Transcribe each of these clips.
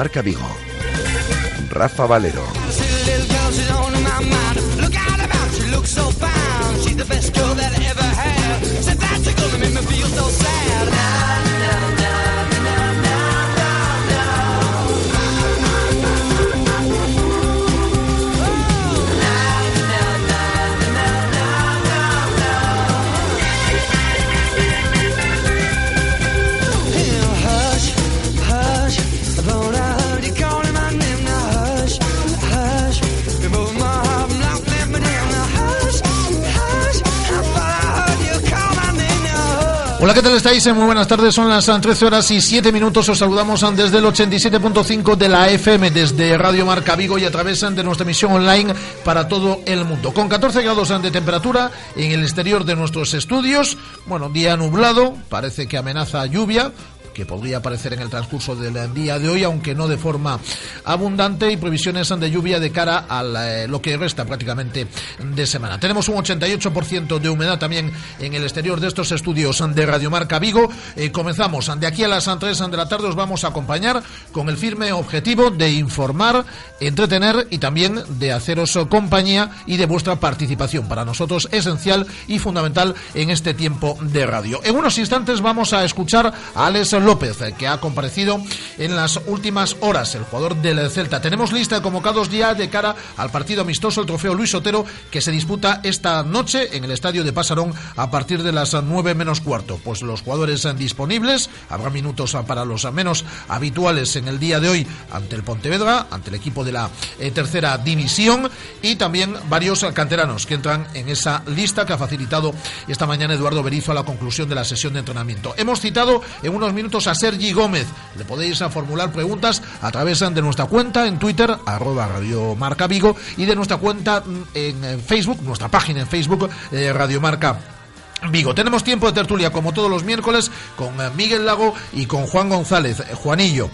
Marca Vigo. Rafa Valero. Hola, ¿qué tal estáis? Muy buenas tardes, son las 13 horas y 7 minutos. Os saludamos desde el 87.5 de la FM, desde Radio Marca Vigo y a de nuestra emisión online para todo el mundo. Con 14 grados de temperatura en el exterior de nuestros estudios, bueno, día nublado, parece que amenaza lluvia, que podría aparecer en el transcurso del día de hoy, aunque no de forma abundante, y previsiones de lluvia de cara a eh, lo que resta prácticamente de semana. Tenemos un 88% de humedad también en el exterior de estos estudios de Radiomarca Vigo. Eh, comenzamos. De aquí a las 3 de la tarde os vamos a acompañar con el firme objetivo de informar, entretener y también de haceros compañía y de vuestra participación. Para nosotros esencial y fundamental en este tiempo de radio. En unos instantes vamos a escuchar a Alex López, eh, que ha comparecido en las últimas horas, el jugador del Celta. Tenemos lista de convocados ya de cara al partido amistoso, el trofeo Luis Sotero, que se disputa esta noche en el estadio de Pasarón a partir de las 9 menos cuarto. Pues los jugadores disponibles, habrá minutos para los menos habituales en el día de hoy ante el Pontevedra, ante el equipo de la eh, tercera división y también varios canteranos que entran en esa lista que ha facilitado esta mañana Eduardo Berizo a la conclusión de la sesión de entrenamiento. Hemos citado en unos minutos a Sergi Gómez. Le podéis formular preguntas a través de nuestra cuenta en Twitter, arroba Radio Marca Vigo, y de nuestra cuenta en Facebook, nuestra página en Facebook, eh, Radio Marca Vigo. Tenemos tiempo de tertulia como todos los miércoles con eh, Miguel Lago y con Juan González, eh, Juanillo.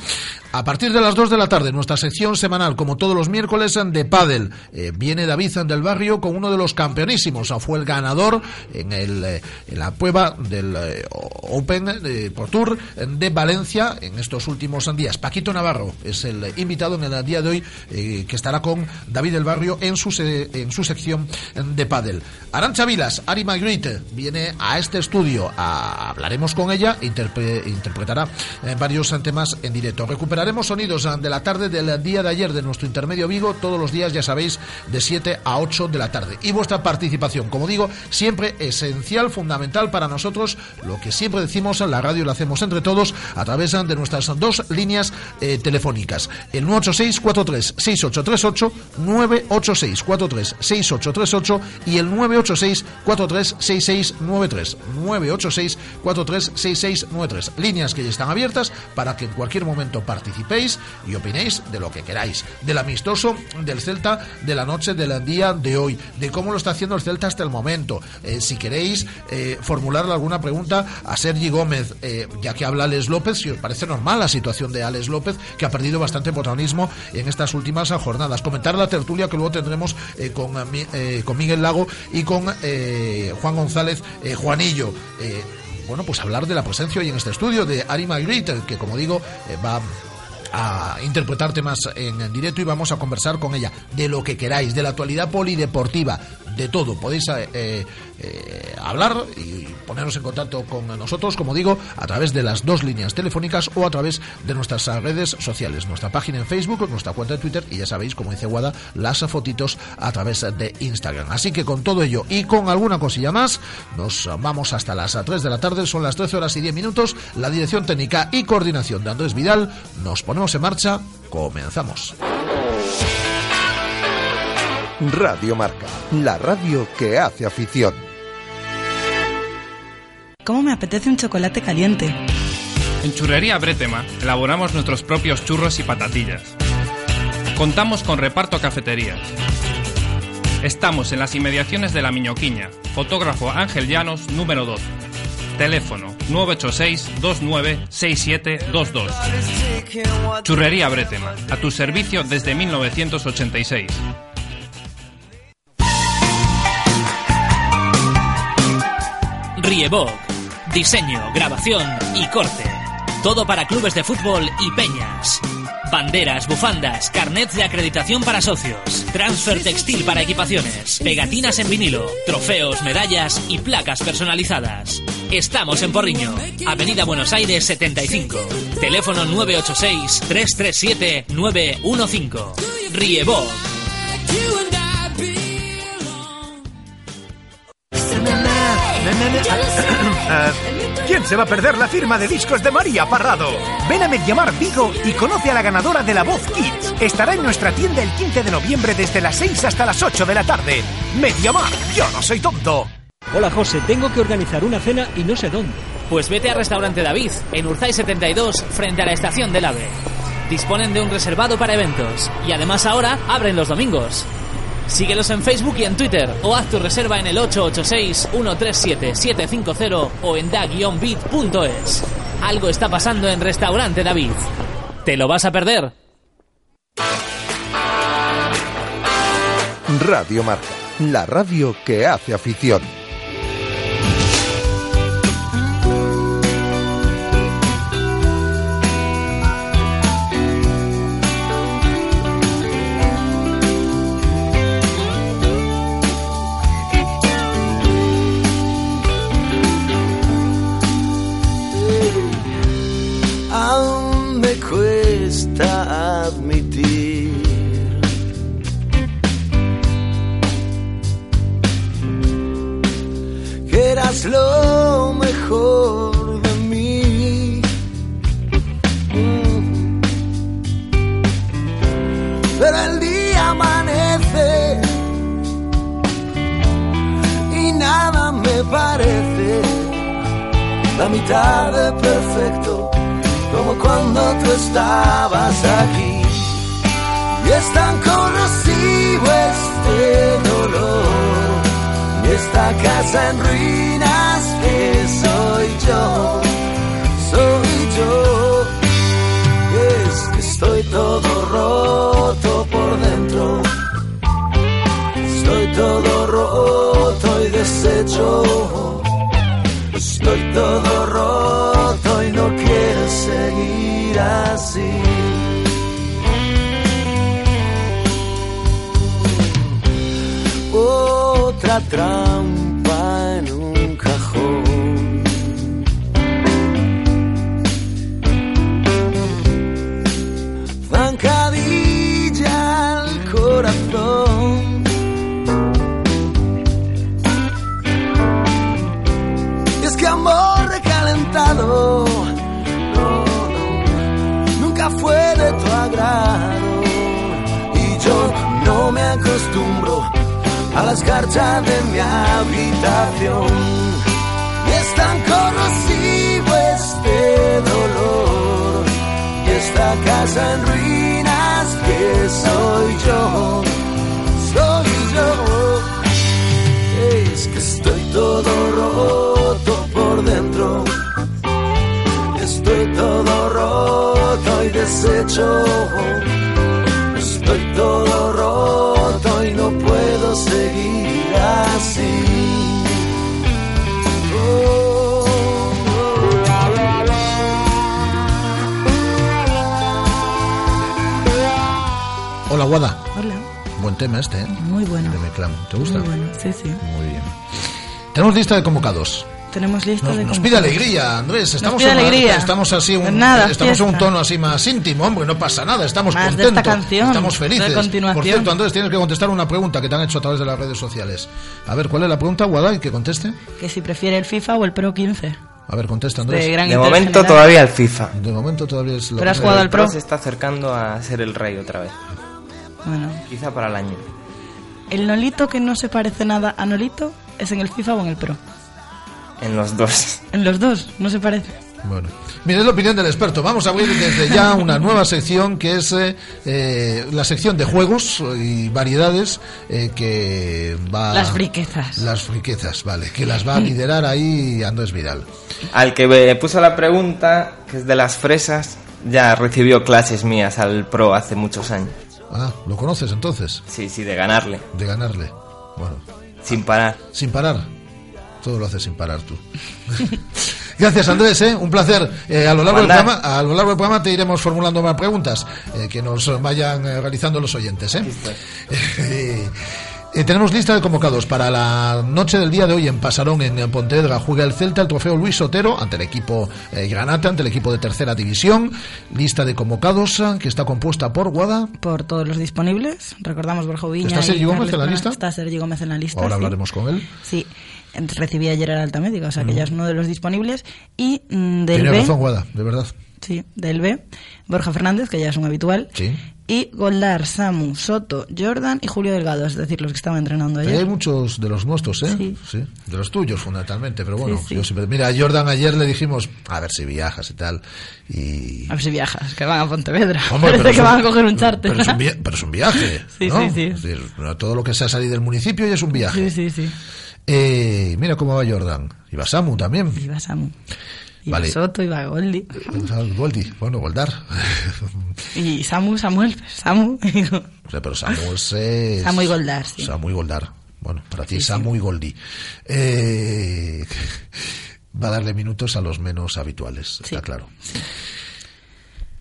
A partir de las 2 de la tarde, nuestra sección semanal, como todos los miércoles, de Padel. Eh, viene David del Barrio con uno de los campeonísimos. Fue el ganador en, el, en la prueba del Open Pro Tour de Valencia en estos últimos días. Paquito Navarro es el invitado en el día de hoy que estará con David del Barrio en su, en su sección de Padel. Arancha Vilas, Ari Magritte, viene a este estudio. hablaremos con ella, interpretará eh, varios temas en directo. Recuperaremos sonidos de la tarde del día de ayer de nuestro intermedio Vigo, todos los días, ya sabéis, de 7 a 8 de la tarde. Y vuestra participación, como digo, siempre esencial, fundamental para nosotros, lo que siempre decimos, en la radio lo hacemos entre todos a través de nuestras dos líneas eh, telefónicas. El 986 43 6838 986 43 6838 y el 986 43 66 93 986 436693. Líneas que ya están abiertas para que en cualquier momento participéis y opinéis de lo que queráis. Del amistoso del Celta de la noche del día de hoy. De cómo lo está haciendo el Celta hasta el momento. Eh, si queréis eh, formularle alguna pregunta a Sergi Gómez, eh, ya que habla Alex López, si os parece normal la situación de Alex López, que ha perdido bastante protagonismo en estas últimas jornadas. Comentar la tertulia que luego tendremos con, con Miguel Lago y con Juan González eh, Juanillo. Eh, bueno, pues hablar de la presencia hoy en este estudio de Ari Magritte, que como digo, eh, va a interpretar temas en directo y vamos a conversar con ella de lo que queráis, de la actualidad polideportiva, de todo. Podéis eh, eh, hablar y poneros en contacto con nosotros, como digo, a través de las dos líneas telefónicas o a través de nuestras redes sociales, nuestra página en Facebook, nuestra cuenta de Twitter y ya sabéis, como dice Guada, las fotitos a través de Instagram. Así que con todo ello y con alguna cosilla más, nos vamos hasta las 3 de la tarde, son las 13 horas y 10 minutos, la dirección técnica y coordinación de Andrés Vidal, nos ponemos en marcha, comenzamos. Radio Marca, la radio que hace afición. ¿Cómo me apetece un chocolate caliente? En Churrería Bretema elaboramos nuestros propios churros y patatillas. Contamos con reparto cafeterías. Estamos en las inmediaciones de La Miñoquiña. Fotógrafo Ángel Llanos, número 2. Teléfono 986-296722. Churrería Bretema, a tu servicio desde 1986. Riebog. Diseño, grabación y corte. Todo para clubes de fútbol y peñas. Banderas, bufandas, carnets de acreditación para socios, transfer textil para equipaciones, pegatinas en vinilo, trofeos, medallas y placas personalizadas. Estamos en Porriño, Avenida Buenos Aires 75. Teléfono 986-337-915. Riebog. ¿Quién se va a perder la firma de discos de María Parrado? Ven a Mediamar Vigo y conoce a la ganadora de la Voz Kids. Estará en nuestra tienda el 15 de noviembre desde las 6 hasta las 8 de la tarde. Mediamar, yo no soy tonto. Hola José, tengo que organizar una cena y no sé dónde. Pues vete a Restaurante David, en Urzay 72, frente a la estación del AVE. Disponen de un reservado para eventos y además ahora abren los domingos. Síguelos en Facebook y en Twitter o haz tu reserva en el 886-137-750 o en da-bit.es. Algo está pasando en Restaurante David. ¿Te lo vas a perder? Radio Marca, la radio que hace afición. Cuesta admitir que eras lo mejor de mí. Mm. Pero el día amanece y nada me parece la mitad de perfecto cuando tú estabas aquí. Y es tan corrosivo este dolor, y esta casa en ruinas que soy yo, soy yo. Es que estoy todo roto por dentro, estoy todo roto y deshecho. Estoy todo roto no quiero seguir así. Otra trampa a la escarcha de mi habitación. Y es tan corrosivo este dolor. Y esta casa en ruinas que soy yo. Soy yo. Es que estoy todo roto por dentro. Estoy todo roto y deshecho. Estoy todo roto y no puedo Hola, Guada. Hola. Buen tema este, ¿eh? Muy bueno. De Meclam. ¿Te gusta? Muy bueno, sí, sí. Muy bien. Tenemos lista de convocados. Tenemos lista Nos, de nos pide alegría, Andrés. Estamos, pide en una- alegría. estamos así, un, Pues nada, estamos en un tono así más íntimo, hombre. No pasa nada. Estamos Más de contentos. esta canción, estamos felices. de continuación. Por cierto, Andrés, tienes que contestar una pregunta que te han hecho a través de las redes sociales. A ver, ¿cuál es la pregunta, Guada? Y que conteste. Que si prefiere el FIFA o el Pro 15. A ver, contesta, Andrés. De gran De momento general. todavía el FIFA. De momento todavía es lo Pero has que- jugado al Pro. se está acercando a ser el rey otra vez. Bueno. Quizá para el año. El Nolito que no se parece nada a Nolito es en el FIFA o en el Pro. En los dos. En los dos, no se parece. Bueno, mire, es la opinión del experto. Vamos a abrir desde ya una nueva sección que es eh, eh, la sección de juegos y variedades eh, que va... Las friquezas. Las friquezas, vale, que las va a liderar ahí Andrés Vidal. Al que me puso la pregunta, que es de las fresas, ya recibió clases mías al Pro hace muchos años. Ah, ¿lo conoces entonces? Sí, sí, de ganarle. De ganarle. Bueno, Sin parar. sin parar. Todo lo haces sin parar tú. Gracias, Andrés, ¿eh? un placer. Eh, a, lo largo del programa, a lo largo del programa te iremos formulando más preguntas eh, que nos vayan eh, realizando los oyentes. ¿eh? Tenemos lista de convocados para la noche del día de hoy en Pasarón, en Pontevedra. Juega el Celta, el trofeo Luis Sotero, ante el equipo eh, Granata, ante el equipo de tercera división. Lista de convocados eh, que está compuesta por Guada. Por todos los disponibles. Recordamos Borja Viña. ¿Está Sergio Gómez en la lista? Está Sergio Gómez en la lista. Ahora sí. hablaremos con él. Sí. Recibí ayer el alta médica, o sea que ya es uno de los disponibles. Y mm, del Tiene B. razón, Guada, de verdad. Sí, del B. Borja Fernández, que ya es un habitual. Sí. Y Goldar, Samu, Soto, Jordan y Julio Delgado, es decir, los que estaban entrenando Pero hay ayer. muchos de los nuestros, ¿eh? Sí. De los tuyos, fundamentalmente. Pero bueno, Sí, sí. yo siempre- Mira, a Jordan ayer le dijimos, a ver si viajas y tal. Y. A ver si viajas, que van a Pontevedra. Hombre, Parece que un- van a coger un charter. Pero es un, via- pero es un viaje. Sí, ¿no? sí, sí. Es decir, todo lo que sea salir del municipio ya es un viaje. Sí, sí, sí. Eh, mira cómo va Jordan. Y va Samu también. Iba Samu. Iba Vale. Soto, iba Goldi. Goldi, bueno, Goldar. Y Samu, Samuel, Samu. O sea, pero Samu es. Samu y Goldar, sí. Samu y Goldar. Bueno, para ti Samu y Goldi. Eh, va a darle minutos a los menos habituales, está claro.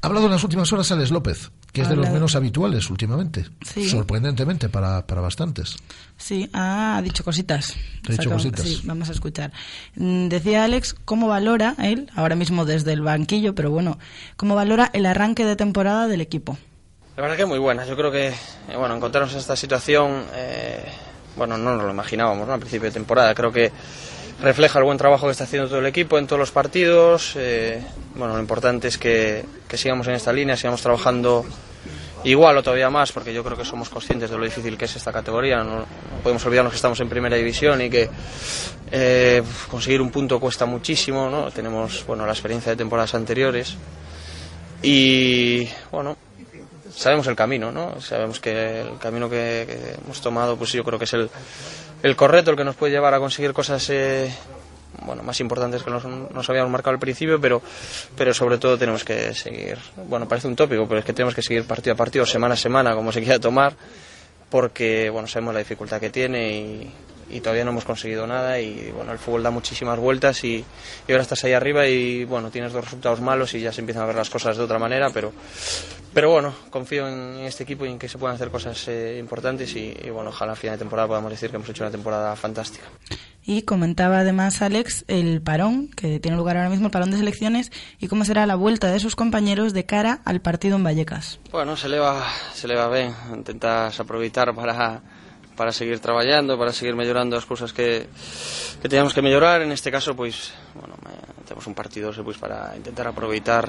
Ha hablado en las últimas horas Alex López, que es de los menos habituales últimamente. Sí. Sorprendentemente para, para bastantes. Sí, ha dicho cositas. Ha dicho cositas. Sí, vamos a escuchar. Mm, Decía Alex cómo valora él, ahora mismo desde el banquillo, pero bueno, cómo valora el arranque de temporada del equipo. La verdad que muy buena. Yo creo que, eh, bueno, encontrarnos en esta situación, eh, bueno, no nos lo imaginábamos, ¿no? Al principio de temporada. Creo que refleja el buen trabajo que está haciendo todo el equipo en todos los partidos. eh, bueno, lo importante es que, que sigamos en esta línea, sigamos trabajando igual o todavía más, porque yo creo que somos conscientes de lo difícil que es esta categoría. No, podemos olvidarnos que estamos en primera división y que eh, conseguir un punto cuesta muchísimo, ¿no? Tenemos, bueno, la experiencia de temporadas anteriores. Y, bueno, sabemos el camino, ¿no? Sabemos que el camino que, que hemos tomado, pues yo creo que es el, el correcto, el que nos puede llevar a conseguir cosas eh, bueno, más importantes que nos, nos habíamos marcado al principio, pero, pero sobre todo tenemos que seguir, bueno, parece un tópico, pero es que tenemos que seguir partido a partido, semana a semana, como se quiera tomar, porque, bueno, sabemos la dificultad que tiene y, y todavía no hemos conseguido nada y, bueno, el fútbol da muchísimas vueltas y, y ahora estás ahí arriba y, bueno, tienes dos resultados malos y ya se empiezan a ver las cosas de otra manera, pero, pero bueno, confío en este equipo y en que se puedan hacer cosas eh, importantes y, y, bueno, ojalá a final de temporada podamos decir que hemos hecho una temporada fantástica. Y comentaba además Alex el parón que tiene lugar ahora mismo, el parón de selecciones, y cómo será la vuelta de sus compañeros de cara al partido en Vallecas. Bueno, se le va, se le va ben, intentas aproveitar para, para seguir traballando, para seguir mellorando as cousas que, que teñamos que mellorar, en este caso, pois, bueno, me, temos un partido pois, para intentar aproveitar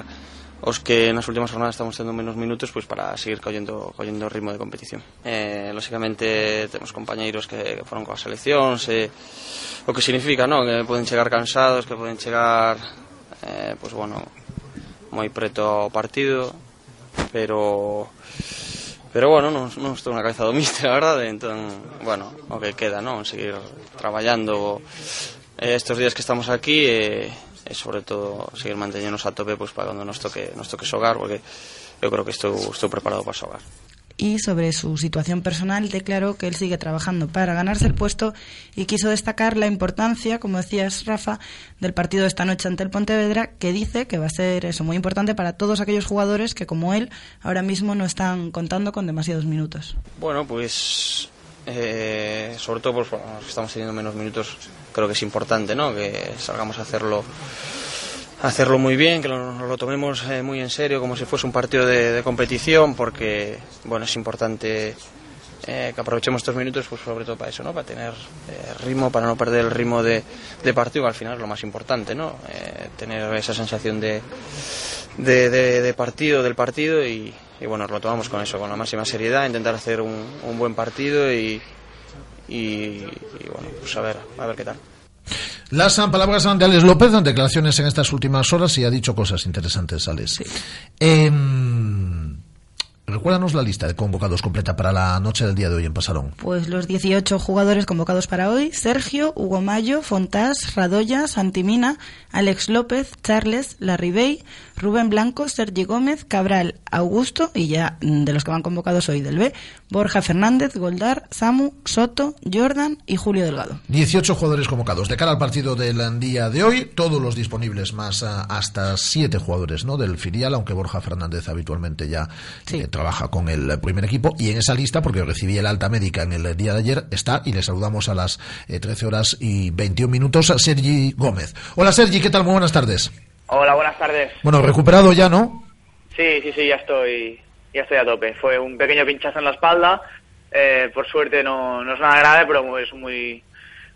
os que nas últimas jornadas estamos tendo menos minutos pois para seguir collendo, collendo ritmo de competición. Eh, lóxicamente temos compañeiros que foron coas seleccións, eh, o que significa, non? Que poden chegar cansados, que poden chegar eh, pois bueno, moi preto ao partido, pero Pero bueno, non, non estou na cabeza do míster, a verdade, entón, bueno, o que queda, non? Seguir traballando eh, estes días que estamos aquí e eh, sobre todo seguir manteñenos a tope pois para cando nos toque, nos toque xogar, porque eu creo que estou, estou preparado para xogar. Y sobre su situación personal declaró que él sigue trabajando para ganarse el puesto y quiso destacar la importancia, como decías Rafa, del partido de esta noche ante el Pontevedra, que dice que va a ser eso muy importante para todos aquellos jugadores que como él ahora mismo no están contando con demasiados minutos. Bueno, pues eh, sobre todo pues, bueno, los que estamos teniendo menos minutos, creo que es importante, ¿no? Que salgamos a hacerlo hacerlo muy bien, que lo, lo tomemos eh, muy en serio, como si fuese un partido de, de competición, porque bueno es importante eh, que aprovechemos estos minutos, pues sobre todo para eso, ¿no? Para tener eh, ritmo, para no perder el ritmo de, de partido, al final es lo más importante, ¿no? Eh, tener esa sensación de, de partido, del partido y, y bueno, lo tomamos con eso, con la máxima seriedad, intentar hacer un, un buen partido y, y, y, bueno, pues a ver, a ver qué tal. Las palabras de Alex López, en declaraciones en estas últimas horas, y ha dicho cosas interesantes, Alex. Eh, recuérdanos la lista de convocados completa para la noche del día de hoy en Pasarón. Pues los 18 jugadores convocados para hoy, Sergio, Hugo Mayo, Fontás, Radoya, Santimina, Alex López, Charles, Larribey, Rubén Blanco, Sergi Gómez, Cabral, Augusto y ya mm, de los que van convocados hoy del B, Borja Fernández, Goldar, Samu, Soto, Jordan y Julio Delgado. 18 jugadores convocados. De cara al partido del día de hoy, todos los disponibles, más ah, hasta 7 jugadores ¿no? del filial, aunque Borja Fernández habitualmente ya eh, trabaja con el primer equipo. Y en esa lista, porque recibí el alta médica en el día de ayer, está, y le saludamos a las 13 eh, horas y 21 minutos, a Sergi Gómez. Hola Sergi, ¿qué tal? Muy buenas tardes. Hola, buenas tardes. Bueno, recuperado ya, ¿no? Sí, sí, sí, ya estoy, ya estoy a tope. Fue un pequeño pinchazo en la espalda. Eh, por suerte no, no es nada grave, pero es muy,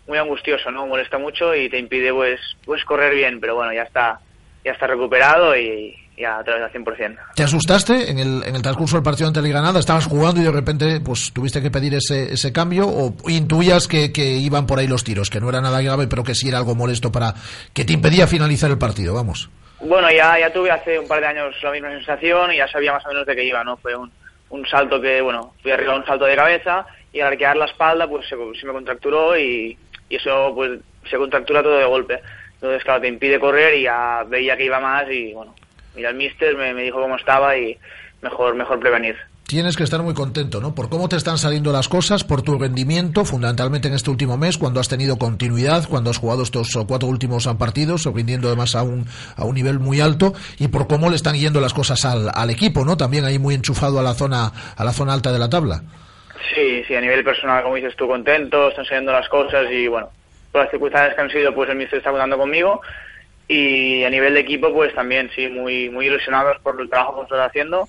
muy angustioso, ¿no? Molesta mucho y te impide, pues, pues correr bien. Pero bueno, ya está, ya está recuperado y ya otra vez al 100%. ¿Te asustaste en el, en el transcurso del partido ante el Granada? ¿Estabas jugando y de repente pues tuviste que pedir ese, ese cambio o intuías que, que iban por ahí los tiros, que no era nada grave, pero que sí era algo molesto para que te impedía finalizar el partido? Vamos. Bueno, ya, ya tuve hace un par de años la misma sensación y ya sabía más o menos de qué iba, ¿no? Fue un, un salto que, bueno, fui arriba un salto de cabeza y al arquear la espalda pues se, se me contracturó y, y, eso pues se contractura todo de golpe. Entonces, claro, te impide correr y ya veía que iba más y, bueno, mira, el mister me, me dijo cómo estaba y mejor, mejor prevenir tienes que estar muy contento, ¿no? Por cómo te están saliendo las cosas, por tu rendimiento, fundamentalmente en este último mes, cuando has tenido continuidad, cuando has jugado estos cuatro últimos partidos, rindiendo además a un, a un nivel muy alto, y por cómo le están yendo las cosas al, al equipo, ¿no? También ahí muy enchufado a la zona, a la zona alta de la tabla. Sí, sí, a nivel personal, como dices tú, contento, están saliendo las cosas y bueno, por las circunstancias que han sido, pues el mister está contando conmigo y a nivel de equipo, pues también, sí, muy, muy ilusionados por el trabajo que estamos haciendo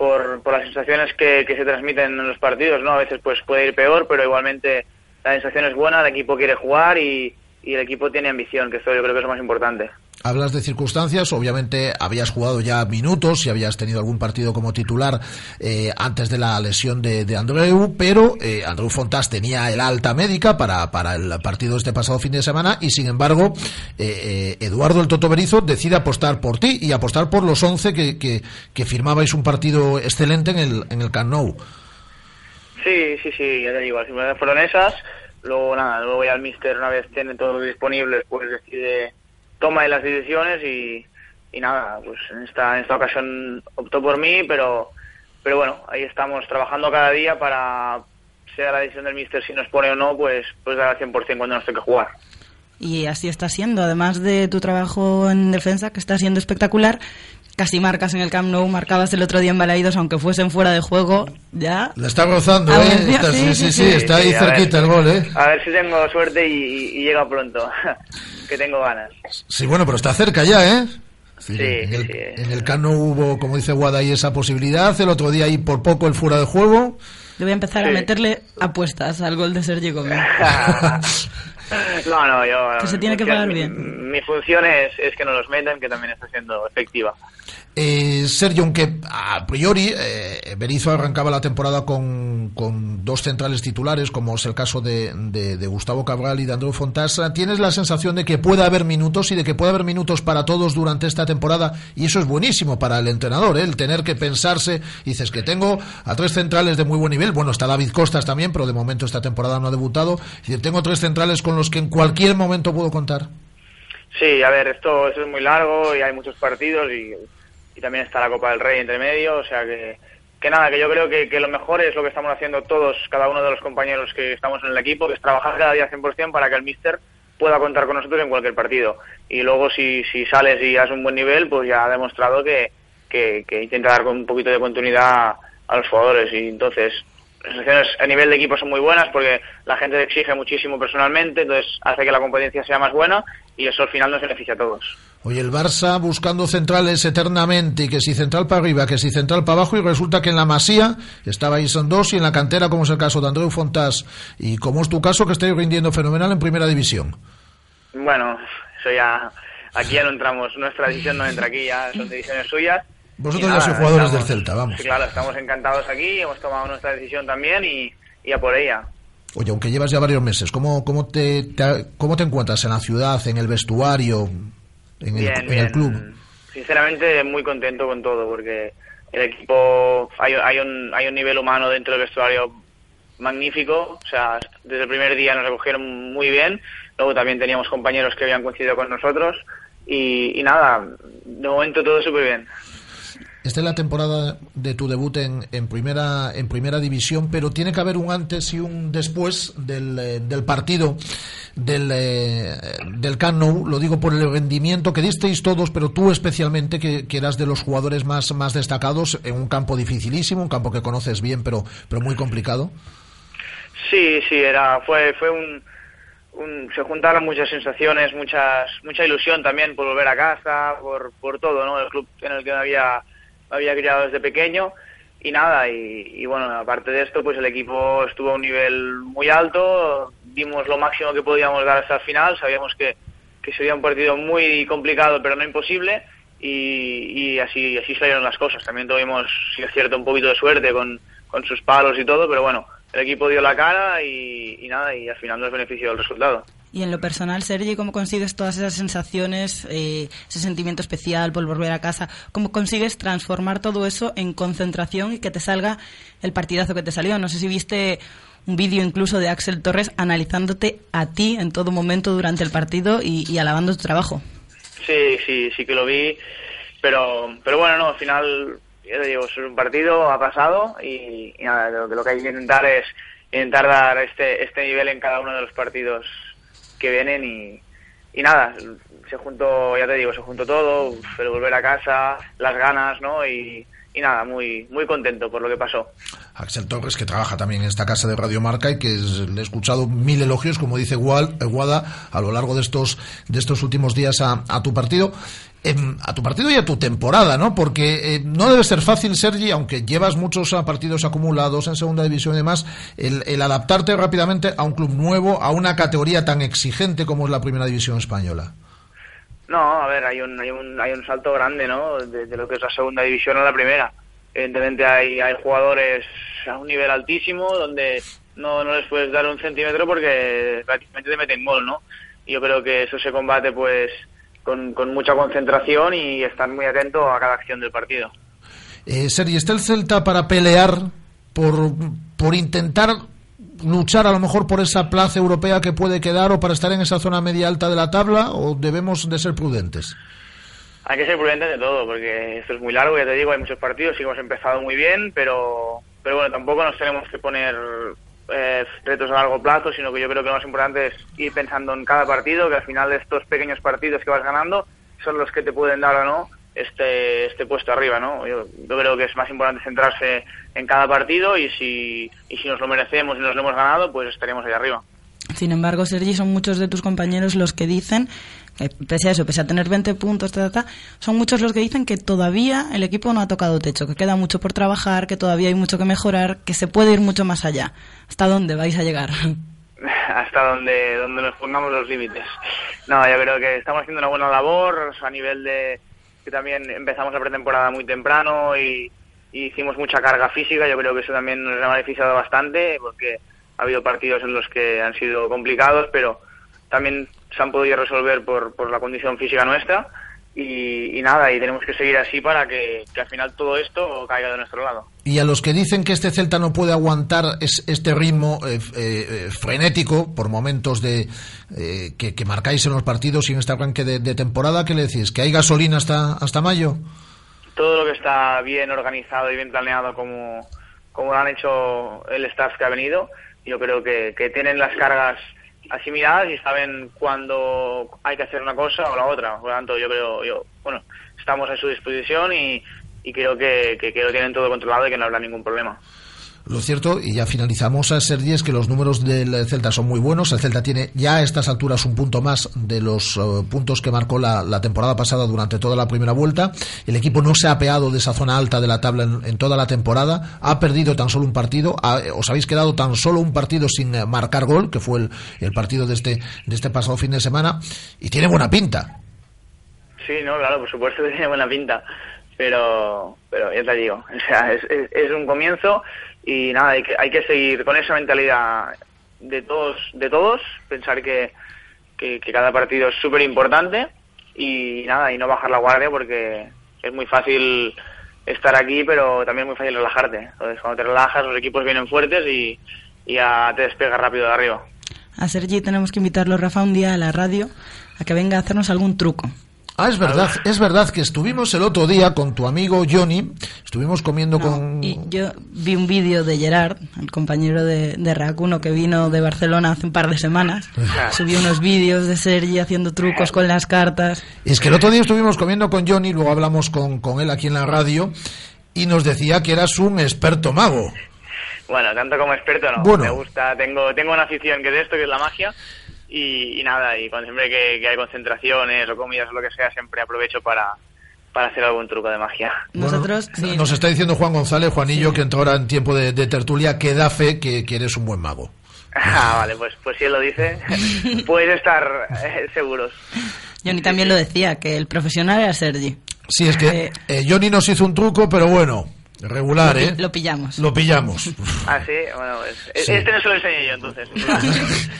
por, por las sensaciones que, que se transmiten en los partidos, ¿no? A veces pues puede ir peor, pero igualmente la sensación es buena, el equipo quiere jugar y, y el equipo tiene ambición, que esto yo creo que es lo más importante. Hablas de circunstancias, obviamente habías jugado ya minutos y habías tenido algún partido como titular eh, antes de la lesión de, de Andreu, pero eh, Andreu Fontas tenía el alta médica para, para el partido este pasado fin de semana y sin embargo eh, eh Eduardo el Toto Berizo decide apostar por ti y apostar por los 11 que, que, firmabais un partido excelente en el, en el Camp. Sí, sí, sí, ya te digo, las fueron esas, luego nada, luego ya el Mister una vez tiene todo disponible pues decide toma de las decisiones y, y nada, pues en esta, en esta ocasión optó por mí, pero, pero bueno, ahí estamos trabajando cada día para, sea la decisión del míster si nos pone o no, pues, pues dar al 100% cuando nos toque jugar. Y así está siendo, además de tu trabajo en defensa, que está siendo espectacular, casi marcas en el Camp Nou, marcabas el otro día en Balaídos, aunque fuesen fuera de juego, ya... La está gozando, ¿eh? Está, sí, sí, sí, está ahí cerquita el gol, ¿eh? A ver si tengo suerte y, y llega pronto, que tengo ganas. Sí, bueno, pero está cerca ya, ¿eh? Sí, en, el, sí. en el Camp Nou hubo, como dice Guada, ahí esa posibilidad, el otro día ahí por poco el fuera de juego... Le voy a empezar a meterle apuestas al gol de Sergio Gómez. no, no, yo... Que se tiene que pagar bien. Mi función es, es que no los metan, que también está siendo efectiva. Eh, Sergio, aunque a priori eh, Berizzo arrancaba la temporada con, con, dos centrales titulares, como es el caso de, de, de, Gustavo Cabral y de Andreu Fontasa, ¿tienes la sensación de que puede haber minutos y de que puede haber minutos para todos durante esta temporada? Y eso es buenísimo para el entrenador, ¿eh? el tener que pensarse, dices que tengo a tres centrales de muy buen nivel, bueno, está David Costas también, pero de momento esta temporada no ha debutado, y tengo tres centrales con los que en cualquier momento puedo contar. Sí, a ver, esto es muy largo y hay muchos partidos y y también está la Copa del Rey entre medio, o sea que, que nada, que yo creo que, que, lo mejor es lo que estamos haciendo todos, cada uno de los compañeros que estamos en el equipo, que es trabajar cada día 100% para que el míster pueda contar con nosotros en cualquier partido. Y luego si, si sales y has un buen nivel, pues ya ha demostrado que, que, intenta dar un poquito de continuidad a los jugadores y entonces las sensaciones a nivel de equipo son muy buenas porque la gente exige muchísimo personalmente, entonces hace que la competencia sea más buena y eso al final nos beneficia a todos. Oye, el Barça buscando centrales eternamente, y que si central para arriba, que si central para abajo, y resulta que en la Masía estaba ahí son dos, y en la cantera, como es el caso de Andreu Fontás, y como es tu caso, que estáis rindiendo fenomenal en primera división. Bueno, eso ya, aquí ya no entramos, nuestra decisión no entra aquí, ya son decisiones suyas. Vosotros ya sois jugadores estamos, del Celta, vamos. Sí, claro, estamos encantados aquí, hemos tomado nuestra decisión también y, y a por ella. Oye, aunque llevas ya varios meses, ¿cómo, cómo, te, te, ¿cómo te encuentras en la ciudad, en el vestuario? En, bien, el, en bien. el club? Sinceramente, muy contento con todo, porque el equipo, hay, hay, un, hay un nivel humano dentro del vestuario magnífico, o sea, desde el primer día nos recogieron muy bien, luego también teníamos compañeros que habían coincidido con nosotros, y, y nada, de momento todo súper bien. Esta es la temporada de tu debut en, en, primera, en primera división, pero tiene que haber un antes y un después del, eh, del partido del, eh, del Camp. Lo digo por el rendimiento que disteis todos, pero tú especialmente, que, que, eras de los jugadores más, más destacados en un campo dificilísimo, un campo que conoces bien, pero, pero muy complicado. Sí, sí, era, fue, fue un, un, se juntaron muchas sensaciones, muchas, mucha ilusión también por volver a casa, por, por todo, ¿no? El club en el que me había, había criado desde pequeño y nada, y, bueno, aparte de esto, pues el equipo estuvo a un nivel muy alto, dimos lo máximo que podíamos dar hasta el final, sabíamos que, que sería un partido muy complicado, pero no imposible, y, y así, así salieron las cosas. También tuvimos, si es cierto, un poquito de suerte con, con sus palos y todo, pero bueno, el equipo dio la cara y, y nada, y al final nos benefició el resultado. Y en lo personal, Sergi, ¿cómo consigues todas esas sensaciones, eh, ese sentimiento especial por volver a casa? ¿Cómo consigues transformar todo eso en concentración y que te salga el partidazo que te salió? No sé si viste un vídeo incluso de Axel Torres analizándote a ti en todo momento durante el partido y, alabando tu trabajo. Sí, sí, sí que lo vi, pero, pero bueno, no, al final, ya te digo, es un partido, ha pasado y, y nada, lo, lo que hay que intentar es intentar dar este, este nivel en cada uno de los partidos que vienen y, y nada, se juntó, ya te digo, se juntó todo, el volver a casa, las ganas, ¿no? Y, y nada, muy, muy contento por lo que pasó. Axel Torres, que trabaja también en esta casa de Radio Marca y que le he escuchado mil elogios, como dice Guada, a lo largo de estos, de estos últimos días a, a tu partido. A tu partido y a tu temporada, ¿no? Porque eh, no debe ser fácil, Sergi, aunque llevas muchos partidos acumulados en segunda división y demás, el, adaptarte rápidamente a un club nuevo, a una categoría tan exigente como es la primera división española. No, a ver, hay un, hay un, hay un salto grande, ¿no? De, de lo que es la segunda división a la primera. Evidentemente hay, hay jugadores a un nivel altísimo donde no, no les puedes dar un centímetro porque prácticamente te meten gol, ¿no? Y yo creo que eso se combate, pues, con, con, mucha concentración y estar muy atento a cada acción del partido. Eh, Sergi, ¿está el Celta para pelear, por, por intentar luchar a lo mejor por esa plaza europea que puede quedar o para estar en esa zona media alta de la tabla o debemos de ser prudentes? Hay que ser prudentes de todo porque esto es muy largo, ya te digo, hay muchos partidos y hemos empezado muy bien, pero, pero bueno, tampoco nos tenemos que poner eh, retos a largo plazo, sino que yo creo que lo más importante es ir pensando en cada partido, que al final estos pequeños partidos que vas ganando son los que te pueden dar o no este, este puesto arriba, ¿no? Yo, yo, creo que es más importante centrarse en cada partido y si, y si nos lo merecemos y nos lo hemos ganado, pues estaremos ahí arriba. Sin embargo, Sergi, son muchos de tus compañeros los que dicen, que pese a eso, pese a tener 20 puntos, ta, ta, ta, son muchos los que dicen que todavía el equipo no ha tocado techo, que queda mucho por trabajar, que todavía hay mucho que mejorar, que se puede ir mucho más allá. ¿Hasta dónde vais a llegar? hasta donde, donde nos pongamos los límites. No, yo creo que estamos haciendo una buena labor a nivel de que también empezamos la pretemporada muy temprano y, y, hicimos mucha carga física. Yo creo que eso también nos ha beneficiado bastante porque ha habido partidos en los que han sido complicados, pero también se han podido resolver por, por la condición física nuestra. Y, y, nada, y tenemos que seguir así para que, que, al final todo esto caiga de nuestro lado. Y a los que dicen que este Celta no puede aguantar es, este ritmo eh, eh, frenético por momentos de eh, que, que, marcáis en los partidos y en este arranque de, de, temporada, ¿qué le decís? ¿Que hay gasolina hasta, hasta mayo? Todo lo que está bien organizado y bien planeado como, como lo han hecho el staff que ha venido, yo creo que, que tienen las cargas asimiladas y saben cuándo hay que hacer una cosa o la otra. Por lo tanto, yo creo, yo, bueno, estamos a su disposición y, y creo que, que, que, lo tienen todo controlado y que no habrá ningún problema. Lo cierto, y ya finalizamos, a Sergi, es que los números del Celta son muy buenos. El Celta tiene ya a estas alturas un punto más de los uh, puntos que marcó la, temporada pasada durante toda la primera vuelta. El equipo no se ha apeado de esa zona alta de la tabla en, toda la temporada. Ha perdido tan solo un partido. Ha, os habéis quedado tan solo un partido sin uh, marcar gol, que fue el, el partido de este, de este pasado fin de semana. Y tiene buena pinta. Sí, no, claro, por supuesto tiene buena pinta. Pero, pero ya te digo, o sea, es, un comienzo y nada, hay que, hay que seguir con esa mentalidad de todos, de todos, pensar que cada partido es súper importante y nada, y no bajar la guardia porque es muy fácil estar aquí, pero también es muy fácil relajarte. Entonces, cuando te relajas, los equipos vienen fuertes y, y ya te despegas rápido de arriba. A Sergi tenemos que invitarlo, Rafa, un día a la radio a que venga a hacernos algún truco. Ah, es verdad, es verdad que estuvimos el otro día con tu amigo Johnny, estuvimos comiendo con... Y yo vi un vídeo de Gerard, el compañero de, de Racuno que vino de Barcelona hace un par de semanas. Subió unos vídeos de Sergi haciendo trucos con las cartas. Es que el otro día estuvimos comiendo con Johnny, luego hablamos con, con él aquí en la radio, y nos decía que eras un experto mago. Bueno, tanto como experto no. Bueno. Me gusta, tengo, tengo una afición que es esto, que es la magia. Y, y nada, y cuando siempre que, que hay concentraciones o comidas o lo que sea, siempre aprovecho para, para hacer algún truco de magia. Nosotros, sí. Nos está diciendo Juan González, Juanillo, que entra ahora en tiempo de, de tertulia, que da fe que, que eres un buen mago. Ah, vale, pues, pues si él lo dice, puedes estar eh, seguros. Johnny también lo decía, que el profesional era Sergi. Sí, es que eh, Johnny nos hizo un truco, pero bueno, regular, lo, ¿eh? Lo pillamos. Lo pillamos. Ah, sí, bueno, pues, Sí. este no se lo enseñé yo entonces.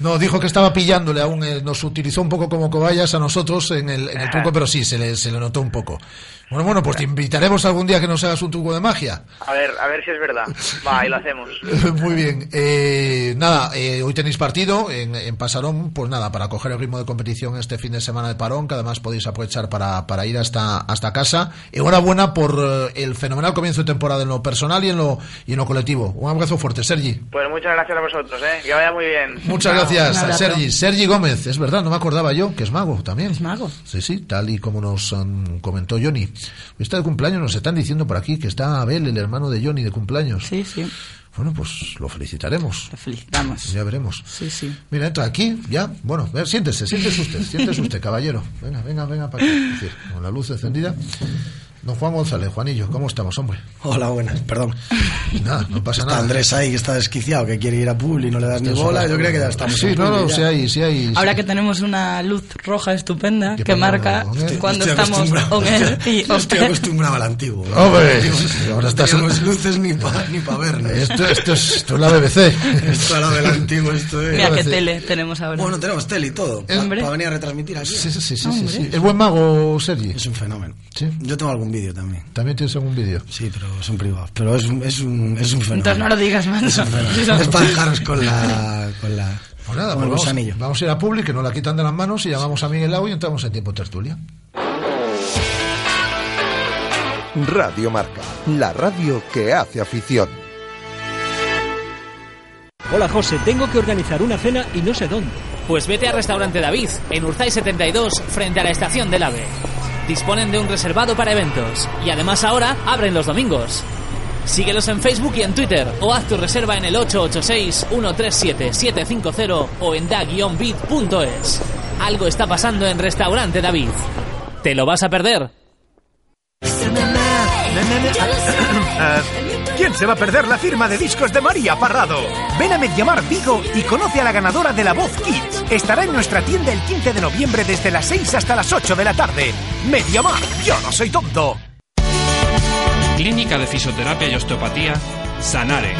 No, dijo que estaba pillándole aún, eh, nos utilizó un poco como cobayas a nosotros en el, en el truco, pero sí, se le, se le notó un poco. Bueno, bueno, pues te invitaremos algún día que nos hagas un truco de magia. A ver, a ver si es verdad. Va, y lo hacemos. Muy bien. Eh, nada, eh, hoy tenéis partido en, en Pasarón, pues nada, para coger el ritmo de competición este fin de semana de parón, que además podéis aprovechar para, para ir hasta, hasta casa. Enhorabuena por eh, el fenomenal comienzo de temporada en lo personal y en lo, y en lo colectivo. Un abrazo fuerte, Sergi. Pues muchas gracias a vosotros, ¿eh? Que vaya muy bien. Muchas Chao. gracias, a Sergi. Sergi Gómez, es verdad, no me acordaba yo, que es mago también. Es mago. Sí, sí, tal y como nos um, comentó Johnny. Está de cumpleaños, nos están diciendo por aquí que está Abel, el hermano de Johnny, de cumpleaños. Sí, sí. Bueno, pues lo felicitaremos. Lo felicitamos. Ya veremos. Sí, sí. Mira, entra aquí, ya. Bueno, ver, siéntese, siéntese usted, siéntese usted, caballero. Venga, venga, venga para acá. Es decir, con la luz encendida. Don Juan González, Juanillo, ¿cómo estamos, hombre? Hola, buenas, perdón. Nada, no pasa Está nada. Andrés ahí que está desquiciado, que quiere ir a Publi y no le das ni bola. Yo creo que ya estamos. Sí, no, no, sí hay, sí hay. Ahora que tenemos una luz roja estupenda que marca cuando Estoy estamos on air y Yo estoy acostumbrado al antiguo. ¿no? Hombre, ahora estás- No luces ni para ni pa vernos. Esto, esto, es, esto es la BBC. Esto era del antiguo, esto es. Mira qué tele tenemos ahora. Bueno, tenemos tele y todo. Para venir a retransmitir aquí. Sí, sí, sí, sí, sí, sí. ¿Es buen mago, Sergi? Es un fenómeno. Sí. Yo tengo algún vídeo también. ¿También tienes algún vídeo? Sí, pero son privados. Pero es un, es un, es un fenómeno. Entonces no lo digas más. Es para dejaros con la. Con la Pues nada, con pues vamos, a ir a Publi, que nos la quitan de las manos, y llamamos a Miguel Lau y entramos en tiempo tertulia. Radio Marca, la radio que hace afición. Hola José, tengo que organizar una cena y no sé dónde. Pues vete a Restaurante David, en Urzay 72, frente a la estación del AVE. Disponen de un reservado para eventos y además ahora abren los domingos. Síguelos en Facebook y en Twitter o haz tu reserva en el 886-137-750 o en da-bit.es. Algo está pasando en Restaurante David. ¿Te lo vas a perder? ¿Quién se va a perder la firma de discos de María Parrado? Ven a Mediamar Vigo y conoce a la ganadora de la Voz Kids. Estará en nuestra tienda el 15 de noviembre desde las 6 hasta las 8 de la tarde. Mediamar, yo no soy tonto. Clínica de Fisioterapia y Osteopatía, Sanare.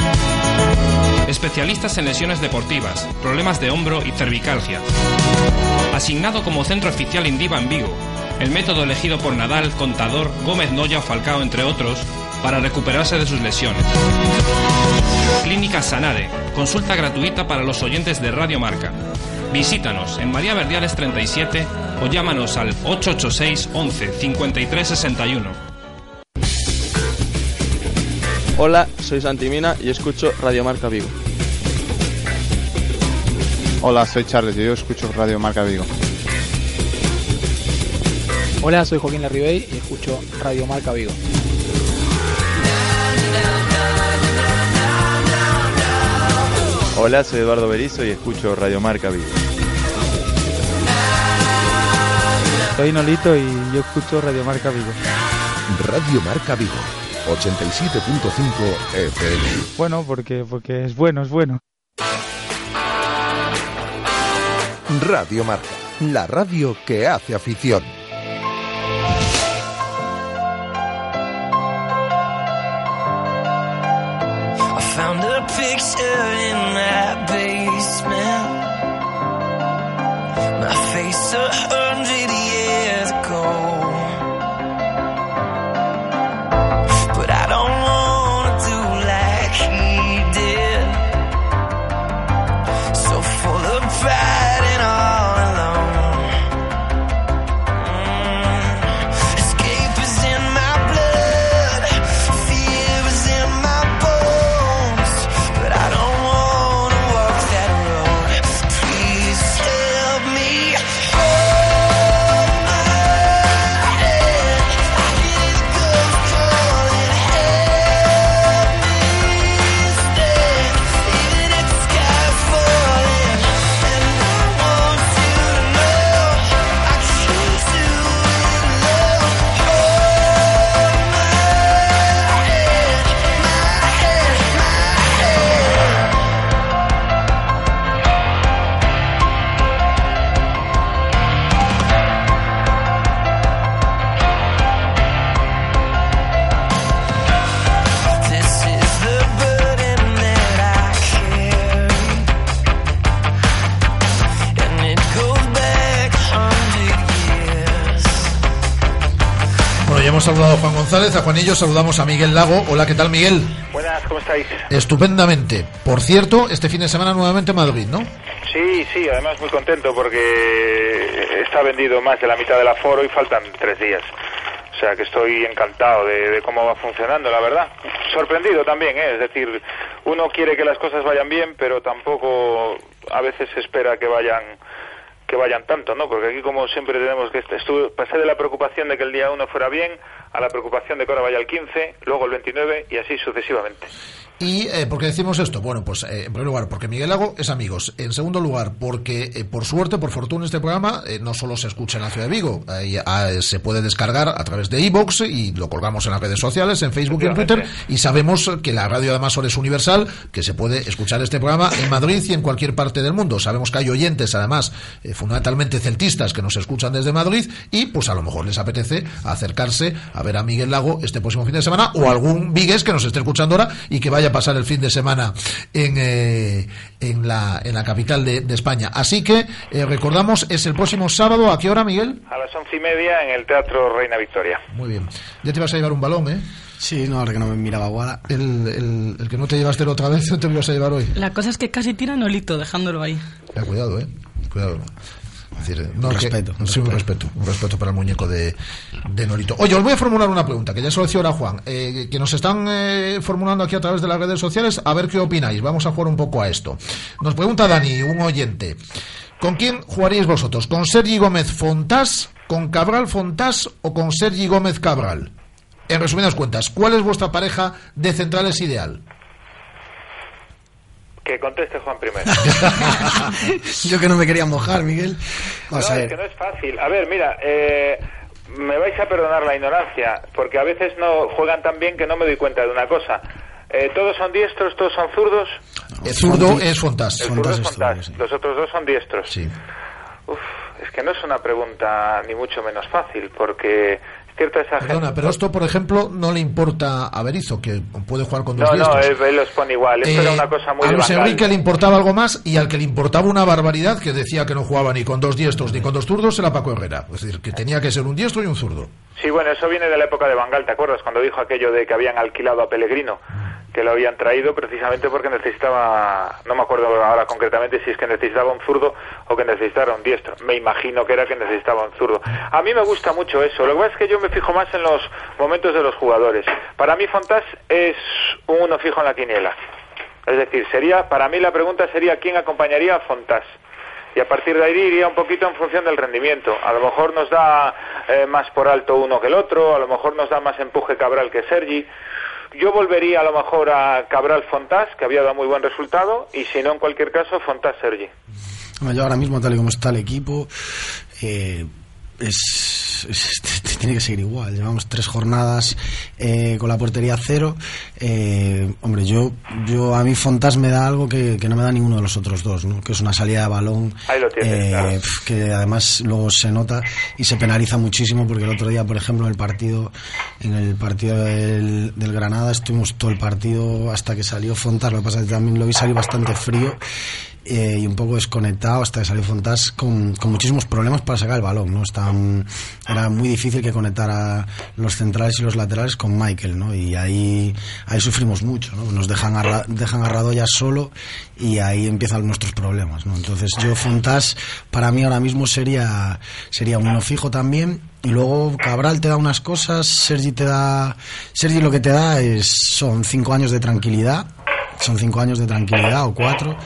Especialistas en lesiones deportivas, problemas de hombro y cervicalgia. Asignado como centro oficial Indiva en Vigo. El método elegido por Nadal, Contador, Gómez Noya o Falcao, entre otros, para recuperarse de sus lesiones. Clínica Sanare. Consulta gratuita para los oyentes de Radio Marca. Visítanos en María Verdiales 37 o llámanos al 886 11 53 61. Hola, soy Santimina y escucho Radio Marca Vigo. Hola, soy Charles y yo escucho Radio Marca Vigo. Hola, soy Joaquín Larribey y escucho Radio Marca Vigo. Hola, soy Eduardo Berizo y escucho Radio Marca Vigo. Soy Nolito y yo escucho Radio Marca Vigo. Radio Marca Vigo, 87.5 FM. Bueno, porque, porque es bueno, es bueno. Radio Marca, la radio que hace afición. Picture in my basement. My face a hundred years hemos saludado a Juan González, a Juanillo, saludamos a Miguel Lago. Hola, ¿qué tal, Miguel? Buenas, ¿cómo estáis? Estupendamente. Por cierto, este fin de semana nuevamente Madrid, ¿no? Sí, sí, además muy contento porque está vendido más de la mitad del aforo y faltan tres días. O sea que estoy encantado de, de cómo va funcionando, la verdad. Sorprendido también, ¿eh? es decir, uno quiere que las cosas vayan bien, pero tampoco a veces se espera que vayan que vayan tanto, ¿no? Porque aquí como siempre tenemos que estuve, pasé de la preocupación de que el día 1 fuera bien a la preocupación de que ahora vaya el 15, luego el 29 y así sucesivamente. ¿Y eh, por qué decimos esto? Bueno, pues eh, en primer lugar, porque Miguel Lago es amigos. En segundo lugar, porque eh, por suerte, por fortuna, este programa eh, no solo se escucha en la ciudad de Vigo, ah, se puede descargar a través de iBox y lo colgamos en las redes sociales, en Facebook y en Twitter. Y sabemos que la radio además ahora es universal, que se puede escuchar este programa en Madrid y en cualquier parte del mundo. Sabemos que hay oyentes, además, fundamentalmente celtistas, que nos escuchan desde Madrid y pues a lo mejor les apetece acercarse a ver a Miguel Lago este próximo fin de semana o algún vigues que nos esté escuchando ahora y que vaya a pasar el fin de semana en, eh, en, la, en la capital de, de España. Así que eh, recordamos, es el próximo sábado, ¿a qué hora, Miguel? A las once y media en el Teatro Reina Victoria. Muy bien. Ya te vas a llevar un balón, ¿eh? Sí, no, ahora que no me miraba Guada. El, el, el que no te llevaste la otra vez, no te lo ibas a llevar hoy. La cosa es que casi tira Nolito dejándolo ahí. Ya, cuidado, ¿eh? Cuidado. Es decir, no, Un que- respeto, un sí, un respeto. Un respeto para el muñeco de, de Norito. Oye, os voy a formular una pregunta, que ya se lo decía ahora Juan, eh, que nos están eh, formulando aquí a través de las redes sociales, a ver qué opináis. Vamos a jugar un poco a esto. Nos pregunta Dani, un oyente. ¿Con quién jugaríais vosotros? ¿Con Sergi Gómez Fontás, con Cabral Fontás o con Sergi Gómez Cabral? En resumidas cuentas, ¿cuál es vuestra pareja de centrales ideal? Que conteste Juan primero. Yo que no me quería mojar, Miguel. Vamos no, a es que ver. no es fácil. A ver, mira, eh, me vais a perdonar la ignorancia, porque a veces no juegan tan bien que no me doy cuenta de una cosa. Eh, ¿Todos son diestros, todos son zurdos? El zurdo es Fontás. El zurdo es Fontás. Los otros dos son diestros. Sí. Uf, es que no es una pregunta ni mucho menos fácil, porque cierto Perdona, pero esto, por ejemplo, no le importa a Berizzo, que puede jugar con dos No, no, diestros. él, él los pone igual. Esto Eh, era una cosa muy a Luis. Enrique le importaba algo más y al que le importaba una barbaridad, que decía que no jugaba ni con dos diestros ni con dos zurdos, era Paco Herrera. Es decir, que tenía que ser un diestro y un zurdo. Sí, bueno, eso viene de la época de Bangal, ¿te acuerdas? Cuando dijo aquello de que habían alquilado a Pellegrino, que lo habían traído precisamente porque necesitaba, no me acuerdo ahora concretamente si es que necesitaba un zurdo o que necesitaba un diestro. Me imagino que era que necesitaba un zurdo. A mí me gusta mucho eso. Lo que pasa es que yo me fijo más en los momentos de los jugadores. Para mí Fontás es un uno fijo en la quiniela. Es decir, sería, para mí la pregunta sería quién acompañaría a Fontás. Y a partir de ahí iría un poquito en función del rendimiento. A lo mejor nos da eh, más por alto uno que el otro, a lo mejor nos da más empuje Cabral que Sergi. Yo volvería a lo mejor a Cabral Fontás, que había dado muy buen resultado, y si no, en cualquier caso, Fontás Sergi. Yo ahora mismo, tal y como está el equipo, eh, es, es- tiene que seguir igual. Llevamos tres jornadas eh, con la portería cero. Eh, hombre, yo, yo a mí Fontás me da algo que, que no me da ninguno de los otros dos, ¿no? que es una salida de balón Ahí lo tienes, eh, claro. que además luego se nota y se penaliza muchísimo porque el otro día, por ejemplo, en el partido en el partido del, del Granada estuvimos todo el partido hasta que salió Fontás. Lo que pasa es que también lo vi salir bastante frío eh, y un poco desconectado hasta que salió Fontás con, con muchísimos problemas para sacar el balón, ¿no? Estaban- era muy difícil que conectara los centrales y los laterales con Michael, ¿no? Y ahí, ahí sufrimos mucho, ¿no? Nos dejan a, dejan a Radoya solo y ahí empiezan nuestros problemas, ¿no? Entonces yo Fontás para mí ahora mismo sería, sería uno fijo también y luego Cabral te da unas cosas, Sergi te da, Sergi lo que te da es, son cinco años de tranquilidad, son cinco años de tranquilidad o cuatro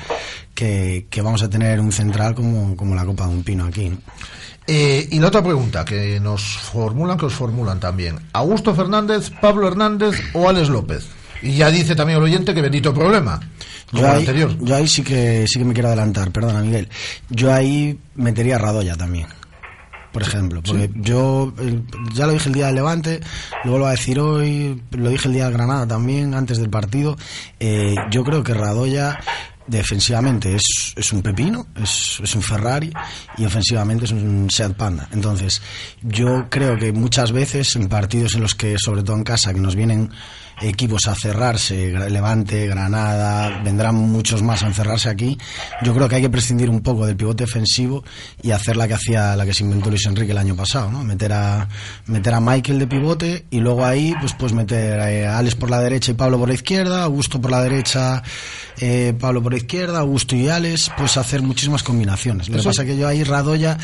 que, que vamos a tener un central como, como la copa de un pino aquí. ¿no? Eh, y la otra pregunta que nos formulan, que os formulan también. ¿Augusto Fernández, Pablo Hernández o Alex López? Y ya dice también el oyente que bendito problema. Como Yo ahí, anterior. yo ahí sí que sí que me quiero adelantar, perdona Miguel. Yo ahí metería a Radoya también. Por ejemplo, porque yo ya lo dije el día del Levante, lo vuelvo a decir hoy, lo dije el día del Granada también, antes del partido. eh, yo creo que Radoya defensivamente es, es un pepino, es, es un Ferrari y ofensivamente es un Seat Panda. Entonces, yo creo que muchas veces en partidos en los que, sobre todo en casa, que nos vienen equipos a cerrarse, Levante, Granada, vendrán muchos más a encerrarse aquí. Yo creo que hay que prescindir un poco del pivote defensivo y hacer la que hacía la que se inventó Luis Enrique el año pasado, ¿no? Meter a meter a Michael de pivote y luego ahí pues pues meter a Alex por la derecha y Pablo por la izquierda, Augusto por la derecha, eh, Pablo por la izquierda, Augusto y Alex, pues hacer muchísimas combinaciones. Lo que pasa es que yo ahí Radoya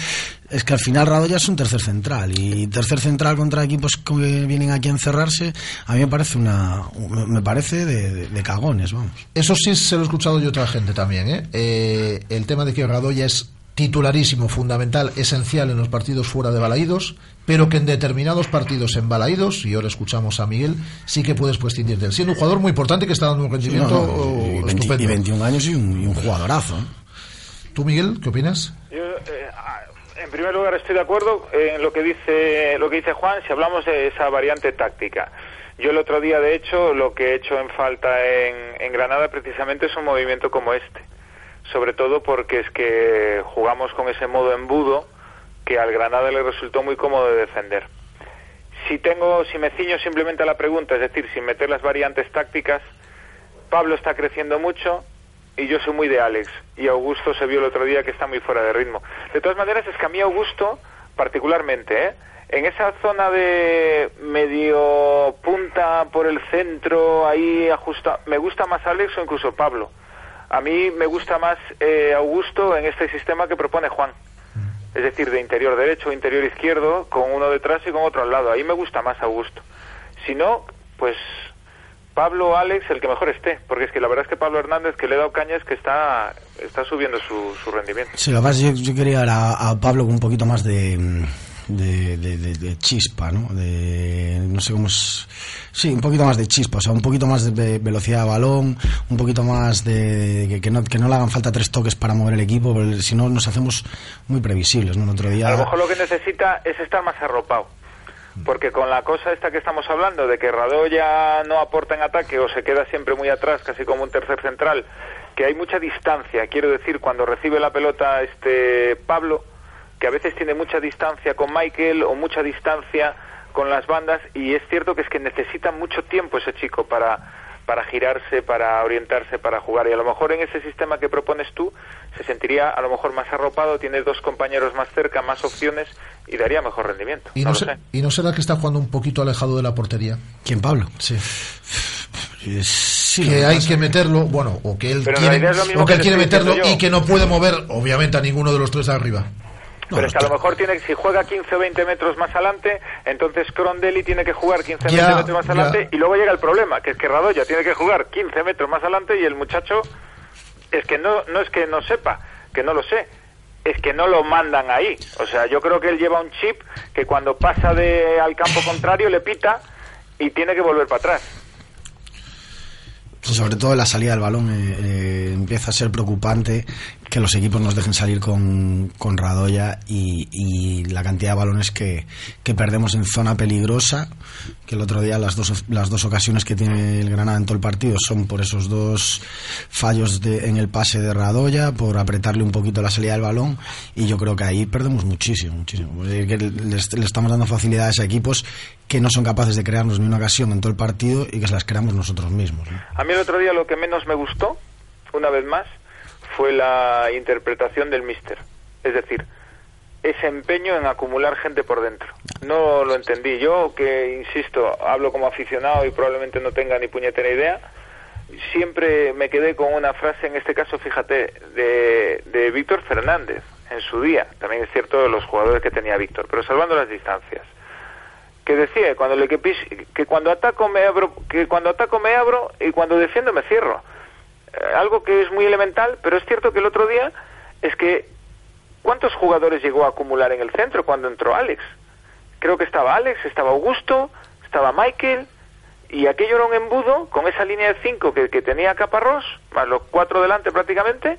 es que al final Radoya es un tercer central y tercer central contra equipos que vienen aquí a encerrarse, a mí me parece una me parece de, de, cagones, vamos. Eso sí se lo he escuchado yo otra gente también, ¿eh? Eh, el tema de que Radoya es titularísimo, fundamental, esencial en los partidos fuera de Balaídos, pero que en determinados partidos en Balaídos, y ahora escuchamos a Miguel, sí que puedes prescindir de él. Siendo un jugador muy importante que está dando un rendimiento y, 20, y 21 años y un, y un jugadorazo. ¿eh? ¿Tú, Miguel, qué opinas? Yo, en primer lugar estoy de acuerdo en lo que dice lo que dice Juan si hablamos de esa variante táctica. Yo el otro día, de hecho, lo que he hecho en falta en, en Granada precisamente es un movimiento como este. Sobre todo porque es que jugamos con ese modo embudo que al Granada le resultó muy cómodo de defender. Si tengo, si me ciño simplemente a la pregunta, es decir, sin meter las variantes tácticas, Pablo está creciendo mucho, y yo soy muy de Alex y Augusto se vio el otro día que está muy fuera de ritmo. De todas maneras es que a mí Augusto particularmente, ¿eh? en esa zona de medio punta por el centro, ahí ajusta, me gusta más Alex o incluso Pablo. A mí me gusta más eh, Augusto en este sistema que propone Juan. Es decir, de interior derecho interior izquierdo, con uno detrás y con otro al lado. Ahí me gusta más Augusto. Si no, pues Pablo Alex el que mejor esté, porque es que la verdad es que Pablo Hernández que le he dado caña es que está, está subiendo su, su rendimiento. Sí, lo que pasa es que yo, quería a, a, Pablo con un poquito más de, de, de, de, chispa, ¿no? De, no sé cómo es... Sí, un poquito más de chispa, o sea, un poquito más de velocidad de balón, un poquito más de... que, no, que no le hagan falta tres toques para mover el equipo, porque si no nos hacemos muy previsibles, ¿no? El otro día... A lo mejor lo que necesita es estar más arropado porque con la cosa esta que estamos hablando de que Radoya no aporta en ataque o se queda siempre muy atrás, casi como un tercer central, que hay mucha distancia, quiero decir, cuando recibe la pelota este Pablo, que a veces tiene mucha distancia con Michael o mucha distancia con las bandas y es cierto que es que necesita mucho tiempo ese chico para para girarse, para orientarse, para jugar. Y a lo mejor en ese sistema que propones tú se sentiría a lo mejor más arropado, tiene dos compañeros más cerca, más opciones y daría mejor rendimiento. ¿Y no, sé, ¿y no será que está jugando un poquito alejado de la portería? ¿Quién, Pablo? Sí. Sí, que hay que meterlo, bueno, o que él quiere, o que él quiere meterlo y que no puede mover, obviamente, a ninguno de los tres de arriba. No, pero es que a lo mejor tiene si juega 15 o 20 metros más adelante, entonces Crondelli tiene que jugar 15 o 20 metros más adelante y luego llega el problema, que es que Radoya tiene que jugar 15 metros más adelante y el muchacho es que no, no es que no sepa, que no lo sé, es que no lo mandan ahí. O sea, yo creo que él lleva un chip que cuando pasa de al campo contrario le pita y tiene que volver para atrás. Sobre todo la salida del balón eh, eh, empieza a ser preocupante que los equipos nos dejen salir con, con Radoya y, la cantidad de balones que, que, perdemos en zona peligrosa, que el otro día las dos, las dos ocasiones que tiene el Granada en todo el partido son por esos dos fallos de, en el pase de Radoya, por apretarle un poquito la salida del balón y yo creo que ahí perdemos muchísimo, muchísimo. Le, estamos dando facilidades a equipos que no son capaces de crearnos ni una ocasión en todo el partido y que se las creamos nosotros mismos. A mí el otro día lo que menos me gustó, una vez más, fue la interpretación del mister. Es decir, ese empeño en acumular gente por dentro. No lo entendí. Yo, que insisto, hablo como aficionado y probablemente no tenga ni puñetera idea, siempre me quedé con una frase, en este caso, fíjate, de, de Víctor Fernández en su día. También es cierto de los jugadores que tenía Víctor, pero salvando las distancias. Que decía cuando le que, que cuando ataco me abro, que cuando ataco me abro y cuando defiendo me cierro. Eh, algo que es muy elemental, pero es cierto que el otro día es que ¿cuántos jugadores llegó a acumular en el centro cuando entró Alex? Creo que estaba Alex, estaba Augusto, estaba Michael, y aquello era un embudo con esa línea de cinco que, que tenía Caparrós, más los cuatro delante prácticamente,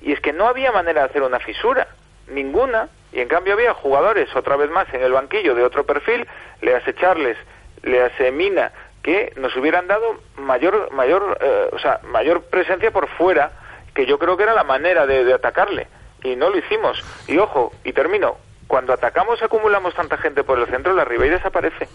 y es que no había manera de hacer una fisura, ninguna, y en cambio había jugadores otra vez más en el banquillo de otro perfil, le hace Charles, le hace Mina, que nos hubieran dado mayor mayor eh, o sea mayor presencia por fuera que yo creo que era la manera de, atacarle y no lo hicimos. Y ojo, y termino, cuando atacamos acumulamos tanta gente por el centro, la Ribey desaparece.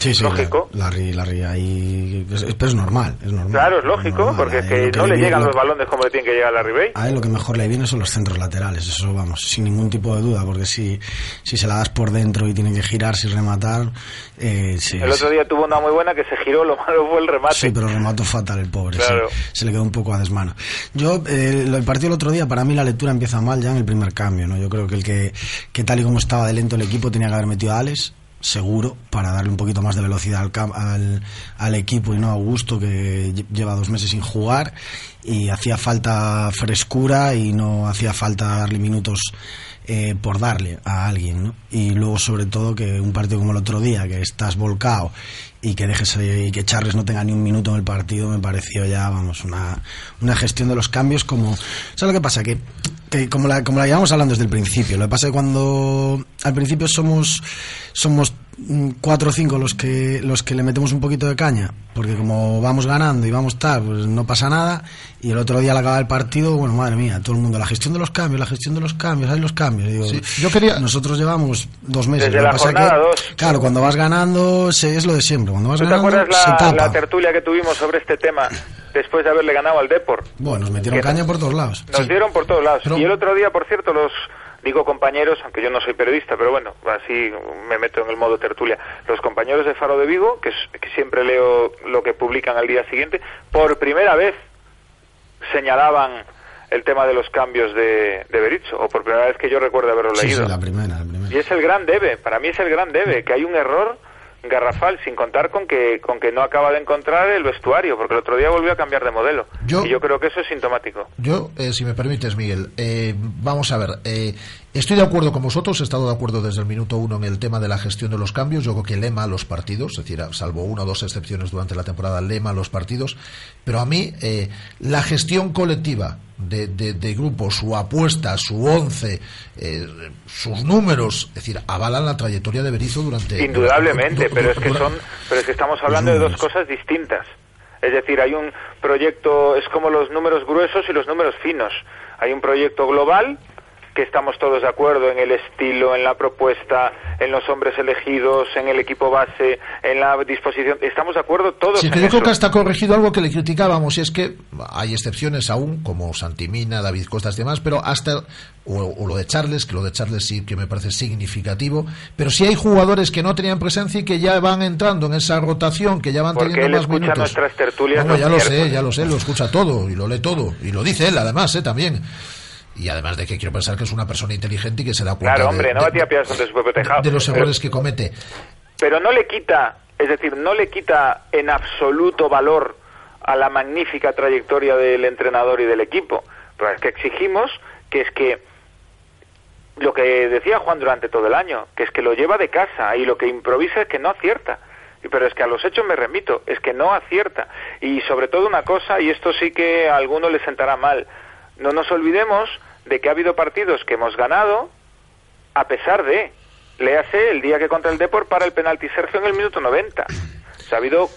Sí, sí, Lógico. Larry, Larry, ahí... es- pero es normal, es normal. Claro, es lógico, normal, porque es que lo que no le llegan lo- los balones como le tienen que llegar a la Ribey. A él lo que mejor le viene son los centros laterales, eso vamos, sin ningún tipo de duda, porque si, si se la das por dentro y tiene que girar sin rematar, eh, sí, El otro día tuvo una muy buena que se giró, lo malo fue el remate. Sí, pero remató fatal el pobre. sí. Claro. Se le quedó un poco a desmano. Yo, eh, el partido el otro día, para mí la lectura empieza mal ya en el primer cambio. ¿no? Yo creo que el que, que tal y como estaba de lento el equipo tenía que haber metido a Alex, seguro, para darle un poquito más de velocidad al, al, al equipo y no a Augusto, que lle- lleva dos meses sin jugar. Y hacía falta frescura y no hacía falta darle minutos eh, por darle a alguien, ¿no? Y luego, sobre todo, que un partido como el otro día, que estás volcado y que dejes y que Charles no tenga ni un minuto en el partido, me pareció ya, vamos, una, una gestión de los cambios como... ¿Sabes lo que pasa? Que, que como, la, como la llevamos hablando desde el principio, lo que pasa es que cuando al principio somos somos cuatro o cinco los que los que le metemos un poquito de caña porque como vamos ganando y vamos tal pues no pasa nada y el otro día al acabar el partido bueno madre mía todo el mundo la gestión de los cambios la gestión de los cambios hay los cambios digo, yo quería nosotros llevamos dos meses Desde la jornada que, dos. claro cuando vas ganando se, es lo de siempre cuando vas ¿Tú te ganando acuerdas se la, tapa la tertulia que tuvimos sobre este tema después de haberle ganado al Depor? bueno nos metieron caña por todos lados Nos dieron por todos lados. Y el otro día, por cierto, los digo compañeros, aunque yo no soy periodista, pero bueno, así me meto en el modo tertulia. Los compañeros de Faro de Vigo, que, siempre leo lo que publican al día siguiente, por primera vez señalaban el tema de los cambios de, de Berizzo, o por primera vez que yo recuerdo haberlo sí, leído. sí, la primera, la primera. Y es el gran debe, para mí es el gran debe, que hay un error garrafal, sin contar con que, con que no acaba de encontrar el vestuario, porque el otro día volvió a cambiar de modelo. Yo- y yo creo que eso es sintomático. Yo, eh, si me permites, Miguel, eh, vamos a ver. eh, estoy de acuerdo con vosotros, he estado de acuerdo desde el minuto uno en el tema de la gestión de los cambios. Yo creo que lema los partidos, es decir, salvo una o dos excepciones durante la temporada, lema los partidos. Pero a mí, eh, la gestión colectiva de, de- de grupos, su apuesta, su once, eh, sus números, es decir, avalan la trayectoria de Berizzo durante. Indudablemente, du- du- pero es que son, pero es que estamos hablando de dos cosas distintas. Es decir, hay un proyecto, es como los números gruesos y los números finos. Hay un proyecto global que estamos todos de acuerdo en el estilo, en la propuesta, en los hombres elegidos, en el equipo base, en la disposición. Estamos de acuerdo todos Sí, en que hasta corregido algo que le criticábamos, y es que hay excepciones aún, como Santimina, David Costas y demás, pero hasta, o, o lo de Charles, que lo de Charles sí que me parece significativo, pero sí hay jugadores que no tenían presencia y que ya van entrando en esa rotación, que ya van Porque teniendo él más escucha minutos. nuestras tertulias los ya lo sé, ya lo sé, lo escucha todo, y lo lee todo, y lo dice él además, ¿eh? también. Y además de que quiero pensar que es una persona inteligente y que se da cuenta Claro, de- hombre, no de- batía piedras contra su propio tejado. de los Pero- errores que comete. pero no le quita, es decir, no le quita en absoluto valor a la magnífica trayectoria del entrenador y del equipo. Pero es que exigimos que es que lo que decía Juan durante todo el año, que es que lo lleva de casa y lo que improvisa es que no acierta. Y- Pero es que a los hechos me remito, es que no acierta. Y sobre todo una cosa, y esto sí que a alguno le sentará mal, no nos olvidemos de que ha habido partidos que hemos ganado a pesar de, léase el día que contra el Depor para el penalti Sergio en el minuto 90. O sea, ha habido,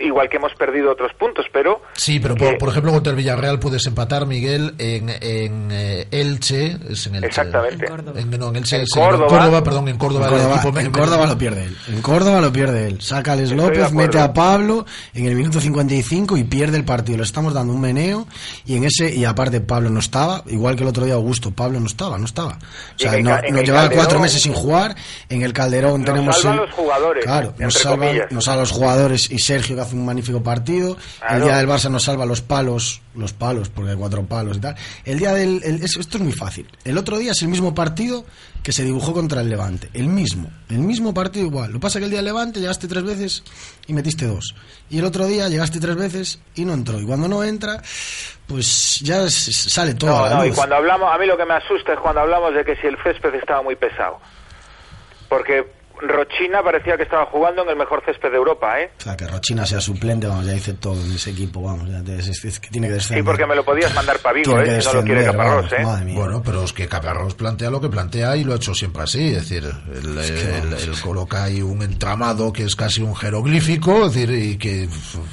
igual que hemos perdido otros puntos, pero Sí, pero por, por ejemplo contra el Villarreal puedes empatar, Miguel, en, en eh, Elche. Es en Elche. Exactamente. En, no, en Elche. En es Córdoba. perdón, en Córdoba. En el Córdoba, equipo en Córdoba lo pierde él. En Córdoba lo pierde él. Saca a Les López, mete a Pablo en el minuto 55 y pierde el partido. Le estamos dando un meneo y en ese y aparte Pablo no estaba, igual que el otro día Augusto, Pablo no estaba, no estaba. O sea, en no- en nos llevaba Calderón- cuatro meses sin jugar. En el Calderón Nos tenemos salvan el- los jugadores, Claro, nos comillas. nos salvan los jugadores y Sergio que hace un magnífico partido. El día del Barça nos salva los palos, los palos porque hay cuatro palos y tal. El día del el- es- esto es muy fácil. El otro día es el mismo partido que se dibujó contra el Levante, el mismo, el mismo partido igual. Lo que pasa que el día del Levante llegaste tres veces y metiste dos. Y el otro día llegaste tres veces y no entró. Y cuando no entra, pues ya sale todo. no, no, y cuando hablamos, a mí lo que me asusta es cuando hablamos de que si el césped estaba muy pesado. Porque Rochina parecía que estaba jugando en el mejor césped de Europa, ¿eh? O sea, que Rochina sea suplente, vamos, ya dice todo en ese equipo, vamos, ya te- es, es que tiene que Sí, descender. porque me lo podías mandar para Vigo, ¿eh? Si no lo quiere Caparrós, vamos, ¿eh? madre mía. Bueno, pero es que Caparrós plantea lo que plantea y lo ha hecho siempre así. Es decir, él, él- él coloca ahí un entramado que es casi un jeroglífico, es decir, y que,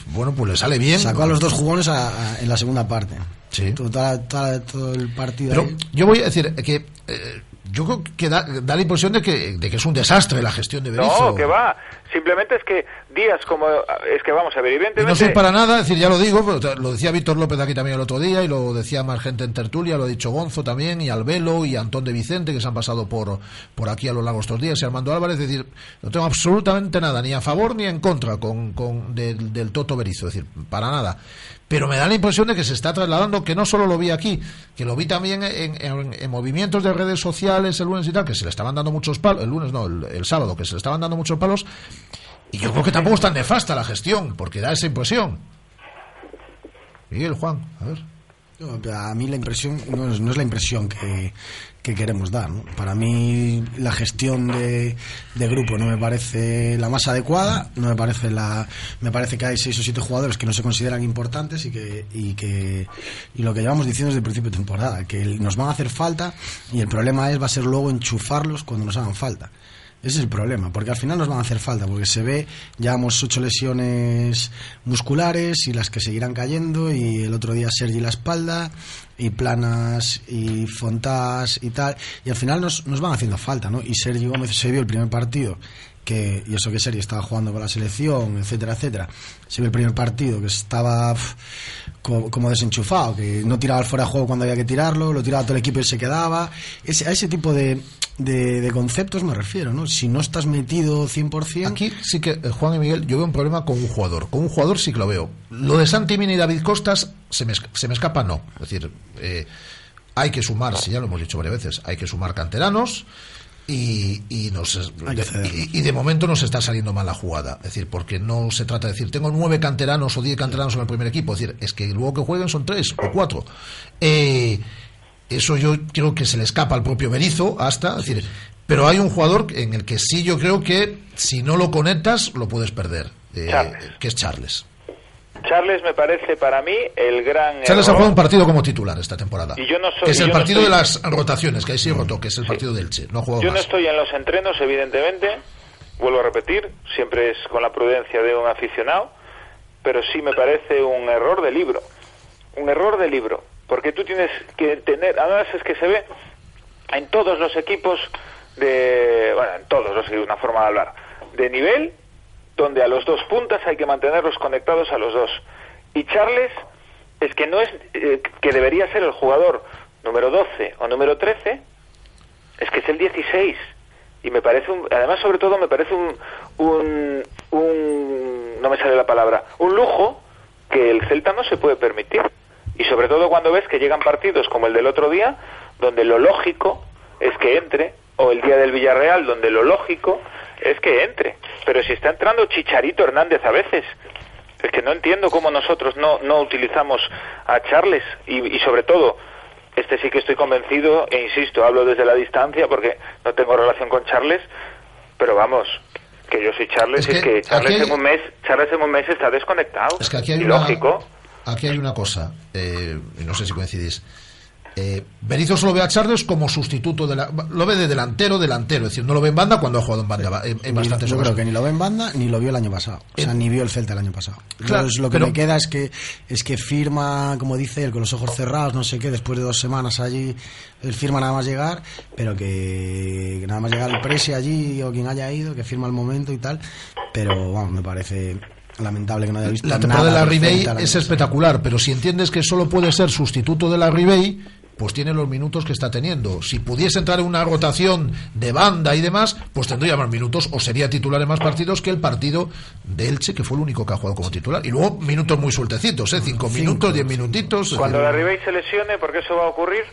bueno, pues le sale bien. Sacó a los dos jugones a- a- en la segunda parte. Sí. Toda- toda- todo el partido. Pero ahí. yo voy a decir que eh, yo creo que da, da la impresión de que, de que es un desastre la gestión de Berizzo. No, que va. Simplemente es que días como... Es que vamos a ver, Y evidentemente... no soy para nada, es decir, ya lo digo, pero lo decía Víctor López aquí también el otro día y lo decía más gente en tertulia, lo ha dicho Gonzo también y Albelo y Antón de Vicente que se han pasado por, por aquí a lo largo estos días y Armando Álvarez, es decir, no tengo absolutamente nada, ni a favor ni en contra con, con del, del Toto Berizzo, es decir, para nada. Pero me da la impresión de que se está trasladando, que no solo lo vi aquí, que lo vi también en, en- en movimientos de redes sociales el lunes y tal, que se le estaban dando muchos palos, el lunes no, el sábado, que se le estaban dando muchos palos, y yo creo que tampoco es tan nefasta la gestión, porque da esa impresión. Miguel, Juan, a ver. A mí la impresión no es, no es la impresión que, que queremos dar. ¿no? Para mí la gestión de, de grupo no me parece la más adecuada. No me parece la, me parece que hay seis o siete jugadores que no se consideran importantes y que y que y lo que llevamos diciendo desde el principio de temporada que nos van a hacer falta y el problema es va a ser luego enchufarlos cuando nos hagan falta. Ese es el problema, porque al final nos van a hacer falta, porque se ve, llevamos ocho lesiones musculares y las que seguirán cayendo, y el otro día Sergi la espalda, y Planas y Fontás y tal, y al final nos, nos van haciendo falta, ¿no? Y Sergi Gómez se vio el primer partido, que, y eso que Sergi estaba jugando con la selección, etcétera, etcétera, se vio el primer partido que estaba como desenchufado, que no tiraba el fuera de juego cuando había que tirarlo, lo tiraba todo el equipo y se quedaba. Ese tipo de, de, de conceptos me refiero, ¿no? Si no estás metido 100%... Aquí sí que, eh, Juan y Miguel, yo veo un problema con un jugador. Con un jugador sí que lo veo. Lo de Santi Mina y David Costas se me, se me escapa, no. Es decir, eh, hay que sumar, si ya lo hemos dicho varias veces, hay que sumar canteranos y, y, nos, y de momento nos está saliendo mal la jugada. Es decir, porque no se trata de decir, tengo nueve canteranos o diez canteranos en el primer equipo. Es decir, es que luego que jueguen son tres o cuatro. Eh, eso yo creo que se le escapa al propio Berizo hasta, es decir, pero hay un jugador en el que sí yo creo que si no lo conectas lo puedes perder, eh, que es Charles. Charles me parece para mí el gran Charles ha jugado un partido como titular esta temporada. Y yo no soy- que es el no partido estoy- de las rotaciones, que ahí sí rotó, que es el partido del Che. No Yo no estoy en los entrenos, evidentemente, vuelvo a repetir, siempre es con la prudencia de un aficionado, pero sí me parece un error de libro, un error de libro, porque tú tienes que tener, además es que se ve en todos los equipos de, bueno, en todos, no sé, una forma de hablar, de nivel, donde a los dos puntas hay que mantenerlos conectados a los dos. Y Charles es que no es, eh, que debería ser el jugador número 12 o número 13, es que es el 16 y me parece un, además sobre todo me parece un, un, un no me sale la palabra un lujo que el Celta no se puede permitir y sobre todo cuando ves que llegan partidos como el del otro día donde lo lógico es que entre o el día del Villarreal donde lo lógico es que entre pero si está entrando Chicharito Hernández a veces es que no entiendo cómo nosotros no, no utilizamos a Charles y, y sobre todo este sí que estoy convencido e insisto, hablo desde la distancia porque no tengo relación con Charles, pero vamos, que yo soy Charles Es y es que Charles hay- en un mes, Charles en un mes está desconectado. Es que aquí hay y una, lógico. Aquí hay una cosa, eh, y no sé si coincidís. Eh, Berizzo solo ve a Charles como sustituto de la, lo ve de delantero, delantero, es decir, no lo ve en banda cuando ha jugado en banda en, bastantes yo creo que ni lo ve en banda ni lo vio el año pasado. O sea, ni vio el Celta el año pasado. Claro, Entonces, lo que pero- me queda es que es que firma, como dice él, con los ojos cerrados, no sé qué, después de dos semanas allí, él firma nada más llegar, pero que, que nada más llegar el prese allí o quien haya ido, que firma al momento y tal. Pero, vamos, me parece lamentable que no haya visto La temporada de la Ribey es espectacular, pero si entiendes que solo puede ser sustituto de la Ribey, pues tiene los minutos que está teniendo. Si pudiese entrar en una rotación de banda y demás, pues tendría más minutos o sería titular en más partidos que el partido de Elche, que fue el único que ha jugado como titular. Y luego minutos muy sueltecitos, ¿eh? Cinco, minutos, diez minutitos. Cuando la Ribey se lesione, porque eso va a ocurrir,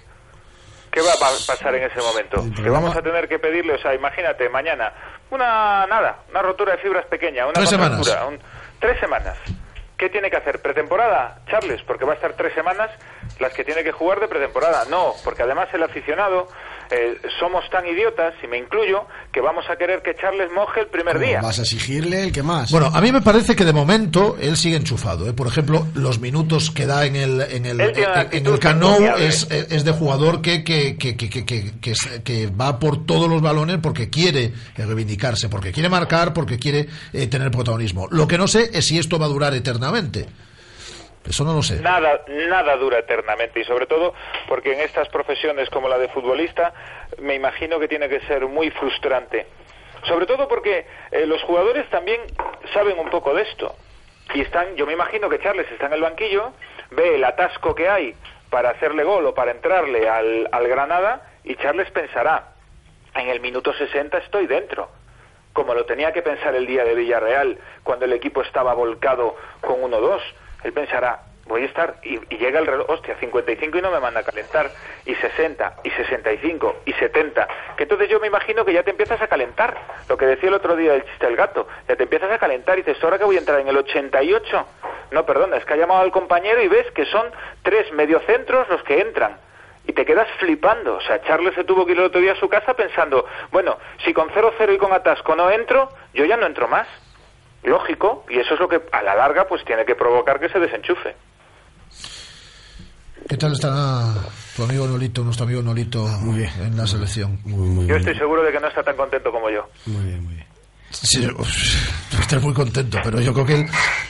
¿qué va a pa- pasar en ese momento? Que vamos a tener que pedirle, o sea, imagínate, mañana, una, nada, una rotura de fibras pequeña, una Tres semanas. contractura, un- tres semanas. ¿Qué tiene que hacer? ¿Pretemporada? Charles, porque va a estar tres semanas las que tiene que jugar de pretemporada. No, porque además el aficionado eh, somos tan idiotas, y me incluyo, que vamos a querer que Charles moje el primer ¿Cómo día. Vas a exigirle el que más. Bueno, a mí me parece que de momento él sigue enchufado. ¿eh? Por ejemplo, los minutos que da en el en el, en- el encomiable. es, es de jugador que que, que, que, que, que- que es- que va por todos los balones porque quiere eh, reivindicarse, porque quiere marcar, porque quiere eh, tener protagonismo. Lo que no sé es si esto va a durar eternamente. Eso no lo sé. Nada, nada dura eternamente y sobre todo porque en estas profesiones como la de futbolista me imagino que tiene que ser muy frustrante. Sobre todo porque eh, los jugadores también saben un poco de esto y están, yo me imagino que Charles está en el banquillo, ve el atasco que hay para hacerle gol o para entrarle al, al Granada y Charles pensará, en el minuto 60 estoy dentro como lo tenía que pensar el día de Villarreal, cuando el equipo estaba volcado con 1-2. Él pensará, voy a estar, y, llega el reloj, hostia, 55 y no me manda a calentar, y 60, y 65, y 70, que entonces yo me imagino que ya te empiezas a calentar, lo que decía el otro día el chiste del gato, ya te empiezas a calentar y dices, ahora que voy a entrar en el 88, no, perdona, es que ha llamado al compañero y ves que son tres mediocentros los que entran, y te quedas flipando. O sea, Charles se tuvo que ir el otro día a su casa pensando, bueno, si con 0-0 y con atasco no entro, yo ya no entro más. Lógico, y eso es lo que a la larga pues tiene que provocar que se desenchufe. ¿Qué tal está tu amigo Nolito, nuestro amigo Nolito muy bien, en la selección? Muy, muy yo estoy seguro de que no está tan contento como yo. Muy bien, muy bien. Sí, estar muy contento, pero yo creo que él,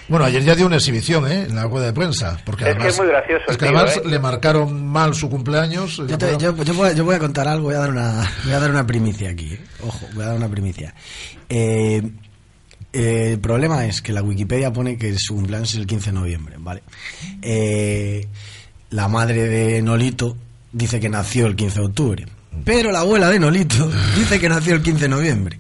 bueno, ayer ya dio una exhibición, ¿eh? En la rueda de prensa, porque es además, que es muy gracioso. es que tío, además ¿eh? le marcaron mal su cumpleaños. Yo, te, yo, yo, voy, yo, voy, a contar algo, voy a dar una, voy a dar una primicia aquí. ¿eh? Ojo, voy a dar una primicia. Eh, eh, el problema es que la Wikipedia pone que su cumpleaños es el 15 de noviembre, ¿vale? Eh, la madre de Nolito dice que nació el 15 de octubre, pero la abuela de Nolito dice que nació el 15 de noviembre.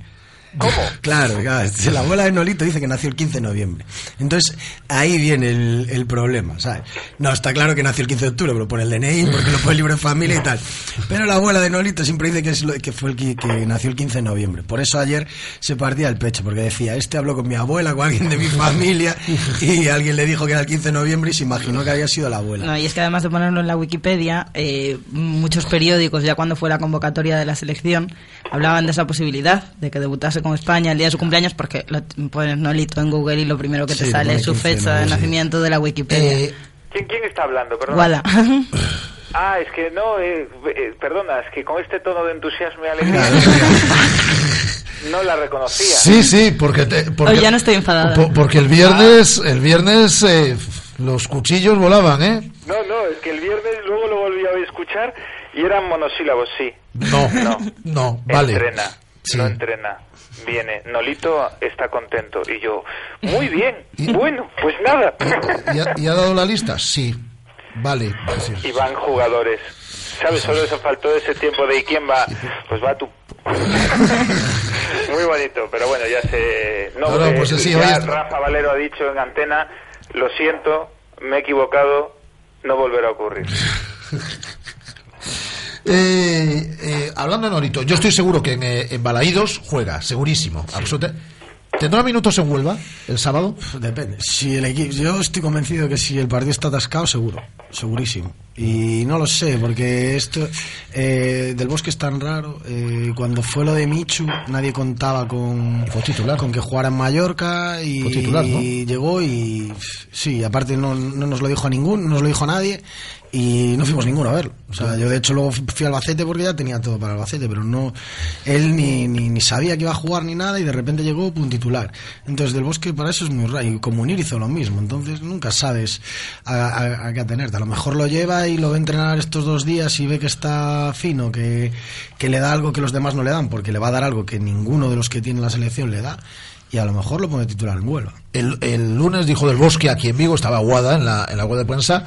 ¿Cómo? Claro, claro, la abuela de Nolito dice que nació el 15 de noviembre. Entonces, ahí viene el, el, problema, ¿sabes? No, está claro que nació el 15 de octubre, pero pone el DNI, porque lo pone el libro de familia y tal. Pero la abuela de Nolito siempre dice que, es lo, que fue el que, que, nació el 15 de noviembre. Por eso ayer se partía el pecho, porque decía, este habló con mi abuela, con alguien de mi familia, y alguien le dijo que era el 15 de noviembre y se imaginó que había sido la abuela. No, y es que además de ponerlo en la Wikipedia, eh, muchos periódicos, ya cuando fue la convocatoria de la selección, hablaban de esa posibilidad, de que debutase con España el día de su cumpleaños porque lo pones Nolito en Google y lo primero que te sí, sale es su fecha de nacimiento de la Wikipedia. Eh, ¿Quién, ¿Quién, está hablando? Perdón. Wala. Ah, es que no, eh, eh, perdona, es que con este tono de entusiasmo y alegría no la reconocía. Sí, sí, porque, te, porque Hoy ya no estoy enfadada. Por, porque el viernes, el viernes eh, los cuchillos volaban, ¿eh? No, no, es que el viernes luego lo volví a escuchar y eran monosílabos, sí. No, no, no vale. Entrena, Sí. no entrena. Viene, Nolito está contento. Y yo, muy bien, bueno, pues nada. ¿Y ha, y ha dado la lista? Sí. Vale. decir, Y van jugadores. ¿Sabes? Solo eso faltó ese tiempo de ¿y quién va? Pues va tú. Muy bonito, pero bueno, ya se... No, No, no, eh, pues sí, ya Rafa Valero ha dicho en antena, lo siento, me he equivocado, no volverá a ocurrir. Eh, eh, hablando de Norito, yo estoy seguro que en, eh, en Balaídos juega, segurísimo. ¿Tendrá minutos en Huelva el sábado? Depende. Si el equipo, yo estoy convencido que si el partido está atascado, seguro, segurísimo. Y no lo sé, porque esto eh, del bosque es tan raro. eh, cuando fue lo de Michu, nadie contaba con, con que jugara en Mallorca y, Fue titular, ¿no? y llegó y sí, aparte no, no nos lo dijo a ningún, no nos lo dijo a nadie y no fuimos ninguno a verlo. O sea, yo de hecho luego fui a Albacete porque ya tenía todo para Albacete, pero no, él ni, ni, ni sabía que iba a jugar ni nada y de repente llegó un titular. Entonces del Bosque para eso es muy raro y Comunir hizo lo mismo, entonces nunca sabes a, qué atenerte. A lo mejor lo lleva y lo ve entrenar estos dos días y ve que está fino, que, que le da algo que los demás no le dan, porque le va a dar algo que ninguno de los que tiene la selección le da. Y a lo mejor lo pone titular en Huelva. El, el lunes dijo del Bosque aquí en Vigo, estaba Guada en la, en la de prensa,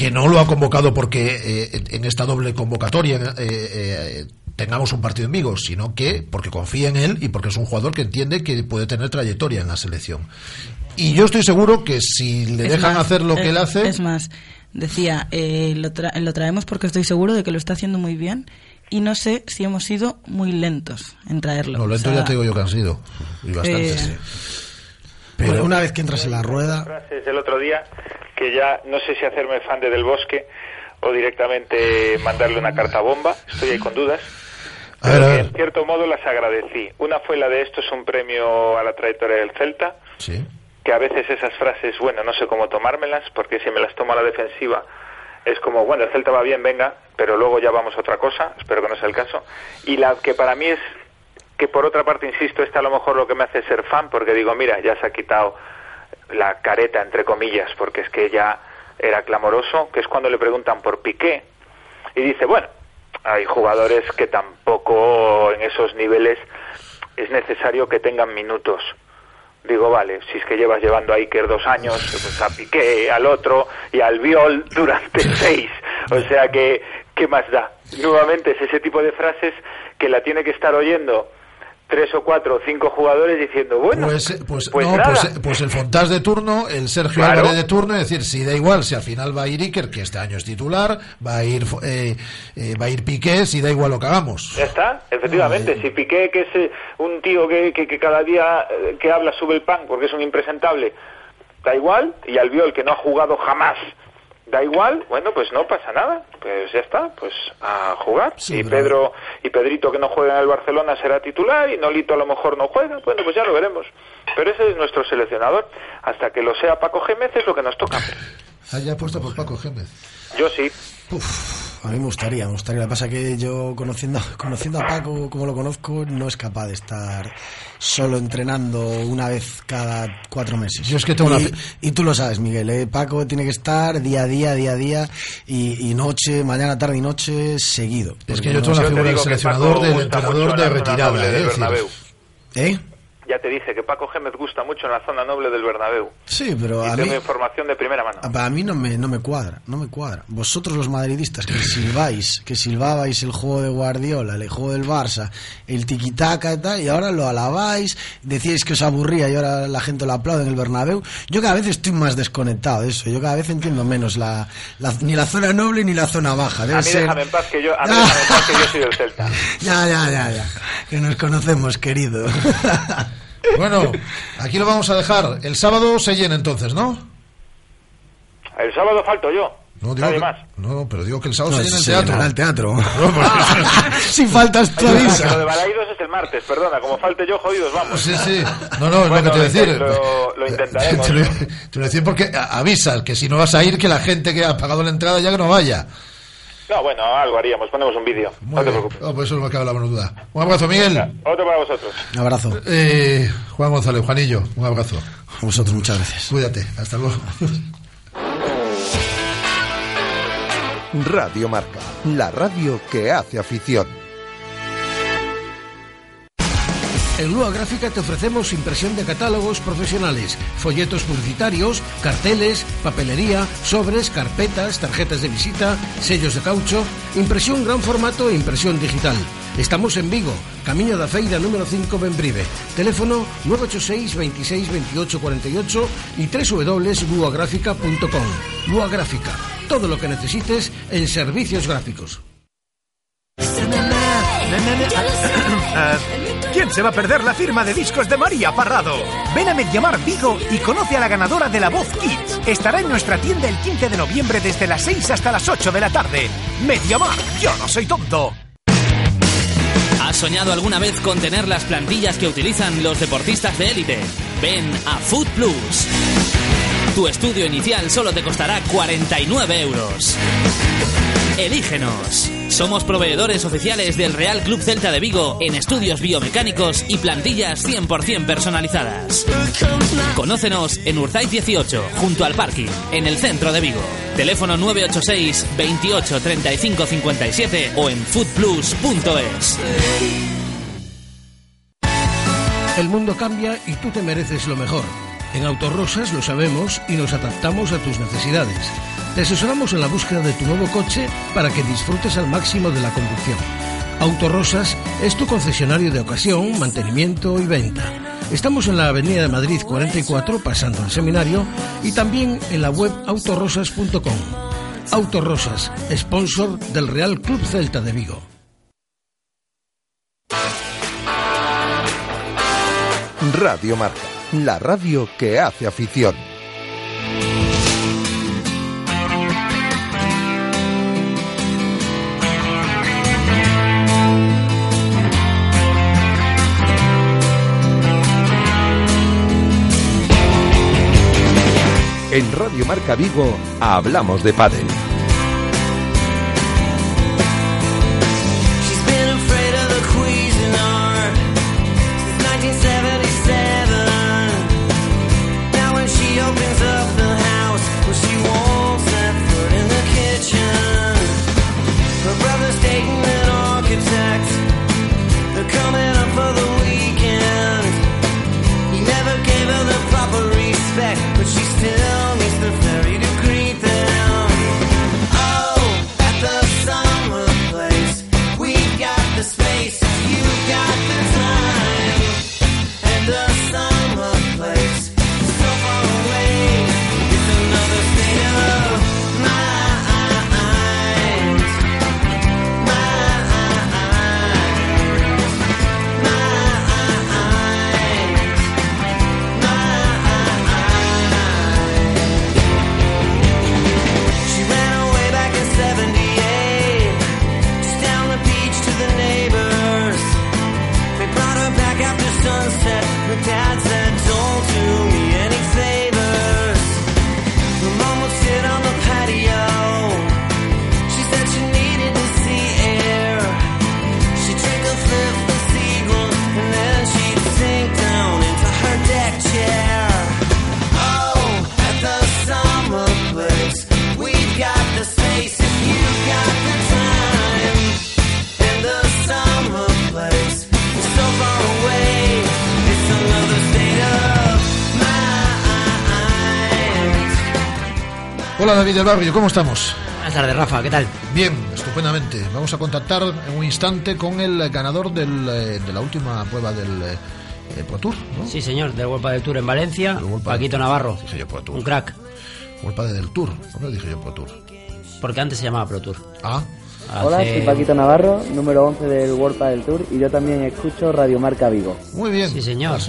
que no lo ha convocado porque eh, en- esta doble convocatoria eh, eh, tengamos un partido en Vigo, sino que porque confía en él y porque es un jugador que entiende que puede tener trayectoria en la selección. Y yo estoy seguro que si le Es dejan más, hacer lo es- que él hace, Es más, decía, eh, lo, tra- lo traemos porque estoy seguro de que lo está haciendo muy bien y no sé si hemos sido muy lentos en traerlo. no, lento O sea, ya te digo yo que han sido, y bastantes. eh, Pero una vez que entras en la rueda, frases del otro día que ya no sé si hacerme fan de Del Bosque o directamente mandarle una carta bomba, estoy ahí con dudas. A ver, Pero a ver. en cierto modo las agradecí. Una fue la de esto es un premio a la trayectoria del Celta, Sí. que a veces esas frases, bueno, no sé cómo tomármelas, porque si me las tomo a la defensiva es como, bueno, el Celta va bien, venga, pero luego ya vamos a otra cosa, espero que no sea el caso. Y la que para mí es, que por otra parte, insisto, esta a lo mejor lo que me hace ser fan, porque digo, mira, ya se ha quitado la careta, entre comillas, porque es que ya era clamoroso, que es cuando le preguntan por Piqué y dice, bueno, hay jugadores que tampoco en esos niveles es necesario que tengan minutos. Digo, vale, si es que llevas llevando a Iker dos años, pues a Piqué, al otro y al Viol durante seis. O sea que, ¿qué más da? Nuevamente es ese tipo de frases que la tiene que estar oyendo tres o cuatro o cinco jugadores diciendo, bueno, Pues, pues, pues no, nada. pues, pues el Fontás de turno, el Sergio Claro. Álvarez de turno, es decir, si da igual, si al final va a ir Iker, que este año es titular, va a ir eh, eh, va a ir Piqué, si da igual lo que hagamos. Ya está, efectivamente. Si Piqué, que es eh, un tío que, que, que cada día eh, que habla sube el pan porque es un impresentable, da igual, y Albiol, que no ha jugado jamás, da igual, bueno, pues no pasa nada, pues ya está, pues a jugar. y Pedro y Pedrito, que no juega en el Barcelona, será titular, y Nolito a lo mejor no juega, bueno, pues ya lo veremos. Pero ese es nuestro seleccionador. Hasta que lo sea Paco Gémez es lo que nos toca. Haya puesto por Paco Gémez. Yo sí. A mí me gustaría, me gustaría. Lo que pasa es que yo, conociendo, conociendo a Paco como lo conozco, no es capaz de estar solo entrenando una vez cada cuatro meses. Yo es que tengo y, una y tú lo sabes, Miguel, ¿eh? Paco tiene que estar día a día, día a día, y, y noche, mañana, tarde y noche, seguido. Es que yo tengo la figura del seleccionador, del entrenador de retirada. del eh, Ya te dije que Paco Gémez gusta mucho en la zona noble del Bernabéu. Sí, pero y a mí, tengo información de primera mano. a mí no me, no me cuadra, no me cuadra. Vosotros los madridistas que silbáis, que silbabais el juego de Guardiola, el juego del Barça, el tiquitaca y tal, y ahora lo alabáis, decíais que os aburría y ahora la gente lo aplaude en el Bernabéu. Yo cada vez estoy más desconectado de eso, yo cada vez entiendo menos la, la- ni la zona noble ni la zona baja. Debe a mí ser... déjame en paz que yo, a mí déjame en paz que yo soy del Celta. Ya, ya, ya, ya. Que nos conocemos, querido. Bueno, aquí lo vamos a dejar. El sábado se llena entonces, ¿no? El sábado falto yo. No, digo que-. No, pero digo que el sábado No, se llena el se teatro. el teatro. No, porque- si faltas tú avisa. que lo de Balaidos es el martes, perdona. Como falte yo, jodidos vamos. Sí, sí. No, no, es Bueno, lo que te voy a decir. Lo, lo intentaremos. Te lo, te lo voy a decir porque avisas que si no vas a ir, que la gente que ha pagado la entrada ya que no vaya. No, bueno, algo haríamos. Ponemos un vídeo. Muy No te preocupes. Oh, pues eso no me cabe la menor duda. Un abrazo, Miguel. Otro para vosotros. Un abrazo. Eh, Juan González, Juanillo, un abrazo. A vosotros, muchas gracias. Cuídate, hasta luego. Radio Marca, la radio que hace afición. En Lua Gráfica te ofrecemos impresión de catálogos profesionales, folletos publicitarios, carteles, papelería, sobres, carpetas, tarjetas de visita, sellos de caucho, impresión gran formato e impresión digital. Estamos en Vigo, Camino da Feira número 5 Benbrive. Teléfono 986 26 28 48 y www.luagráfica.com. Lua Gráfica, todo lo que necesites en servicios gráficos. ¿Quién se va a perder la firma de discos de María Parrado? Ven a Mediamar Vigo y conoce a la ganadora de la Voz Kids. Estará en nuestra tienda el 15 de noviembre desde las 6 hasta las 8 de la tarde. Mediamar, yo no soy tonto. ¿Has soñado alguna vez con tener las plantillas que utilizan los deportistas de élite? Ven a Food Plus. Tu estudio inicial solo te costará 49 euros. Elígenos. Somos proveedores oficiales del Real Club Celta de Vigo en estudios biomecánicos y plantillas 100% personalizadas. Conócenos en Urzaiz 18, junto al parking, en el centro de Vigo. Teléfono 986 28 35 57 o en foodplus.es. El mundo cambia y tú te mereces lo mejor. En Autorosas lo sabemos y nos adaptamos a tus necesidades. Te asesoramos en la búsqueda de tu nuevo coche para que disfrutes al máximo de la conducción. Autorosas es tu concesionario de ocasión, mantenimiento y venta. Estamos en la Avenida de Madrid 44, pasando al seminario, y también en la web autorosas.com. Autorosas, sponsor del Real Club Celta de Vigo. Radio Marca, la radio que hace afición. En Radio Marca Vigo hablamos de pádel. Del Barrio, ¿cómo estamos? Buenas tardes, Rafa, ¿qué tal? Bien, estupendamente. Vamos a contactar en un instante con el ganador del, eh, de la última prueba del eh, eh, Pro Tour, ¿no? Sí, señor, del World del Tour en Valencia, Paquito Navarro, Dije yo Pro Tour. un crack, World del Tour. ¿Por qué dije yo Pro Tour? porque antes se llamaba Pro Tour. Ah, Hola, soy Paquito Navarro, número 11 del World del Tour y yo también escucho Radio Marca Vigo. muy bien. Sí, señor.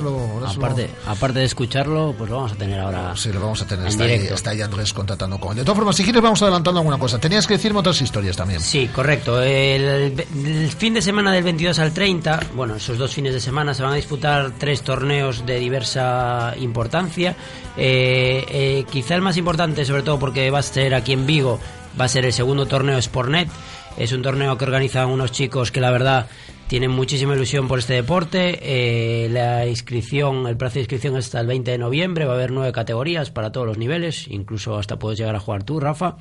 Aparte, aparte de escucharlo, pues lo vamos a tener ahora. Sí, lo vamos a tener. en Está ahí, directo. está ahí Andrés contactando con él. De todas formas, si quieres, vamos adelantando alguna cosa. Tenías que decirme otras historias también. Sí, correcto. El, el fin de semana del 22 al 30, bueno, esos dos fines de semana se van a disputar tres torneos de diversa importancia. Eh, eh, quizá el más importante, sobre todo porque va a ser aquí en Vigo, va a ser el segundo torneo Sportnet. Es un torneo que organizan unos chicos que la verdad tienen muchísima ilusión por este deporte. Eh, la inscripción, el plazo de inscripción es hasta el 20 de noviembre. Va a haber nueve categorías para todos los niveles, incluso hasta puedes llegar a jugar tú, Rafa.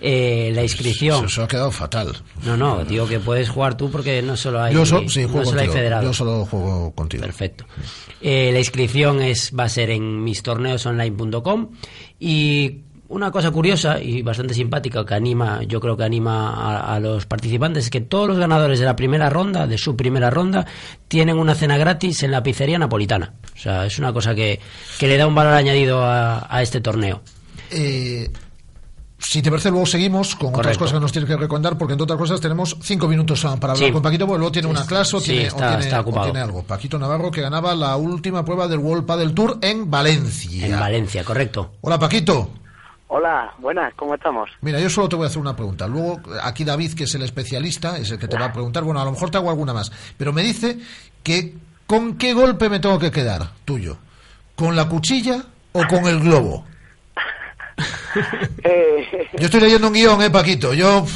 Eh, la inscripción. Eso ha quedado fatal. No, no, digo que puedes jugar tú porque no solo hay, Yo so- sí, no solo hay contigo. federados. Yo solo juego contigo. Perfecto. Eh, la inscripción es va a ser en mistorneosonline.com y una cosa curiosa y bastante simpática que anima, yo creo que anima a, a los participantes es que todos los ganadores de la primera ronda, de su primera ronda, tienen una cena gratis en la pizzería napolitana. O sea, es una cosa que, que le da un valor añadido a, a este torneo. Eh, si te parece, luego seguimos con otras cosas que nos tienes que recomendar, porque entre otras cosas tenemos cinco minutos ah, para hablar Sí. con Paquito, porque luego tiene una clase o sí, tiene, o tiene- está o tiene algo. Paquito Navarro, que ganaba la última prueba del World Padel Tour en Valencia. En Valencia, correcto. Hola, Paquito. Hola, buenas, ¿cómo estamos? Mira, yo solo te voy a hacer una pregunta. Luego, aquí David, que es el especialista, es el que te va a preguntar. Bueno, a lo mejor te hago alguna más. Pero me dice que ¿con qué golpe me tengo que quedar, tuyo? ¿Con la cuchilla o con el globo? Eh, Yo estoy leyendo un guion, ¿eh, Paquito? Yo...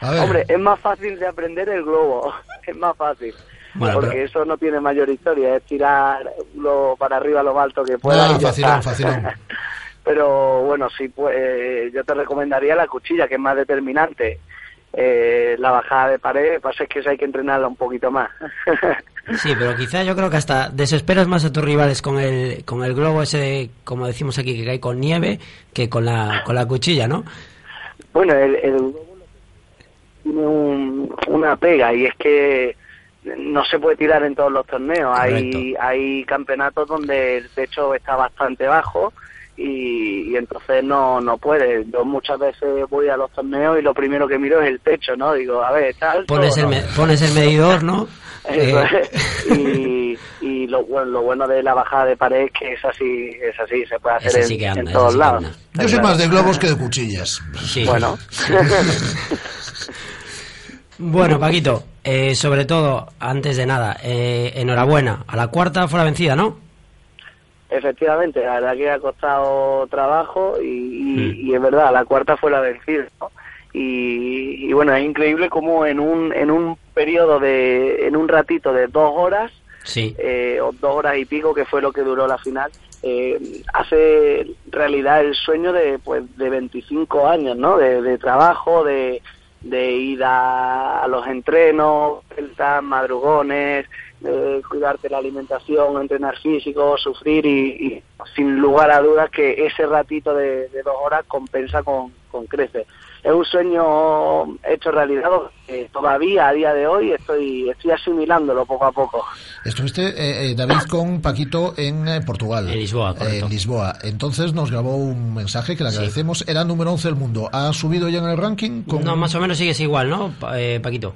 A ver. hombre, es más fácil de aprender el globo, es más fácil. Bueno, porque pero- eso no tiene mayor historia, es tirar lo para arriba lo más alto que pueda. Facilón, facilón. Pero bueno, sí, pues eh, yo te recomendaría la cuchilla, que es más determinante. Eh, la bajada de pared, pasa es que esa hay que entrenarla un poquito más. Sí, pero quizá yo creo que hasta desesperas más a tus rivales con el, con el globo ese, de, como decimos aquí, que cae con nieve, que con la, con la cuchilla, ¿no? Bueno, el, el globo tiene un- una pega y es que no se puede tirar en todos los torneos. Hay, hay campeonatos donde el techo está bastante bajo y, y entonces no, no puede. Yo muchas veces voy a los torneos y lo primero que miro es el techo, ¿no? Digo, a ver, ¿está alto Pones el, no? me- pones el medidor, ¿no? Eso Eh, es. y y lo, bueno, lo bueno de la bajada de pared es que es así, es así, se puede hacer en, sí anda, todos sí lados. anda. Yo soy más de globos que de cuchillas. Bueno. Bueno, Paquito, eh, sobre todo, antes de nada, eh, enhorabuena. A la cuarta fue la vencida, ¿no? Efectivamente, la verdad que ha costado trabajo y, y- y es verdad, la cuarta fue la vencida. ¿no? Y, y bueno, es increíble cómo en un, en un periodo de, en un ratito de dos horas, Sí. eh, o dos horas y pico, que fue lo que duró la final, eh, hace realidad el sueño de, pues, de 25 años, ¿no? De, de trabajo, de, de ir a, los entrenos, madrugones, de cuidarte la alimentación, entrenar físico, sufrir y, y sin lugar a dudas que ese ratito de, de dos horas compensa con, con creces. Es un sueño hecho realidad que todavía a día de hoy estoy, estoy asimilándolo poco a poco. Estuviste, eh, eh, David, con Paquito en eh, Portugal. En Lisboa, correcto. En Lisboa. Entonces nos grabó un mensaje que le agradecemos. Era número 11 del mundo. ¿Ha subido ya en el ranking? Con... No, más o menos sigues igual, ¿no, Pa- eh, Paquito?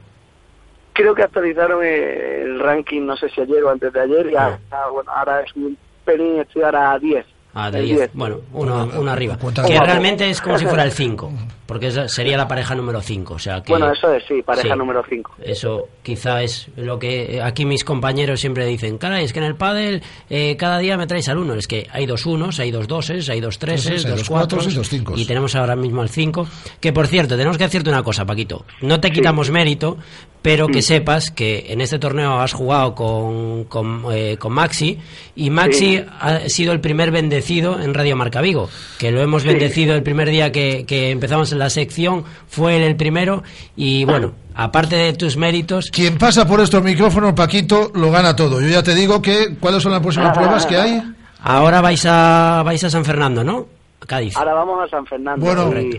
Creo que actualizaron el ranking, no sé si ayer o antes de ayer, y ahora, bueno, ahora es un pelín, estoy ahora a 10. Ah, de El 10. 10. Bueno, uno, uno arriba. Cuenta Que con- realmente es como si fuera el 5, porque esa sería la pareja número 5. O sea que, Bueno, eso es, sí, pareja Sí. número 5. Eso quizá es lo que aquí mis compañeros siempre dicen, caray, es que en el pádel eh, cada día me traes al uno. Es que hay dos unos, hay dos doses, hay dos treses, dos dos cuatros cuatros y dos cincos. y tenemos ahora mismo el 5. Que por cierto, tenemos que decirte una cosa, Paquito. No te quitamos mérito, pero que sepas que en este torneo has jugado con, con, eh, con Maxi y Maxi Sí. ha sido el primer bendecido en Radio Marca Vigo, que lo hemos Sí. bendecido el primer día que, que empezamos en la sección, fue él el primero y bueno, aparte de tus méritos... Quien pasa por estos micrófonos, Paquito, lo gana todo. Yo ya te digo que cuáles son las próximas pruebas que hay. Ahora vais a, vais a San Fernando, ¿no? Cádiz. Ahora vamos a San Fernando. Bueno. y,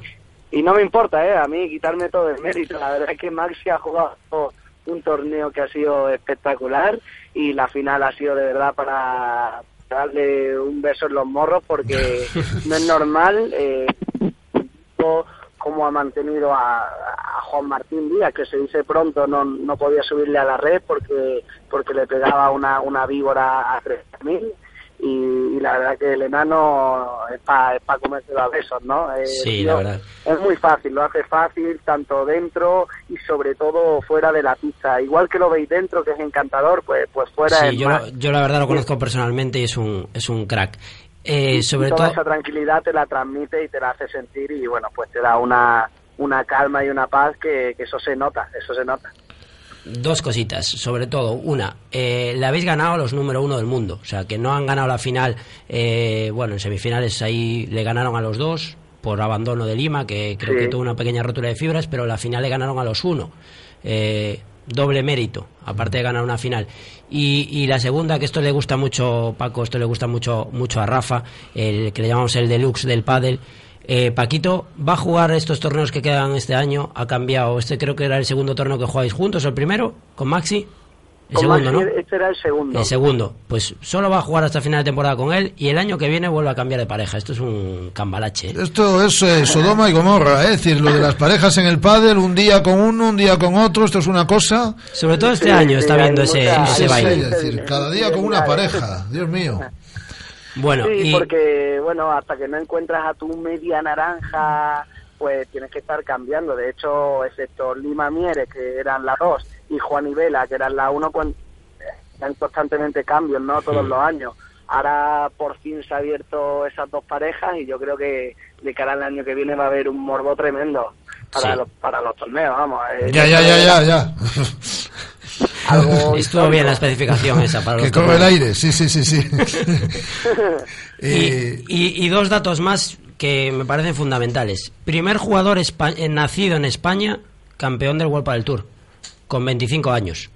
y no me importa, ¿eh? A mí quitarme todo el mérito. La verdad es que Maxi ha jugado un torneo que ha sido espectacular y la final ha sido de verdad para darle un beso en los morros porque no es normal eh, cómo ha mantenido a, a Juan Martín Díaz, que se dice pronto no, no podía subirle a la red porque porque le pegaba una, una víbora a 3.000 y, y la verdad que el enano es para es pa comerse a besos, ¿no? Eh, Sí, tío, la verdad. Es muy fácil, lo hace fácil tanto dentro y sobre todo fuera de la pista. Igual que lo veis dentro, que es encantador, pues pues fuera Sí, es yo, más. lo- yo la verdad lo conozco personalmente y es un, es un crack. Eh, Y sobre toda todo... esa tranquilidad te la transmite y te la hace sentir y bueno, pues te da una, una calma y una paz que, que eso se nota, eso se nota. Dos cositas, sobre todo. Una, eh, le habéis ganado a los número uno del mundo. O sea, que no han ganado la final. eh, bueno, en semifinales ahí le ganaron a los dos por abandono de Lima, que creo Sí. que tuvo una pequeña rotura de fibras, pero la final le ganaron a los uno. Eh, doble mérito, aparte de ganar una final. Y, y la segunda, que esto le gusta mucho, Paco, esto le gusta mucho, mucho a Rafa, el que le llamamos el deluxe del pádel. Eh, Paquito va a jugar estos torneos que quedan este año. Ha cambiado. Este creo que era el segundo torneo que jugáis juntos, el primero, con Maxi. El Con segundo, Maxi, ¿no? Este era el segundo. El segundo. Pues solo va a jugar hasta final de temporada con él y el año que viene vuelve a cambiar de pareja. Esto es un cambalache. ¿eh? Esto es eh, Sodoma y Gomorra, ¿eh? es decir, lo de las parejas en el pádel, un día con uno, un día con otro, esto es una cosa. Sobre todo este año está viendo ese, ese Sí, baile. es decir, cada día con una pareja, Dios mío. Bueno, sí, y porque, bueno, hasta que no encuentras a tu media naranja, pues tienes que estar cambiando. De hecho, excepto Lima Mieres, que eran las dos, y Juan y Vela, que eran la uno, están constantemente cambios, ¿no? Todos los años. Ahora por fin se ha abierto esas dos parejas y yo creo que de cara al año que viene va a haber un morbo tremendo para, Sí. los, para los torneos, vamos. Eh, Ya, ya, ya, ya, ya. Algo estuvo bien la especificación esa para los Que corre el aire, sí, sí, sí, sí. Eh, Y, y- y dos datos más que me parecen fundamentales. Primer jugador eh, nacido en España, campeón del World del Tour, con 25 años.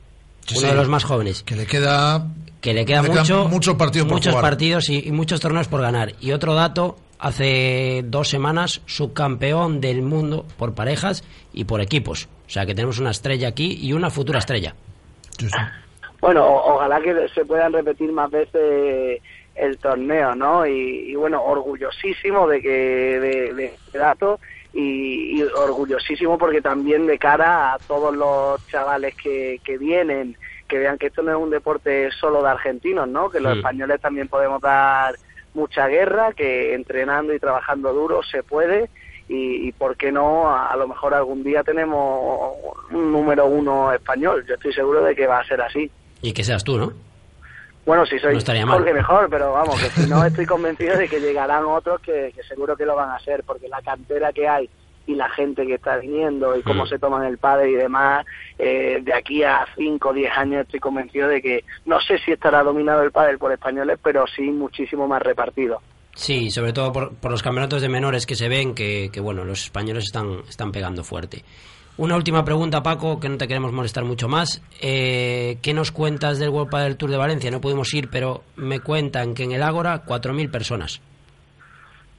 Sí, Uno de los más jóvenes. que le queda Que le queda Le mucho, muchos partidos por muchos jugar. partidos y, y muchos torneos por ganar. Y otro dato, hace dos semanas, subcampeón del mundo por parejas y por equipos. O sea que tenemos una estrella aquí y una futura estrella. Bueno, o- ojalá que se puedan repetir más veces el torneo, ¿no? Y, y bueno, orgullosísimo de que de, de este dato y, y orgullosísimo porque también de cara a todos los chavales que, que vienen, que vean que esto no es un deporte solo de argentinos, ¿no? Que los españoles también podemos dar mucha guerra, que entrenando y trabajando duro se puede y, y por qué no, a, a lo mejor algún día tenemos un número uno español. Yo estoy seguro de que va a ser así. Y que seas tú, ¿no? Bueno, si soy No mejor que mejor, pero vamos, que si no estoy convencido de que llegarán otros que, que seguro que lo van a hacer, porque la cantera que hay y la gente que está viniendo y cómo Mm. se toman el padre y demás, eh, de aquí a 5 o 10 años estoy convencido de que no sé si estará dominado el pádel por españoles, pero sí muchísimo más repartido. Sí, sobre todo por, por los campeonatos de menores que se ven, que, bueno, los españoles están, están pegando fuerte. Una última pregunta, Paco, que no te queremos molestar mucho más. Eh, ¿Qué nos cuentas del World del Tour de Valencia? No pudimos ir, pero me cuentan que en el Ágora 4.000 personas.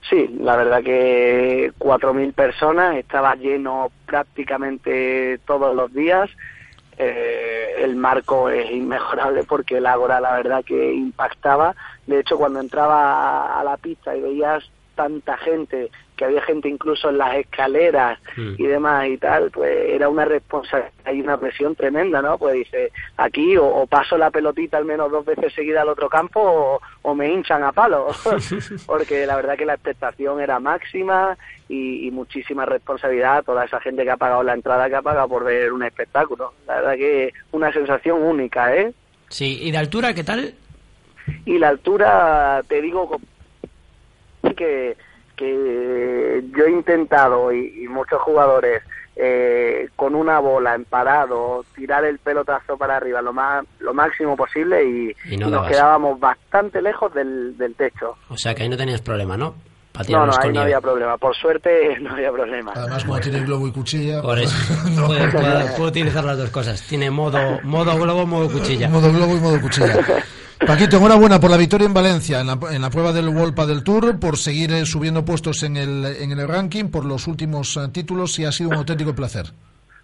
Sí, la verdad que 4.000 personas, estaba lleno prácticamente todos los días. Eh, el marco es inmejorable porque el Ágora la verdad que impactaba. De hecho, cuando entraba a la pista y veías tanta gente que había gente incluso en las escaleras y demás y tal, pues era una responsabilidad y una presión tremenda, ¿no? Pues dice, aquí o, o paso la pelotita al menos dos veces seguida al otro campo o, o me hinchan a palo, porque la verdad que la expectación era máxima y, y muchísima responsabilidad a toda esa gente que ha pagado la entrada, que ha pagado por ver un espectáculo. La verdad que una sensación única, ¿eh? Sí, ¿y de altura qué tal? Y la altura te digo que que yo he intentado y, y muchos jugadores eh, con una bola en parado tirar el pelotazo para arriba lo más lo máximo posible y, Y no y nos quedábamos bastante lejos del, del techo O sea que ahí no tenías problema, ¿no? Para no no ahí no había problema por suerte no había problema Además, como tiene globo y cuchilla. Por eso. no. Puede, puede- puede utilizar las dos cosas. Tiene modo, modo globo, modo cuchilla. Modo globo y modo cuchilla. Paquito, enhorabuena por la victoria en Valencia, en la, en la prueba del World del Tour, por seguir eh, subiendo puestos en el, en el ranking, por los últimos eh, títulos y ha sido un auténtico placer.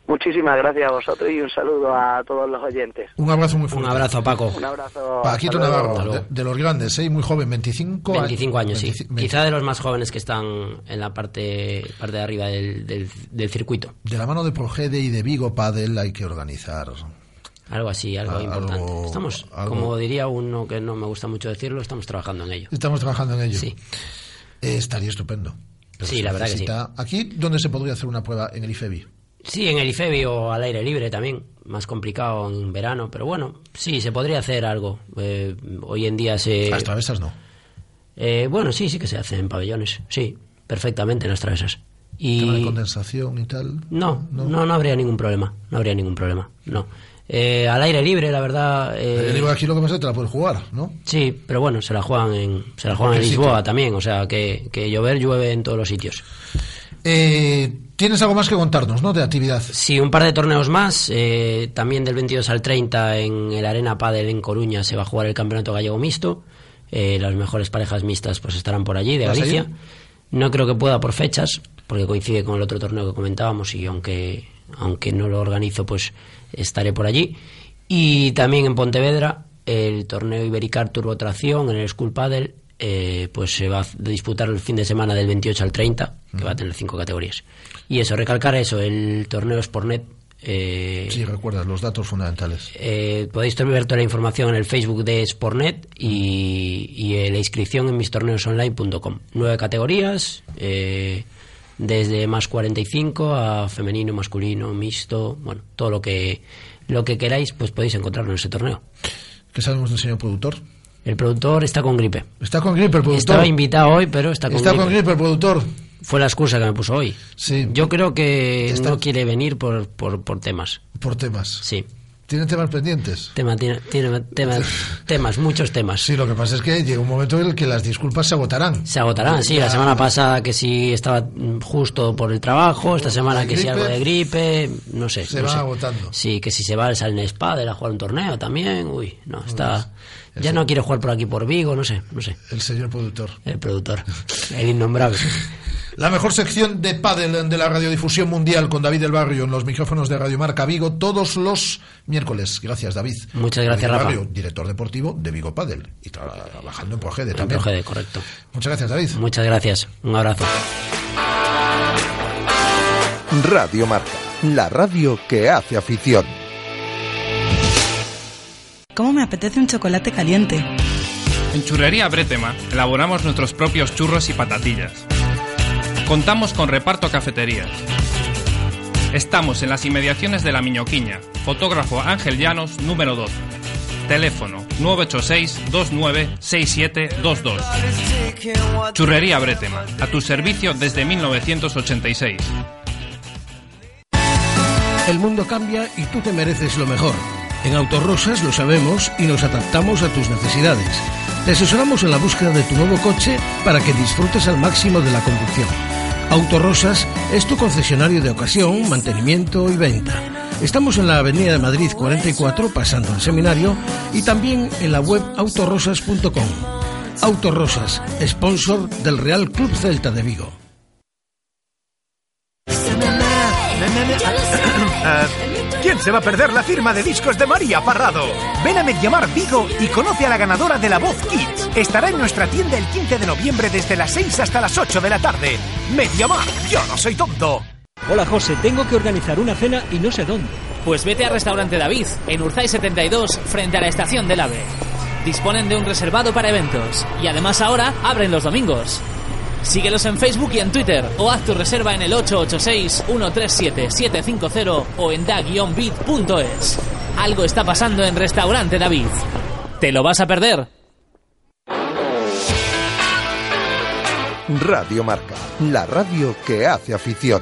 muchísimas gracias a vosotros y un saludo a todos los oyentes Un abrazo muy fuerte. Un abrazo, Paco. un abrazo Paquito. Navarro, de, de los grandes, ¿eh? muy joven, 25, 25 años, sí. 25 Quizá de los más jóvenes que están en la parte, parte de arriba del, del, del circuito. De la mano de Progede y de Vigo Padel hay que organizar. Algo así, algo importante. Estamos, algo- como diría uno que no me gusta mucho decirlo, estamos trabajando en ello. Estamos trabajando en ello. Sí. Eh, estaría estupendo. Pero Sí, la verdad que sí. Aquí, ¿dónde se podría hacer una prueba? En el IFEBI. Sí, en el IFEBI o al aire libre también, más complicado en verano, pero bueno, sí, se podría hacer algo. Eh, hoy en día se... Las travesas no. Eh, bueno, sí, sí que se hace en pabellones, sí, perfectamente en las travesas. Tema de Y condensación y tal. no, no, no habría ningún problema, no habría ningún problema, no. Eh, al aire libre, la verdad... eh, digo aquí lo que pasa es que te la puedes jugar, ¿no? Sí, pero bueno, se la juegan en, se la juegan en ¿En qué Lisboa sitio? también, o sea, que, que llover llueve en todos los sitios. Eh, Tienes algo más que contarnos, ¿no? De actividad. Sí, un par de torneos más. eh, también del 22 al 30 en el Arena Padel en Coruña se va a jugar el Campeonato Gallego Mixto. Eh, las mejores parejas mixtas pues estarán por allí, de ¿Vas a Galicia. No creo que pueda por fechas, porque coincide con el otro torneo que comentábamos y aunque, aunque no lo organizo, pues estaré por allí. Y también en Pontevedra, el torneo Ibericar Turbo Tracción en el School Padel, eh, pues se va a disputar el fin de semana del 28 al 30, que va a tener cinco categorías. Y eso, recalcar eso, el torneo Sportnet. Eh, Sí, recuerdas los datos fundamentales. eh, podéis ver toda la información en el Facebook de Sportnet y, y la inscripción en mistorneosonline.com. Nueve categorías, eh, desde más 45 a femenino, masculino, mixto, bueno, todo lo que lo que queráis, pues podéis encontrarlo en ese torneo. ¿Qué sabemos del señor productor? El productor está con gripe. Está con gripe el productor. Estaba invitado hoy, pero está con Está gripe. con gripe el productor. Fue la excusa que me puso hoy. Sí. Yo creo que Está- no quiere venir por, por, por temas. Por temas. Sí. ¿Tiene temas pendientes? Tema, tiene, tiene temas, temas, muchos temas. Sí, lo que pasa es que llega un momento en el que las disculpas se agotarán. Se agotarán, sí. La semana pasada que sí estaba mm, justo por el trabajo, esta semana que sí gripe. algo de gripe, no sé. Se no sé. agotando. Sí, que si se va al Salnes Padel a jugar un torneo también, uy, no, está... Ya no quiere jugar por aquí por Vigo, no sé, no sé. El señor productor. El productor, el innombrable. La mejor sección de pádel de la radiodifusión mundial con David del Barrio en los micrófonos de Radio Marca Vigo todos los miércoles. Gracias, David. Muchas gracias, David Rafa. Barrio, director deportivo de Vigo Padel y tra- trabajando en Progede En también. Progede, correcto. Muchas gracias, David. Muchas gracias, un abrazo. Radio Marca, la radio que hace afición. ¿Cómo me apetece un chocolate caliente? En Churrería Bretema elaboramos nuestros propios churros y patatillas. Contamos con reparto cafeterías. Estamos en las inmediaciones de La Miñoquiña. Fotógrafo Ángel Llanos, número 12. Teléfono 986-296722. Churrería Bretema, a tu servicio desde 1986. El mundo cambia y tú te mereces lo mejor. En Autorosas lo sabemos y nos adaptamos a tus necesidades. Te asesoramos en la búsqueda de tu nuevo coche para que disfrutes al máximo de la conducción. Autorosas es tu concesionario de ocasión, mantenimiento y venta. Estamos en la Avenida de Madrid 44, pasando el seminario, y también en la web autorosas.com. Autorosas, sponsor del Real Club Celta de Vigo. ¿Quién se va a perder la firma de discos de María Parrado? Ven a Mediamar Vigo y conoce a la ganadora de la Voz Kids. Estará en nuestra tienda el 15 de noviembre desde las 6 hasta las 8 de la tarde. Mediamar, yo no soy tonto. Hola José, tengo que organizar una cena y no sé dónde. Pues vete al restaurante David, en Urzay 72, frente a la estación del AVE. Disponen de un reservado para eventos y además ahora abren los domingos. Síguelos en Facebook y en Twitter o haz tu reserva en el 886-137-750 o en da-bit.es. Algo está pasando en Restaurante David. ¿Te lo vas a perder? Radio Marca, la radio que hace afición.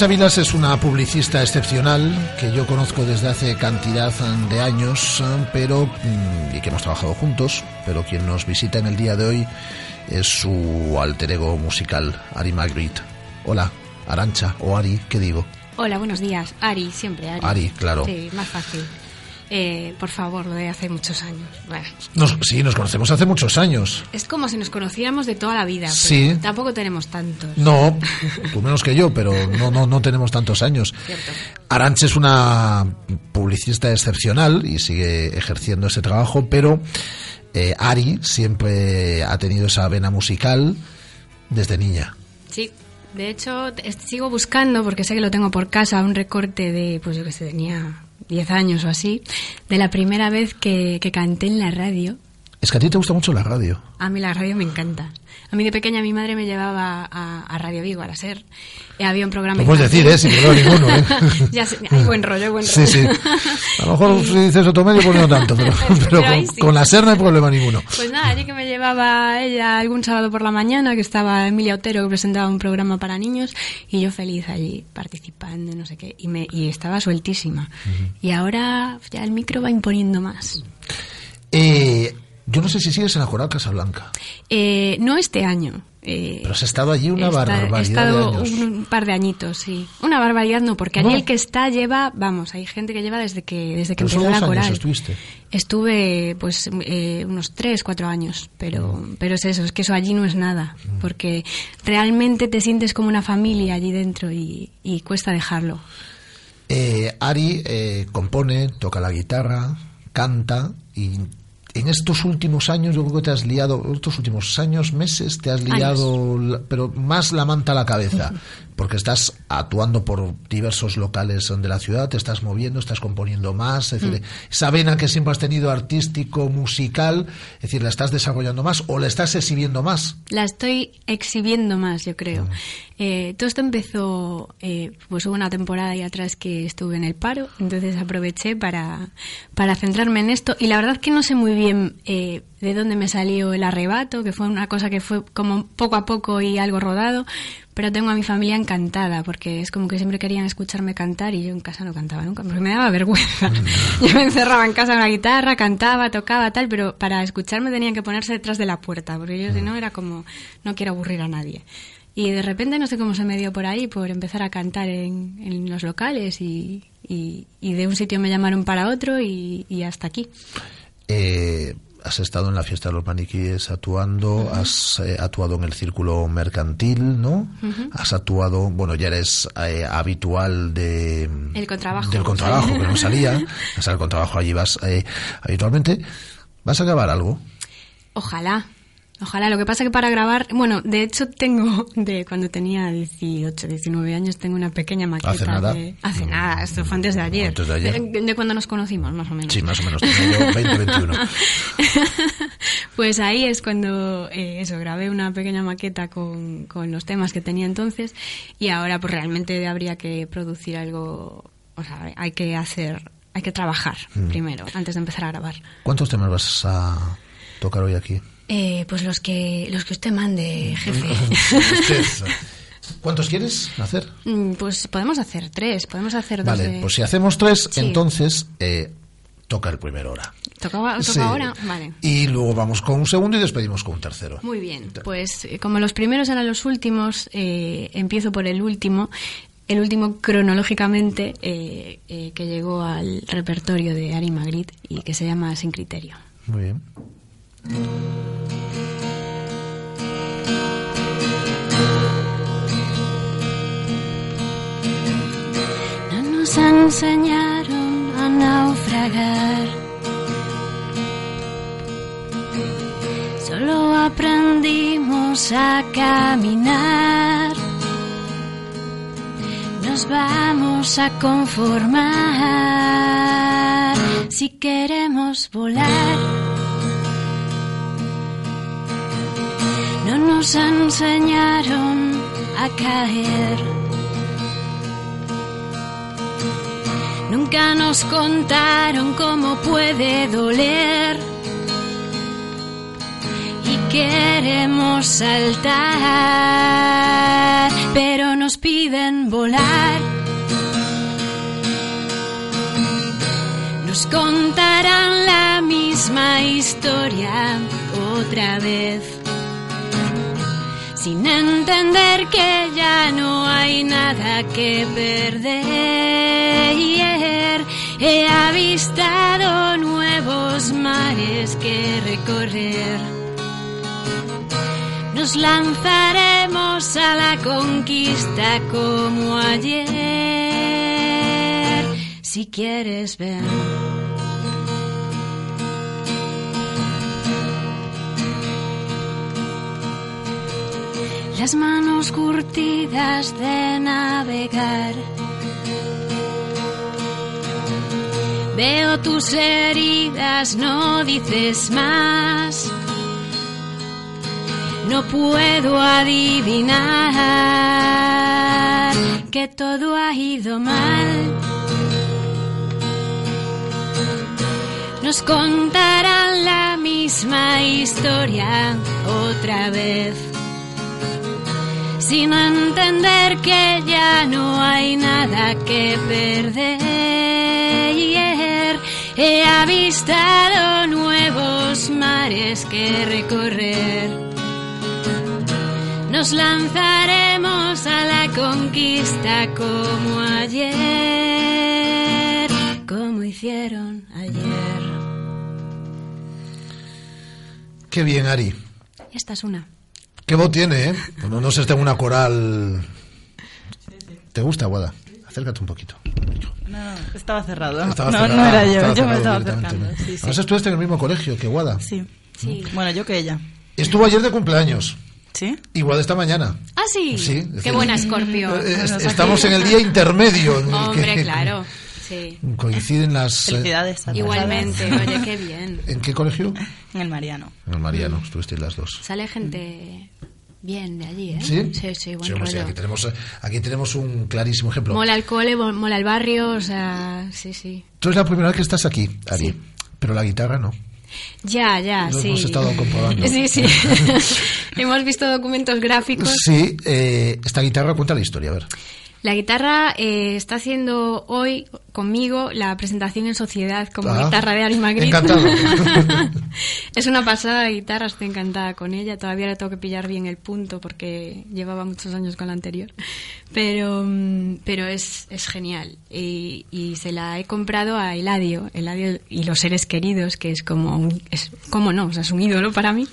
Arancha Vilas es una publicista excepcional que yo conozco desde hace cantidad de años, pero mm, y que hemos trabajado juntos, pero quien nos visita en el día de hoy es su alter ego musical, Ari Magritte. Hola, Arancha o Ari, ¿qué digo? Hola, buenos días. Ari, siempre Ari. Ari, claro. Sí, más fácil. Eh, por favor, lo de hace muchos años. Bueno, Nos- sí, nos conocemos hace muchos años. es como si nos conociéramos de toda la vida. pero Sí. Tampoco tenemos tantos. No, tú menos que yo, pero no, no, no tenemos tantos años. Arancha es una publicista excepcional y sigue ejerciendo ese trabajo, pero eh, Ari siempre ha tenido esa vena musical desde niña. Sí. De hecho, sigo buscando, porque sé que lo tengo por casa, un recorte de, pues yo que sé, tenía 10 años o así, de la primera vez que, que canté en la radio. Es que a ti te gusta mucho la radio. A mí la radio me encanta. A mí de pequeña mi madre me llevaba a, a Radio Vigo, a la SER. Eh, había un programa... Lo puedes decir. ¿eh? Sin problema ninguno, ¿eh? ya sé, hay buen rollo, buen Sí, rollo. sí. A lo mejor si dices otro medio, pues no tanto, pero, pero con, sí. con la SER no hay problema ninguno. Pues nada, allí que me llevaba ella algún sábado por la mañana, que estaba Emilia Otero, que presentaba un programa para niños, y yo feliz allí participando, no sé qué, y, me, y estaba sueltísima. Y ahora ya el micro va imponiendo más. Eh, yo no sé si sigues en la Coral Casablanca, Eh, no este año. eh, pero has estado allí una Está- barbaridad He estado de años. un, par de añitos, sí. Una barbaridad no, porque allí No. el que está lleva, vamos, hay gente que lleva desde que desde que empezó la años coral. estuviste. Estuve, pues, eh, unos tres, cuatro años, pero, Mm. pero es eso, es que eso allí no es nada, porque realmente te sientes como una familia allí dentro y, y cuesta dejarlo. Eh, Ari eh, compone, toca la guitarra, canta y en estos últimos años yo creo que te has liado, estos últimos años, meses, te has liado, la- pero más la manta a la cabeza, porque estás actuando por diversos locales de la ciudad, te estás moviendo, estás componiendo más, es decir, esa vena que siempre has tenido artístico, musical, es decir, la estás desarrollando más o la estás exhibiendo más. La estoy exhibiendo más, yo creo. Eh, todo esto empezó, eh, pues hubo una temporada ahí atrás que estuve en el paro, entonces aproveché para, para centrarme en esto y la verdad que no sé muy bien eh, de dónde me salió el arrebato, que fue una cosa que fue como poco a poco y algo rodado, pero tengo a mi familia encantada porque es como que siempre querían escucharme cantar y yo en casa no cantaba nunca, porque me daba vergüenza. Yo me encerraba en casa con la guitarra, cantaba, tocaba, tal, pero para escucharme tenían que ponerse detrás de la puerta, porque yo si no era como, no quiero aburrir a nadie. Y de repente no sé cómo se me dio por ahí, por empezar a cantar en, en los locales y, y- y de un sitio me llamaron para otro y, y hasta aquí. Eh, has estado en la fiesta de los maniquíes actuando, has eh, actuado en el círculo mercantil, ¿no? Has actuado, bueno, ya eres eh, habitual de El contrabajo. del contrabajo, que no salía. Vas al contrabajo, allí vas eh, habitualmente. ¿Vas a grabar algo? Ojalá. Ojalá, lo que pasa que para grabar, bueno, de hecho tengo, de cuando tenía 18, 19 años, tengo una pequeña maqueta. ¿Hace nada? de- hace nada, esto fue antes de ayer. Antes de ayer. De, de cuando nos conocimos, más o menos. Sí, más o menos. yo 20, 21. Pues ahí es cuando, eh, eso, grabé una pequeña maqueta con, con los temas que tenía entonces y ahora pues realmente habría que producir algo, o sea, hay que hacer, hay que trabajar Mm. primero, antes de empezar a grabar. ¿Cuántos temas vas a tocar hoy aquí? Eh, pues los que, los que usted mande, jefe. Usted. ¿Cuántos quieres hacer? Mm, Pues podemos hacer tres, podemos hacer dos. Vale, de- pues si hacemos tres, Sí. entonces eh, toca el primero hora. ¿Toca, toca Sí. ahora? Vale. Y luego vamos con un segundo y despedimos con un tercero. Muy bien, pues eh, como los primeros eran los últimos, eh, empiezo por el último. El último cronológicamente eh, eh, que llegó al repertorio de Ari Magritte y que se llama Sin Criterio. Muy bien. No nos enseñaron a naufragar. Solo aprendimos a caminar. Nos vamos a conformar si queremos volar. Nos enseñaron a caer. Nunca nos contaron cómo puede doler. Y queremos saltar, pero nos piden volar. Nos contarán la misma historia otra vez. Sin entender que ya no hay nada que perder. He avistado nuevos mares que recorrer. Nos lanzaremos a la conquista como ayer. Si quieres ver. Las manos curtidas de navegar. Veo tus heridas, no dices más. No puedo adivinar que todo ha ido mal. Nos contarán la misma historia otra vez. Sin entender que ya no hay nada que perder. He avistado nuevos mares que recorrer. Nos lanzaremos a la conquista como ayer, como hicieron ayer. Qué bien, Ari. Esta es una. Qué voz tiene, ¿eh? Bueno, no se está en una coral. ¿Te gusta, Guada? Acércate un poquito. No, estaba cerrado. Estaba no, cerrado, no era yo, estaba yo me estaba acercando. Sí, estuviste en el mismo colegio que Guada. Sí. Bueno, yo que ella. Estuvo ayer de cumpleaños. ¿Sí? Igual esta mañana. Ah, sí. Sí, es Qué decir, buena Escorpio. eh, es- estamos en el día intermedio. en el Hombre, que claro. Sí. Coinciden las. eh, Felicidades a. Igualmente, oye, qué bien. ¿En qué colegio? En el Mariano. En el Mariano, estuvisteis las dos. Sale gente bien de allí, ¿eh? ¿Sí? Sí, sí, buen Sí, hombre, sí, rollo. aquí, tenemos, eh, aquí tenemos un clarísimo ejemplo. Mola el cole, mo- mola el barrio, o sea, sí, sí. Tú es la primera vez que estás aquí, Ari. Pero la guitarra no. Ya, ya, Lo sí. hemos estado comprobando. Sí, sí. hemos visto documentos gráficos. Sí, eh, esta guitarra cuenta la historia, a ver. La guitarra eh, está haciendo hoy conmigo la presentación en sociedad como Ah, guitarra de Ari Magritte. encantado. es una pasada de guitarra, estoy encantada con ella. Todavía le tengo que pillar bien el punto porque llevaba muchos años con la anterior. Pero, mm, pero es, es genial. Y, y se la he comprado a Eladio, Eladio y los seres queridos, que es como, un, es, ¿cómo no? O sea, es un ídolo para mí.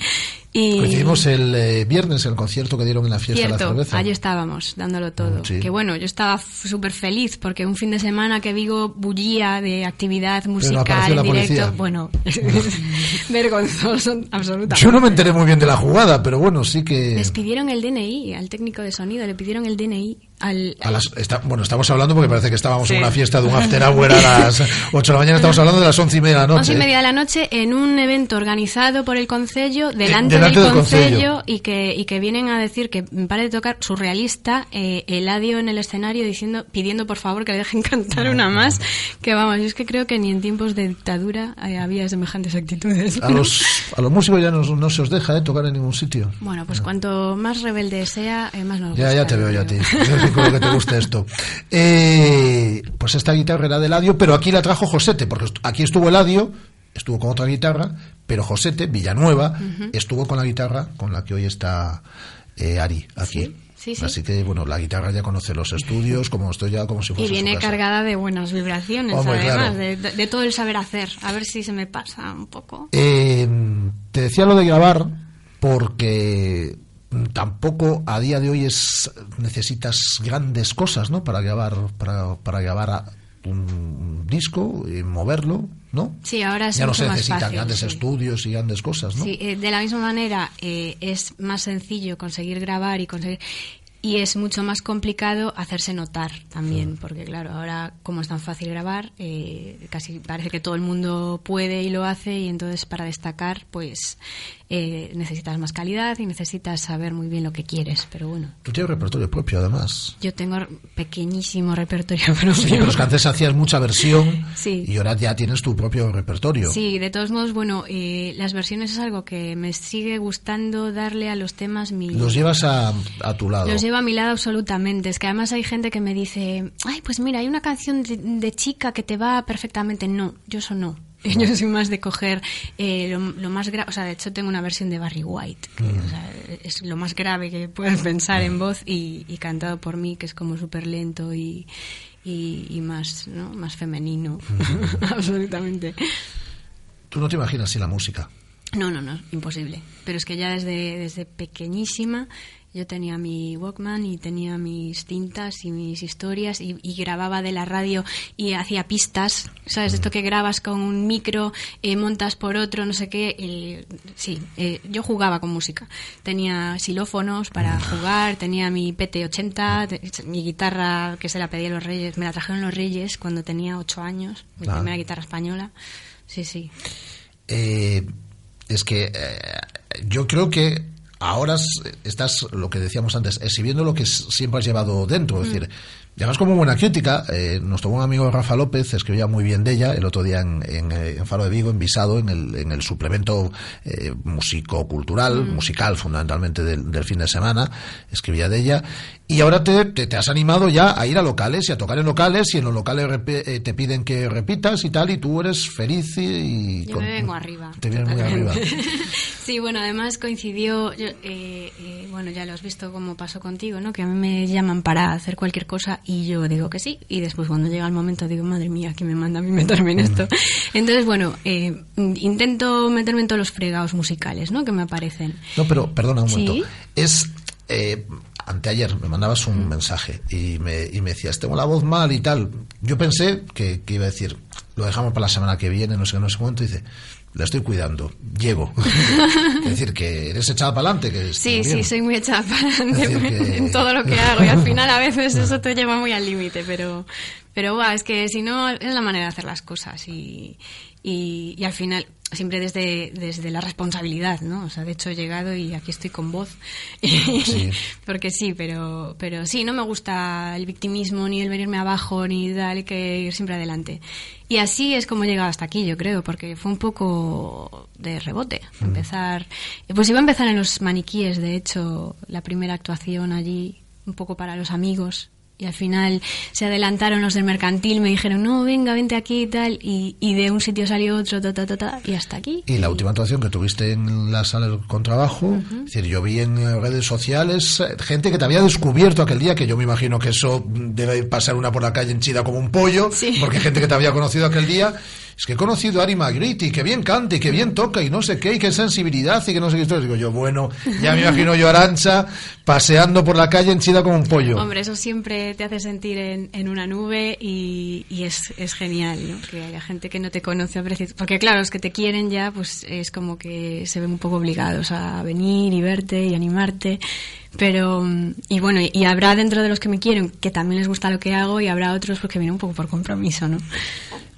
Y, Coincidimos el eh, viernes el concierto que dieron en la fiesta de la cerveza. allí estábamos, dándolo todo. Sí. Que bueno, yo estaba súper feliz porque un fin de semana que Vigo bullía de actividad musical en directo, policía. bueno, vergonzoso, absolutamente. Yo no me enteré muy bien de la jugada, pero bueno, sí que... Les pidieron el DNI al técnico de sonido, le pidieron el DNI al... A las, está- bueno, estamos hablando porque parece que estábamos en una fiesta de un after hour a las 8 de la mañana, estamos hablando de las 11 y media de la noche. Once y media de la noche en un evento organizado por el Concello, delante, Eh, delante del, del Concello, y que, y que vienen a decir que pare de tocar surrealista, eh, Eladio en el escenario diciendo, pidiendo por favor que le dejen cantar una más, que vamos, yo es que creo que ni en tiempos de dictadura eh, había semejantes actitudes. A los, a los músicos ya no, se os deja eh, tocar en ningún sitio. Bueno, pues cuanto más rebelde sea, eh, más nos Ya, gusta. ya te veo yo a ti. Lo que te gusta esto. Eh, pues esta guitarra era de Eladio, pero aquí la trajo Josete, porque aquí estuvo Eladio, estuvo con otra guitarra, pero Josete, Villanueva, estuvo con la guitarra con la que hoy está eh, Ari, aquí. sí, sí. Así que, bueno, la guitarra ya conoce los estudios, como estoy ya como si fuese Y su viene casa. cargada de buenas vibraciones, además, claro. de, todo el saber hacer. A ver si se me pasa un poco. Eh, te decía lo de grabar porque tampoco a día de hoy es necesitas grandes cosas, ¿no? Para grabar para, para grabar a- un disco y moverlo, ¿no? Sí, ahora es ya no se necesitan fácil, grandes sí. estudios y grandes cosas, ¿no? Sí, eh, de la misma manera eh, es más sencillo conseguir grabar y conseguir y es mucho más complicado hacerse notar también, porque claro, ahora como es tan fácil grabar, eh, casi parece que todo el mundo puede y lo hace y entonces para destacar pues eh, necesitas más calidad y necesitas saber muy bien lo que quieres, pero bueno, Tú tienes repertorio propio, además. yo tengo pequeñísimo repertorio propio. Sí, pero es que antes hacías mucha versión Sí. y ahora ya tienes tu propio repertorio. Sí, de todos modos, bueno, eh, las versiones es algo que me sigue gustando darle a los temas mi... Los llevas a, a tu lado. Los llevo a mi lado absolutamente. Es que además hay gente que me dice, ay, pues mira, hay una canción de, de chica que te va perfectamente. No, yo eso no. Yo soy más de coger eh, lo, lo más grave. O sea, de hecho tengo una versión de Barry White, que o sea, es lo más grave que puedes pensar en voz y, y cantado por mí, que es como súper lento y, y, y más, ¿no? más femenino. absolutamente. Tú no te imaginas si la música. No, no, no, imposible. Pero es que ya desde, desde pequeñísima yo tenía mi Walkman y tenía mis cintas y mis historias y, y grababa de la radio y hacía pistas, ¿sabes? Esto que grabas con un micro, eh, montas por otro, no sé qué. sí, eh, yo jugaba con música. Tenía xilófonos para jugar, tenía mi PT80, te- mi guitarra que se la pedí a los Reyes, me la trajeron los Reyes cuando tenía ocho años, mi Ah. primera guitarra española. Sí, sí. Eh, es que yo creo que ahora estás, lo que decíamos antes, exhibiendo lo que siempre has llevado dentro. Es Mm. decir, y además como buena crítica, eh, nos tomó un amigo Rafa López, escribía muy bien de ella el otro día en, en, eh, en Faro de Vigo, en Visado, en el, en el suplemento eh, músico-cultural, Mm. musical fundamentalmente del, del fin de semana, escribía de ella. Y ahora te, te, te has animado ya a ir a locales y a tocar en locales y en los locales repi- eh, te piden que repitas y tal y tú eres feliz y... y Yo con- me vengo arriba. Te vienes muy arriba. sí, bueno, además coincidió, yo, eh, eh, bueno, ya lo has visto como pasó contigo, ¿no? Que a mí me llaman para hacer cualquier cosa y yo digo que sí. Y después cuando llega el momento digo, madre mía, que me manda a mí meterme en esto. Entonces, bueno, eh, intento meterme en todos los fregados musicales, ¿no? Que me aparecen. No, pero perdona un Sí. momento. Es eh, anteayer me mandabas un mensaje y me, y me decías, tengo la voz mal y tal. Yo pensé que, que iba a decir, lo dejamos para la semana que viene, no sé qué, no sé cuánto, y dice, la estoy cuidando, llego. es decir, que eres echada para adelante. Que Sí, bien. sí, soy muy echada para adelante que- en todo lo que hago y al final a veces eso te lleva muy al límite, pero, pero es que si no es la manera de hacer las cosas y, y, y al final siempre desde, desde la responsabilidad, ¿no? O sea, de hecho he llegado y aquí estoy con voz. Sí. Porque sí, pero, pero sí, no me gusta el victimismo, ni el venirme abajo, ni dar que ir siempre adelante. Y así es como he llegado hasta aquí, yo creo, porque fue un poco de rebote. Empezar, pues iba a empezar en los maniquíes, de hecho, la primera actuación allí, un poco para los amigos. Y al final se adelantaron los del mercantil, me dijeron, no, venga, vente aquí y tal. Y, y de un sitio salió otro, ta, ta, ta, ta, y hasta aquí. Y la última actuación que tuviste en la sala del contrabajo, es decir, yo vi en redes sociales eh, gente que te había descubierto aquel día, que yo me imagino que eso debe pasar una por la calle henchida como un pollo, porque gente que te había conocido aquel día, es que he conocido a Ari Magritte que bien canta y que bien toca y no sé qué, y qué sensibilidad y que no sé qué historias. Digo yo, bueno, ya me imagino yo Arancha paseando por la calle henchida como un pollo. Hombre, eso siempre te hace sentir en, una nube y, es, genial, ¿no? Que haya gente que no te conoce Porque claro, los que te quieren ya, pues es como que se ven un poco obligados a venir y verte y animarte. Pero, mm, y bueno, y habrá dentro de los que me quieren que también les gusta lo que hago y habrá otros porque vienen un poco por compromiso, ¿no?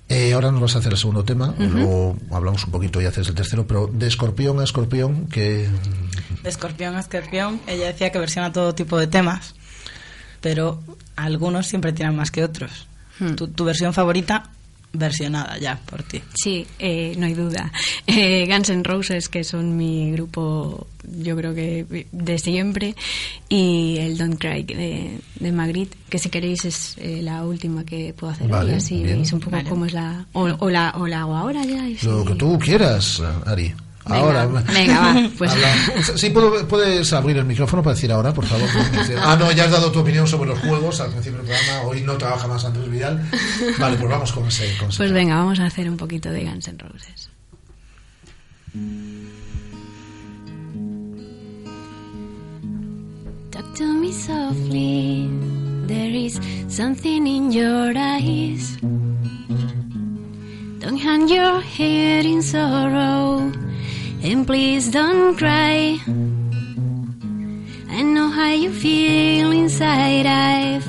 Eh, ahora nos vas a hacer el segundo tema, Ujú. luego hablamos un poquito y haces el tercero, pero de escorpión a escorpión, que De escorpión a escorpión, ella decía que versiona todo tipo de temas, pero algunos siempre tiran más que otros. Hmm. Tu, tu versión favorita, versionada ya por ti. Sí, eh, no hay duda. Eh, Guns N' Roses, que son mi grupo, yo creo que de siempre, y el Don't Cry de, de Magritte, que si queréis es eh, la última que puedo hacer. Vale, y así bien. veis un poco cómo es la... O, o la... o la hago ahora ya. y sí. lo que tú quieras, Ari. Venga, ahora. venga, va, pues. Sí, ¿puedo- puedes abrir el micrófono para decir ahora, por favor. Ah, no, ya has dado tu opinión sobre los juegos al principio del programa. Hoy no trabaja más Andrés Vidal. Vale, pues vamos con ese. Con ese Pues venga, vamos a hacer un poquito de Guns N' Roses. Talk to me softly. There is something in your eyes. Don't hang your head in sorrow. And please don't cry. I know how you feel inside. I've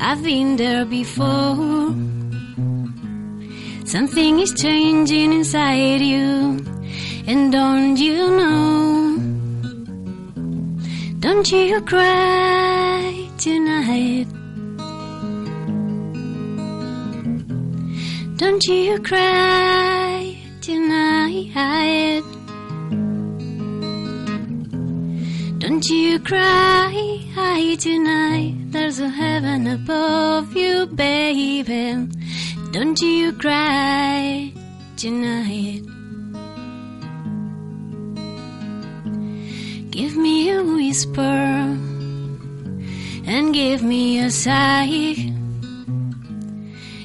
I've been there before. Something is changing inside you. And don't you know? Don't you cry tonight. Don't you cry tonight. Don't you cry tonight. There's a heaven above you, baby. Don't you cry tonight. Give me a whisper and give me a sigh.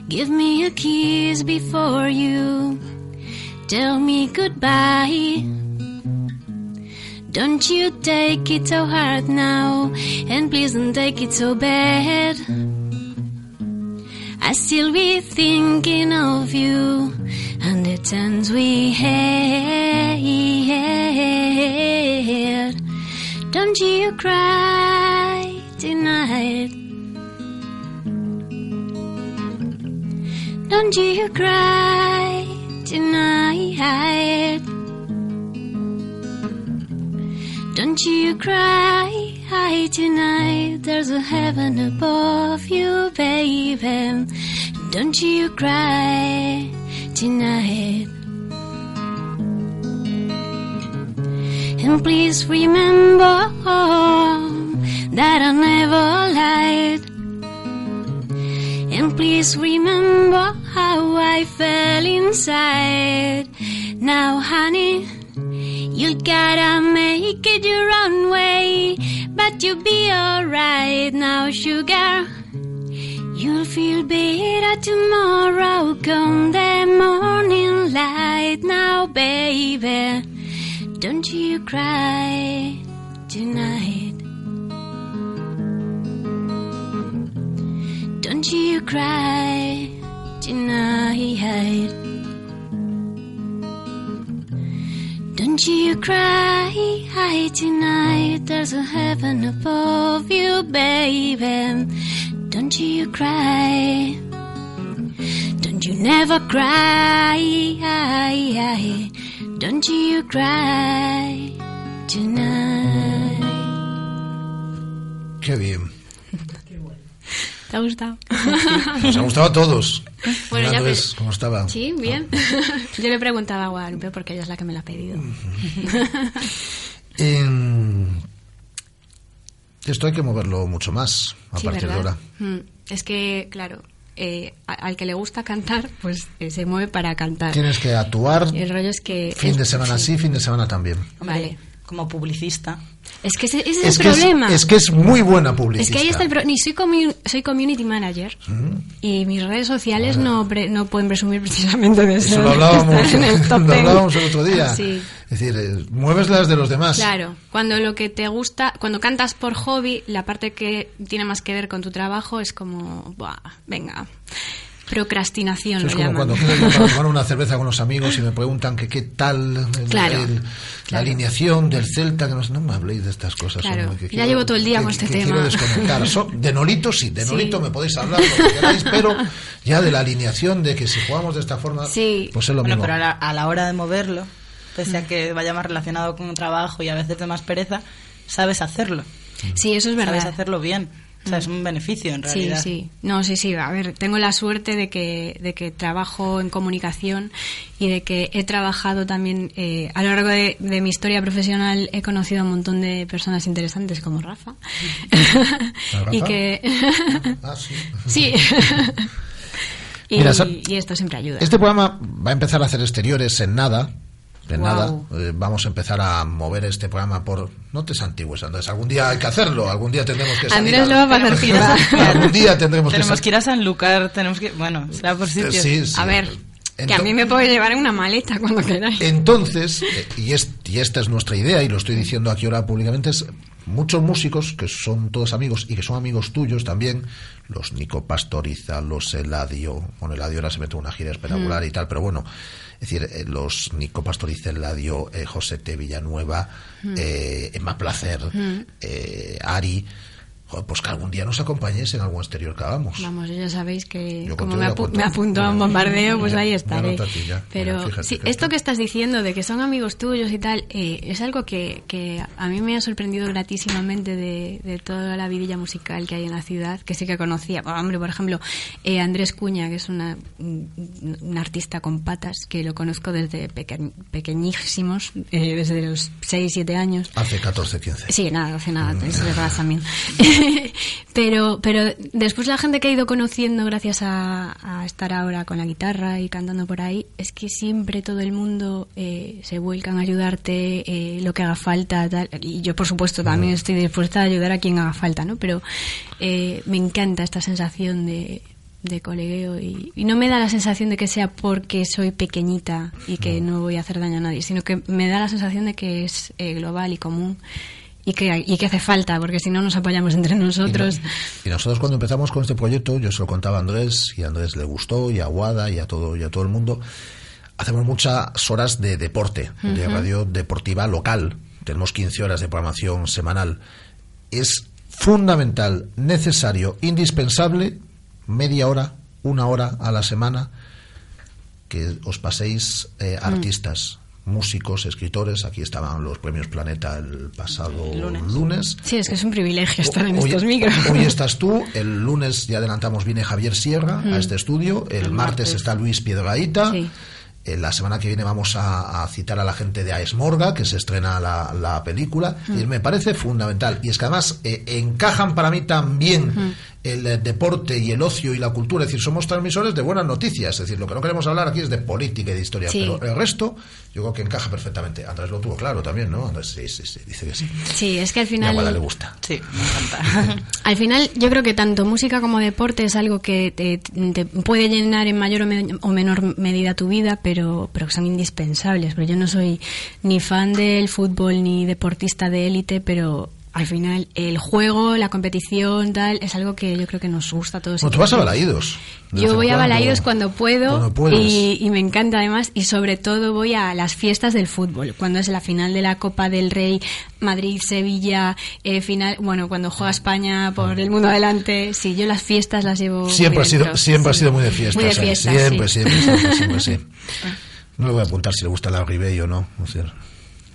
Give me a kiss before you tell me goodbye. Don't you take it so hard now, and please don't take it so bad. I still be thinking of you and the times we had. Don't you cry tonight. Don't you cry tonight. Don't you cry tonight. There's a heaven above you, baby. Don't you cry tonight. And please remember oh, that I never lied. And please remember how I fell inside. Now, honey, you gotta make it your own way. But you'll be alright now, sugar. You'll feel better tomorrow. Come the morning light now, baby. Don't you cry tonight. Don't you cry tonight. Don't you cry tonight. There's a heaven above you, baby. Don't you cry. Don't you never cry. Don't you cry tonight. Qué bien. ¿Te ha gustado? Nos ha gustado a todos. Bueno, Mira, ya ves cómo estaba. Sí, bien. Yo le preguntaba a Guadalupe porque ella es la que me la ha pedido. En- Esto hay que moverlo mucho más a Sí, partir de ¿verdad? ahora. Mm, Es que, claro, eh, al que le gusta cantar, pues eh, se mueve para cantar. Tienes que actuar Y el rollo es que... fin es- de semana sí, fin de semana también. Vale. Como publicista. Es que ese, ese es, Es el es, problema. es que es muy buena Es publicista. que ahí está el pro- Ni soy, soy community manager Mm. y mis redes sociales no, pre- no pueden presumir precisamente de Eso ser- lo hablábamos, en el top lo 10. hablábamos el otro día. Sí. Es decir, eh, mueves las de los demás. Claro, cuando lo que te gusta, cuando cantas por hobby, la parte que tiene más que ver con tu trabajo es como, Buah, venga, procrastinación Eso es lo como llaman. cuando para tomar una cerveza con los amigos y me preguntan que qué tal el- Claro, el- la claro. alineación del Celta, que no, sé, no me habléis de estas cosas. Claro, hombre, que ya llevo todo el día que- con este que tema. Quiero desconectar. So- de Nolito sí, de Sí. Nolito me podéis hablar lo que queráis, pero ya de la alineación, de que si jugamos de esta forma, Sí. pues es lo Bueno, mismo. pero a la, a la hora de moverlo, pese a que vaya más relacionado con un trabajo y a veces de más pereza, sabes hacerlo. Sí, eso es verdad. Sabes hacerlo bien. O sea, es un beneficio en Sí, realidad. sí. No, sí, sí. A ver, tengo la suerte de que, de que trabajo en comunicación y de que he trabajado también eh, a lo largo de, de mi historia profesional. He conocido a un montón de personas interesantes como Rafa. ¿A y que. Ah, sí. sí. y, Mira, y esto siempre ayuda. Este programa va a empezar a hacer exteriores en nada. En Guau. nada. Eh, vamos a empezar a mover este programa por. No te santigues, Andrés. Algún día hay que hacerlo. Algún día tendremos que salir. Andrés lo va a pasar. Algún día tendremos que Tenemos que ir a Sanlúcar, tenemos que... Bueno, será por sitios. Sí, sí. A ver, que a mí me puede llevar en una maleta cuando queráis. Entonces, eh, y, es- y esta es nuestra idea, y lo estoy diciendo aquí ahora públicamente, es muchos músicos que son todos amigos y que son amigos tuyos también, los Nico Pastoriza, los Eladio, bueno, Eladio ahora se mete en una gira espectacular Mm. y tal, pero bueno, es decir, eh, los Nico Pastoriza, Eladio, eh, José T. Villanueva, Mm. eh, Emma Placer, Mm. eh, Ari, joder, pues que algún día nos acompañéis en algún exterior que hagamos. Vamos, ya sabéis que Yo como me, apu- me apunto a un bombardeo, pues ahí estaré. ya. Pero fíjate sí, esto que estás diciendo de que son amigos tuyos y tal, eh, es algo que, que a mí me ha sorprendido gratísimamente de, de toda la vidilla musical que hay en la ciudad, que sí que conocía. Bueno, hombre, por ejemplo, eh, Andrés Cuña, que es una, un, artista con patas, que lo conozco desde peque- pequeñísimos, eh, desde los 6, 7 años. Hace 14, 15. Sí, nada, hace nada, es verdad también. pero, pero después la gente que he ido conociendo gracias a, a estar ahora con la guitarra y cantando por ahí, es que siempre todo el mundo eh, se vuelcan a ayudarte, eh, lo que haga falta, tal. Y yo, por supuesto, también estoy dispuesta a ayudar a quien haga falta, ¿no? Pero eh, me encanta esta sensación de de colegueo y, y no me da la sensación de que sea porque soy pequeñita y que no voy a hacer daño a nadie, sino que me da la sensación de que es eh, global y común y que, y que hace falta, porque si no nos apoyamos entre nosotros. Y nosotros cuando empezamos con este proyecto, yo se lo contaba a Andrés, y a Andrés le gustó, y a Guada, y a todo, y a todo el mundo, hacemos muchas horas de deporte, de radio deportiva local. Tenemos 15 horas de programación semanal. Es fundamental, necesario, indispensable, media hora, una hora a la semana, que os paséis eh, Mm. artistas, músicos, escritores. Aquí estaban los premios Planeta el pasado lunes. Sí, es que es un privilegio estar en Hoy- estos micros. Hoy estás tú, el lunes ya adelantamos viene Javier Sierra Mm. a este estudio, el, El martes, martes. está Luis Piedraíta. Sí. Eh, La semana que viene vamos a, a citar a la gente de Aesmorga, que se estrena la, la película, Mm. y me parece fundamental. Y es que además eh, encajan para mí también Mm. el eh, deporte y el ocio y la cultura. Es decir, somos transmisores de buenas noticias. Es decir, lo que no queremos hablar aquí es de política y de historia. Sí. Pero el resto, yo creo que encaja perfectamente. Andrés lo tuvo claro también, ¿no? Andrés, sí, sí, sí, dice que sí. Sí, es que al a Guada le final... gusta. Sí, me encanta. Al final, yo creo que tanto música como deporte es algo que te, te puede llenar en mayor o, me- o menor medida tu vida, pero, pero que son indispensables. Pero yo no soy ni fan del fútbol ni deportista de élite, pero al final el juego, la competición, tal, es algo que yo creo que nos gusta a todos. Bueno, tú vas a vez Yo voy a. Balaidos cuando puedo Cuando y, y me encanta además y sobre todo voy a las fiestas del fútbol cuando es la final de la Copa del Rey Madrid Sevilla eh, final bueno cuando juega España por el mundo adelante sí yo las fiestas las llevo Siempre ha sido, siempre ha sido muy de fiestas. Muy de ¿eh? siempre, sí. siempre, siempre, siempre, sí. No le voy a apuntar si le gusta la Ribey o no. o sea,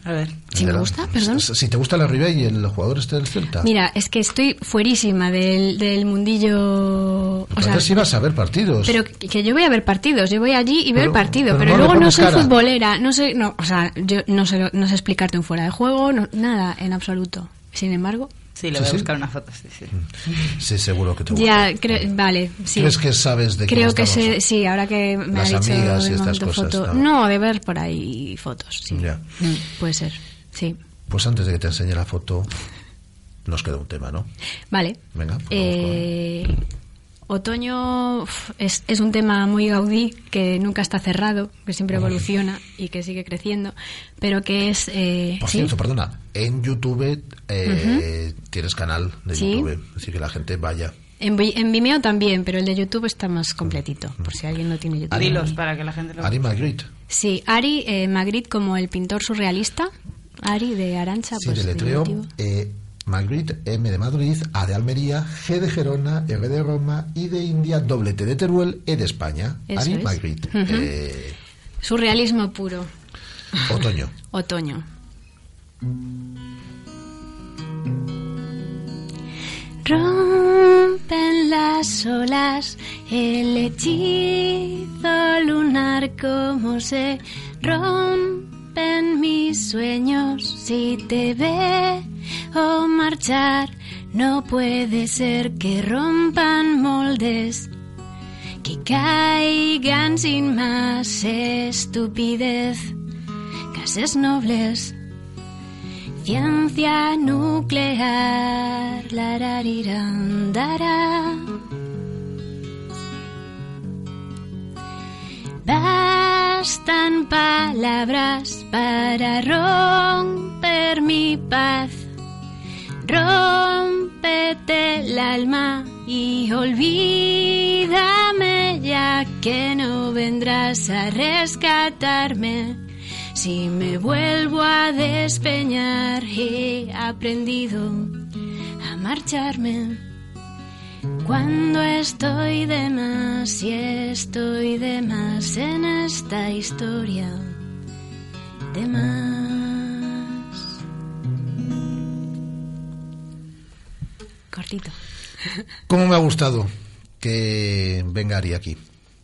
a ver si me gusta perdón Si te gusta la Ribey y el jugador este del Celta. mira es que estoy fuerísima del, del mundillo o sea, Antes ibas a ver partidos. Pero que que yo voy a ver partidos, yo voy allí y veo Pero- el partido, pero pero, no le luego no soy cara. futbolera, no sé, no, o sea, yo no sé, no sé explicarte un fuera de juego, no- nada, en absoluto. Sin embargo, Sí, le Sí, voy a buscar una foto, sí, sí. Sí, seguro que te gusta. ya, vale, sí. ¿Crees que sabes de quién Creo que sé, sí, ahora que me Las ha dicho amigas y estas cosas, foto. ¿no? No, de ver por ahí fotos, sí. Ya. Mm, puede ser, sí. Pues antes de que te enseñe la foto, nos queda un tema, ¿no? Vale. Venga. pues Eh, otoño es, es un tema muy gaudí que nunca está cerrado, que siempre evoluciona y que sigue creciendo, pero que es... eh, Por ¿sí? cierto, perdona, en YouTube eh, tienes canal de Sí. YouTube, así que la gente vaya. En, Vi- en Vimeo también, pero el de YouTube está más completito, por si alguien no tiene YouTube. Dilos para que la gente lo Ari Magritte, Sí, Ari eh, Magritte como el pintor surrealista, Ari de Arancha, sí, pues de letreo. Magritte, M de Madrid, A de Almería, G de Gerona, R de Roma, I de India, doble T de Teruel, E de España. Eso Ari es. Magritte, eh, Surrealismo puro, otoño. otoño. Rompen las olas el hechizo lunar como se rompen mis sueños si te veo marchar. No puede ser que rompan moldes que caigan sin más estupidez. Gases nobles Ciencia nuclear, lararirandará. Bastan palabras para romper mi paz. Rómpete el alma y olvídame ya que no vendrás a rescatarme. Si me vuelvo a despeñar, he aprendido a marcharme. Cuando estoy de más y estoy de más en esta historia, de más. ¿Cómo me ha gustado que venga Ari aquí?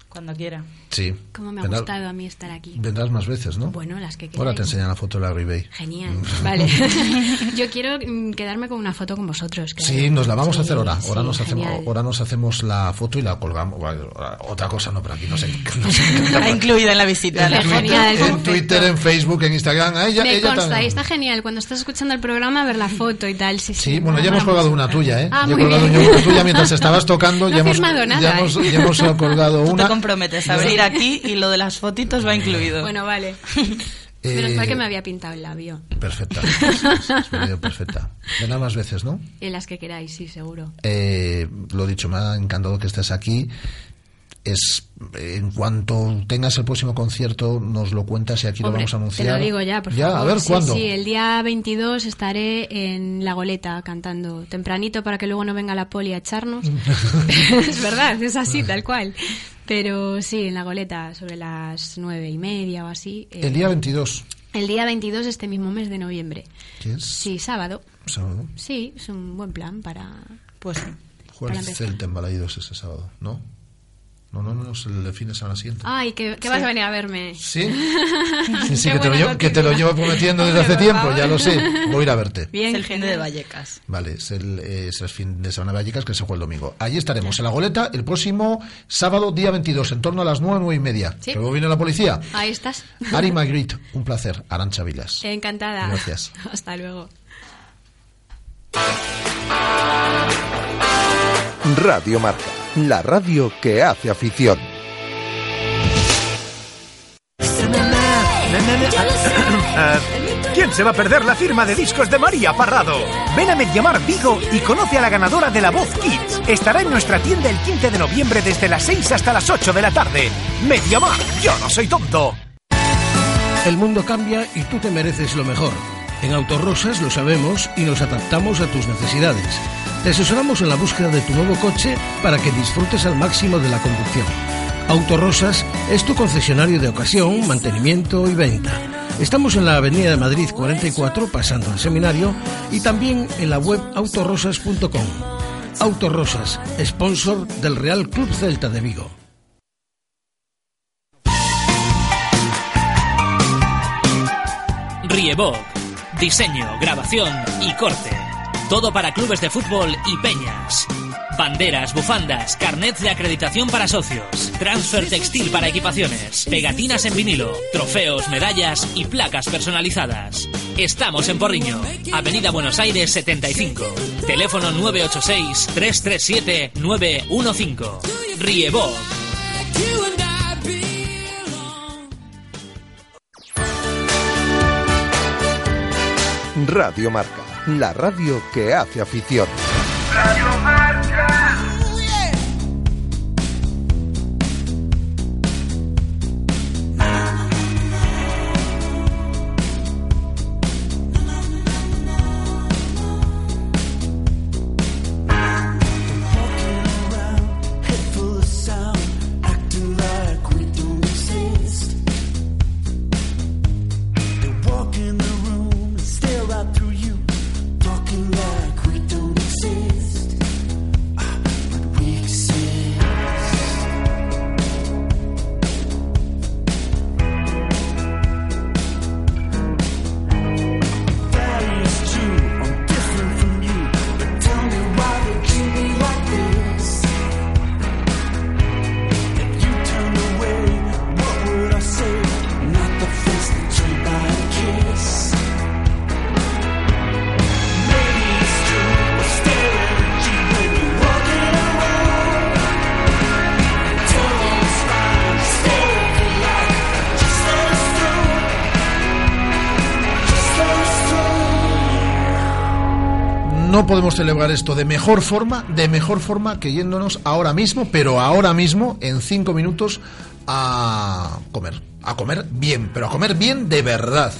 Cuando quiera. Sí. ¿Cómo me ha Vendrá- gustado a mí estar aquí? Vendrás más veces, ¿no? Bueno, las que Ahora te queráis. enseñan la foto de la Ribey. Genial, vale. Yo quiero mm, quedarme con una foto con vosotros. claro. Sí, nos la vamos a Sí, hacer ahora. Ahora, sí, nos hacemos, genial. ahora nos hacemos la foto y la colgamos. Bueno, otra cosa no, pero aquí no sé. No sé incluida en la visita. en, Twitter, foto. en Twitter, en Facebook, en Instagram. Ah, ella, Me ella consta, también. está genial cuando estás escuchando el programa ver la foto y tal. Sí, sí. Sí, bueno, ya hemos colgado una tuya, ¿eh? Ah, Ya he muy colgado bien. yo una tuya mientras estabas tocando. No ya he hemos, nada, ya hemos, ¿eh? ya hemos colgado Tú te una. comprometes a venir aquí y lo de las fotitos va incluido. Bueno, vale. Eh, Menos mal que me había pintado el labio. Perfecta. Venido perfecta. Vendrá más veces, ¿no? En las que queráis, sí, seguro. Eh, lo dicho, me ha encantado que estés aquí. Es en cuanto tengas el próximo concierto, nos lo cuentas y aquí lo vamos a anunciar. Te lo digo ya, por ya, favor. a ver sí, cuándo. Sí, el día 22 estaré en La Goleta cantando tempranito para que luego no venga la poli a echarnos. es verdad, es así, tal cual. Pero sí, en La Goleta, sobre las nueve y media o así. eh, El día 22, el día 22 de este mismo mes de noviembre. es Sí, sábado. sábado, Sí, es un buen plan para... Pues juega Para el empezar. Celta en Balaídos ese sábado, ¿no? No, no, no, es el fin de semana siguiente. Ay, que, que vas a venir a verme. ¿Sí? Sí, que te, lo llevo, que te lo llevo prometiendo desde hace tiempo, ya lo sé. Voy a ir a verte. Bien, es el fin de. Vallecas. Vale, es el, es el fin de semana de Vallecas que se juega el domingo. Allí estaremos, en la goleta, el próximo sábado, día 22, en torno a las 9, 9 y media. Sí. Luego viene la policía. Ahí estás. Ari Magritte, un placer. Arancha Vilas. Encantada. Gracias. Hasta luego. Radio Marca, la radio que hace afición. ¿Quién se va a perder la firma de discos de María Parrado? Ven a Mediamar Vigo y conoce a la ganadora de la Voz Kids. Estará en nuestra tienda el 15 de noviembre desde las 6 hasta las 8 de la tarde. Mediamar, yo no soy tonto. El mundo cambia y tú te mereces lo mejor. En Autorosas lo sabemos y nos adaptamos a tus necesidades. Te asesoramos en la búsqueda de tu nuevo coche para que disfrutes al máximo de la conducción. Autorosas es tu concesionario de ocasión, mantenimiento y venta. Estamos en la Avenida de Madrid 44, pasando al seminario, y también en la web autorosas.com. Autorosas, sponsor del Real Club Celta de Vigo. Riebog. Diseño, grabación y corte. Todo para clubes de fútbol y peñas. Banderas, bufandas, carnets de acreditación para socios, transfer textil para equipaciones, pegatinas en vinilo, trofeos, medallas y placas personalizadas. Estamos en Porriño, Avenida Buenos Aires 75. Teléfono 986-337-915. Riebog. Radio Marca, la radio que hace afición. Podemos celebrar esto de mejor forma, de mejor forma que yéndonos ahora mismo, pero ahora mismo, en cinco minutos, a comer. A comer bien, pero a comer bien de verdad.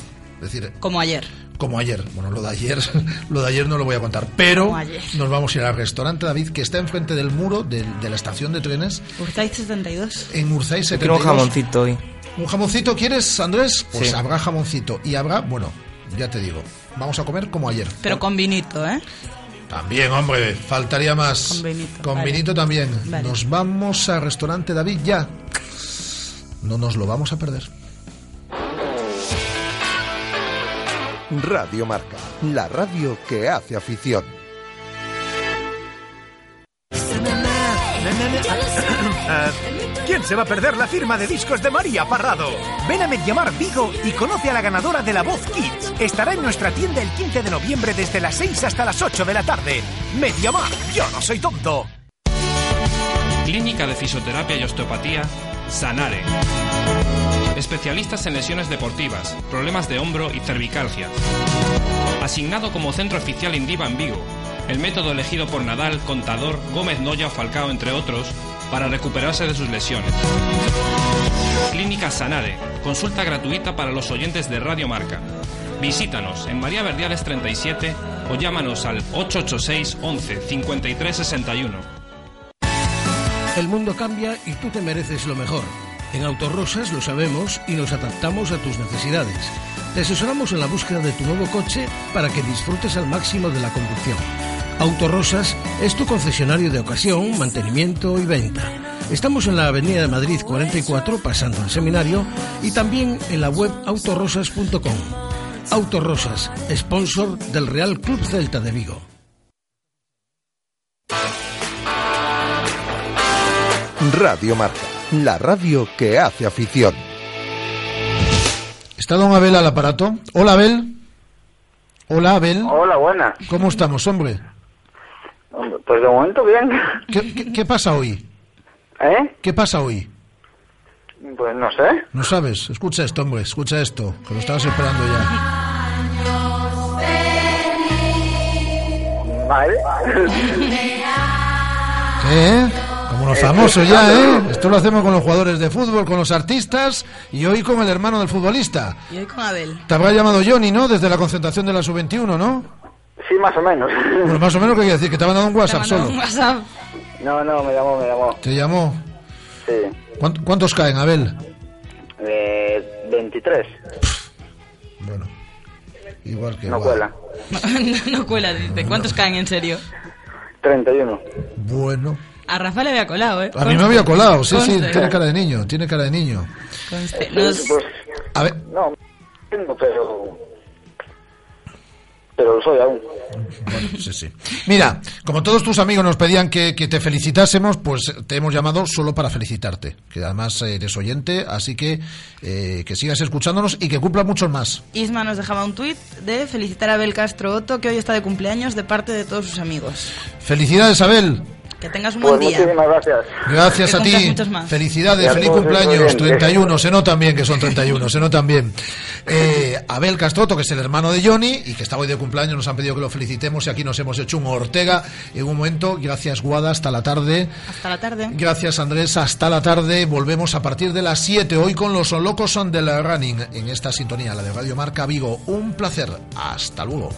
Es decir, Como ayer. como ayer. Bueno, lo de ayer, lo de ayer no lo voy a contar, pero nos vamos a ir al restaurante David, que está enfrente del muro de, de la estación de trenes Urtaiz 72. en Urzay Yo 72. quiero un jamoncito hoy. ¿Un jamoncito quieres, Andrés? Pues Sí. habrá jamoncito. Y habrá, bueno, ya te digo, vamos a comer como ayer. Pero con vinito, ¿eh? También, hombre, faltaría más. Con vinito, Con vale. vinito también. Vale. Nos vamos al restaurante David ya. No nos lo vamos a perder. Radio Marca, la radio que hace afición. ¿Quién se va a perder la firma de discos de María Parrado? Ven a Mediamar Vigo y conoce a la ganadora de la Voz Kids. Estará en nuestra tienda el 15 de noviembre desde las 6 hasta las 8 de la tarde. Mediamar, yo no soy tonto. Clínica de Fisioterapia y Osteopatía, Sanare. Especialistas en lesiones deportivas, problemas de hombro y cervicalgia. Asignado como centro oficial Indiva en Vigo. El método elegido por Nadal, Contador, Gómez Noya o Falcao, entre otros, para recuperarse de sus lesiones. Clínica Sanare. Consulta gratuita para los oyentes de Radio Marca. Visítanos en María Verdiales 37 o llámanos al 886 11 53 61. El mundo cambia y tú te mereces lo mejor. En Autorosas lo sabemos y nos adaptamos a tus necesidades. Te asesoramos en la búsqueda de tu nuevo coche para que disfrutes al máximo de la conducción. Autorosas es tu concesionario de ocasión, mantenimiento y venta. Estamos en la Avenida de Madrid 44, pasando al seminario, y también en la web autorosas.com. Autorosas, sponsor del Real Club Celta de Vigo. Radio Marca, la radio que hace afición. ¿Está don Abel al aparato? Hola, Abel. Hola, Abel. Hola, buenas. ¿Cómo estamos, hombre? Pues de momento bien. ¿Qué, qué, qué pasa hoy? ¿Eh? ¿Qué pasa hoy? Pues no sé. No sabes. Escucha esto, hombre. Escucha esto. Que lo estabas esperando ya. Vale. ¿Eh? Como los famosos ya, ¿eh? Esto lo hacemos con los jugadores de fútbol, con los artistas y hoy con el hermano del futbolista. Y hoy con Abel. Te habrá llamado Johnny, ¿no? Desde la concentración de la sub-21, ¿no? Sí, más o menos. Bueno, más o menos, ¿qué quiere decir? Que te ha mandado un WhatsApp solo. WhatsApp. No, no, me llamó, me llamó. ¿Te llamó? Sí. ¿Cuánt- ¿Cuántos caen, Abel? Eh, 23. Igual que No cuela. no, no cuela, dice. ¿Cuántos caen en serio? 31. Bueno. A Rafa le había colado, ¿eh? A mí me había colado, sí, sí, tiene cara de niño, tiene cara de niño. Conste. Pues, Nos- A ver, no, tengo, pero... Pero lo soy aún. sí, sí. Mira, como todos tus amigos nos pedían que, que te felicitásemos, pues te hemos llamado solo para felicitarte. Que además eres oyente, así que eh, que sigas escuchándonos y que cumpla muchos más. Isma nos dejaba un tuit de felicitar a Abel Castro Otto, que hoy está de cumpleaños, de parte de todos sus amigos. Felicidades, Abel. Que tengas un Pues buen día. muchísimas gracias. Gracias Que a ti. muchos más. Felicidades, feliz todos cumpleaños. los oyentes. 31, se notan bien que son 31, se notan bien. Eh, Abel Castroto, que es el hermano de Johnny y que está hoy de cumpleaños, nos han pedido que lo felicitemos y aquí nos hemos hecho un Ortega en un momento. Gracias, Guada, hasta la tarde. Hasta la tarde. Gracias, Andrés, hasta la tarde. Volvemos a partir de las 7 hoy con los locos son del running en esta sintonía, la de Radio Marca Vigo. Un placer. Hasta luego.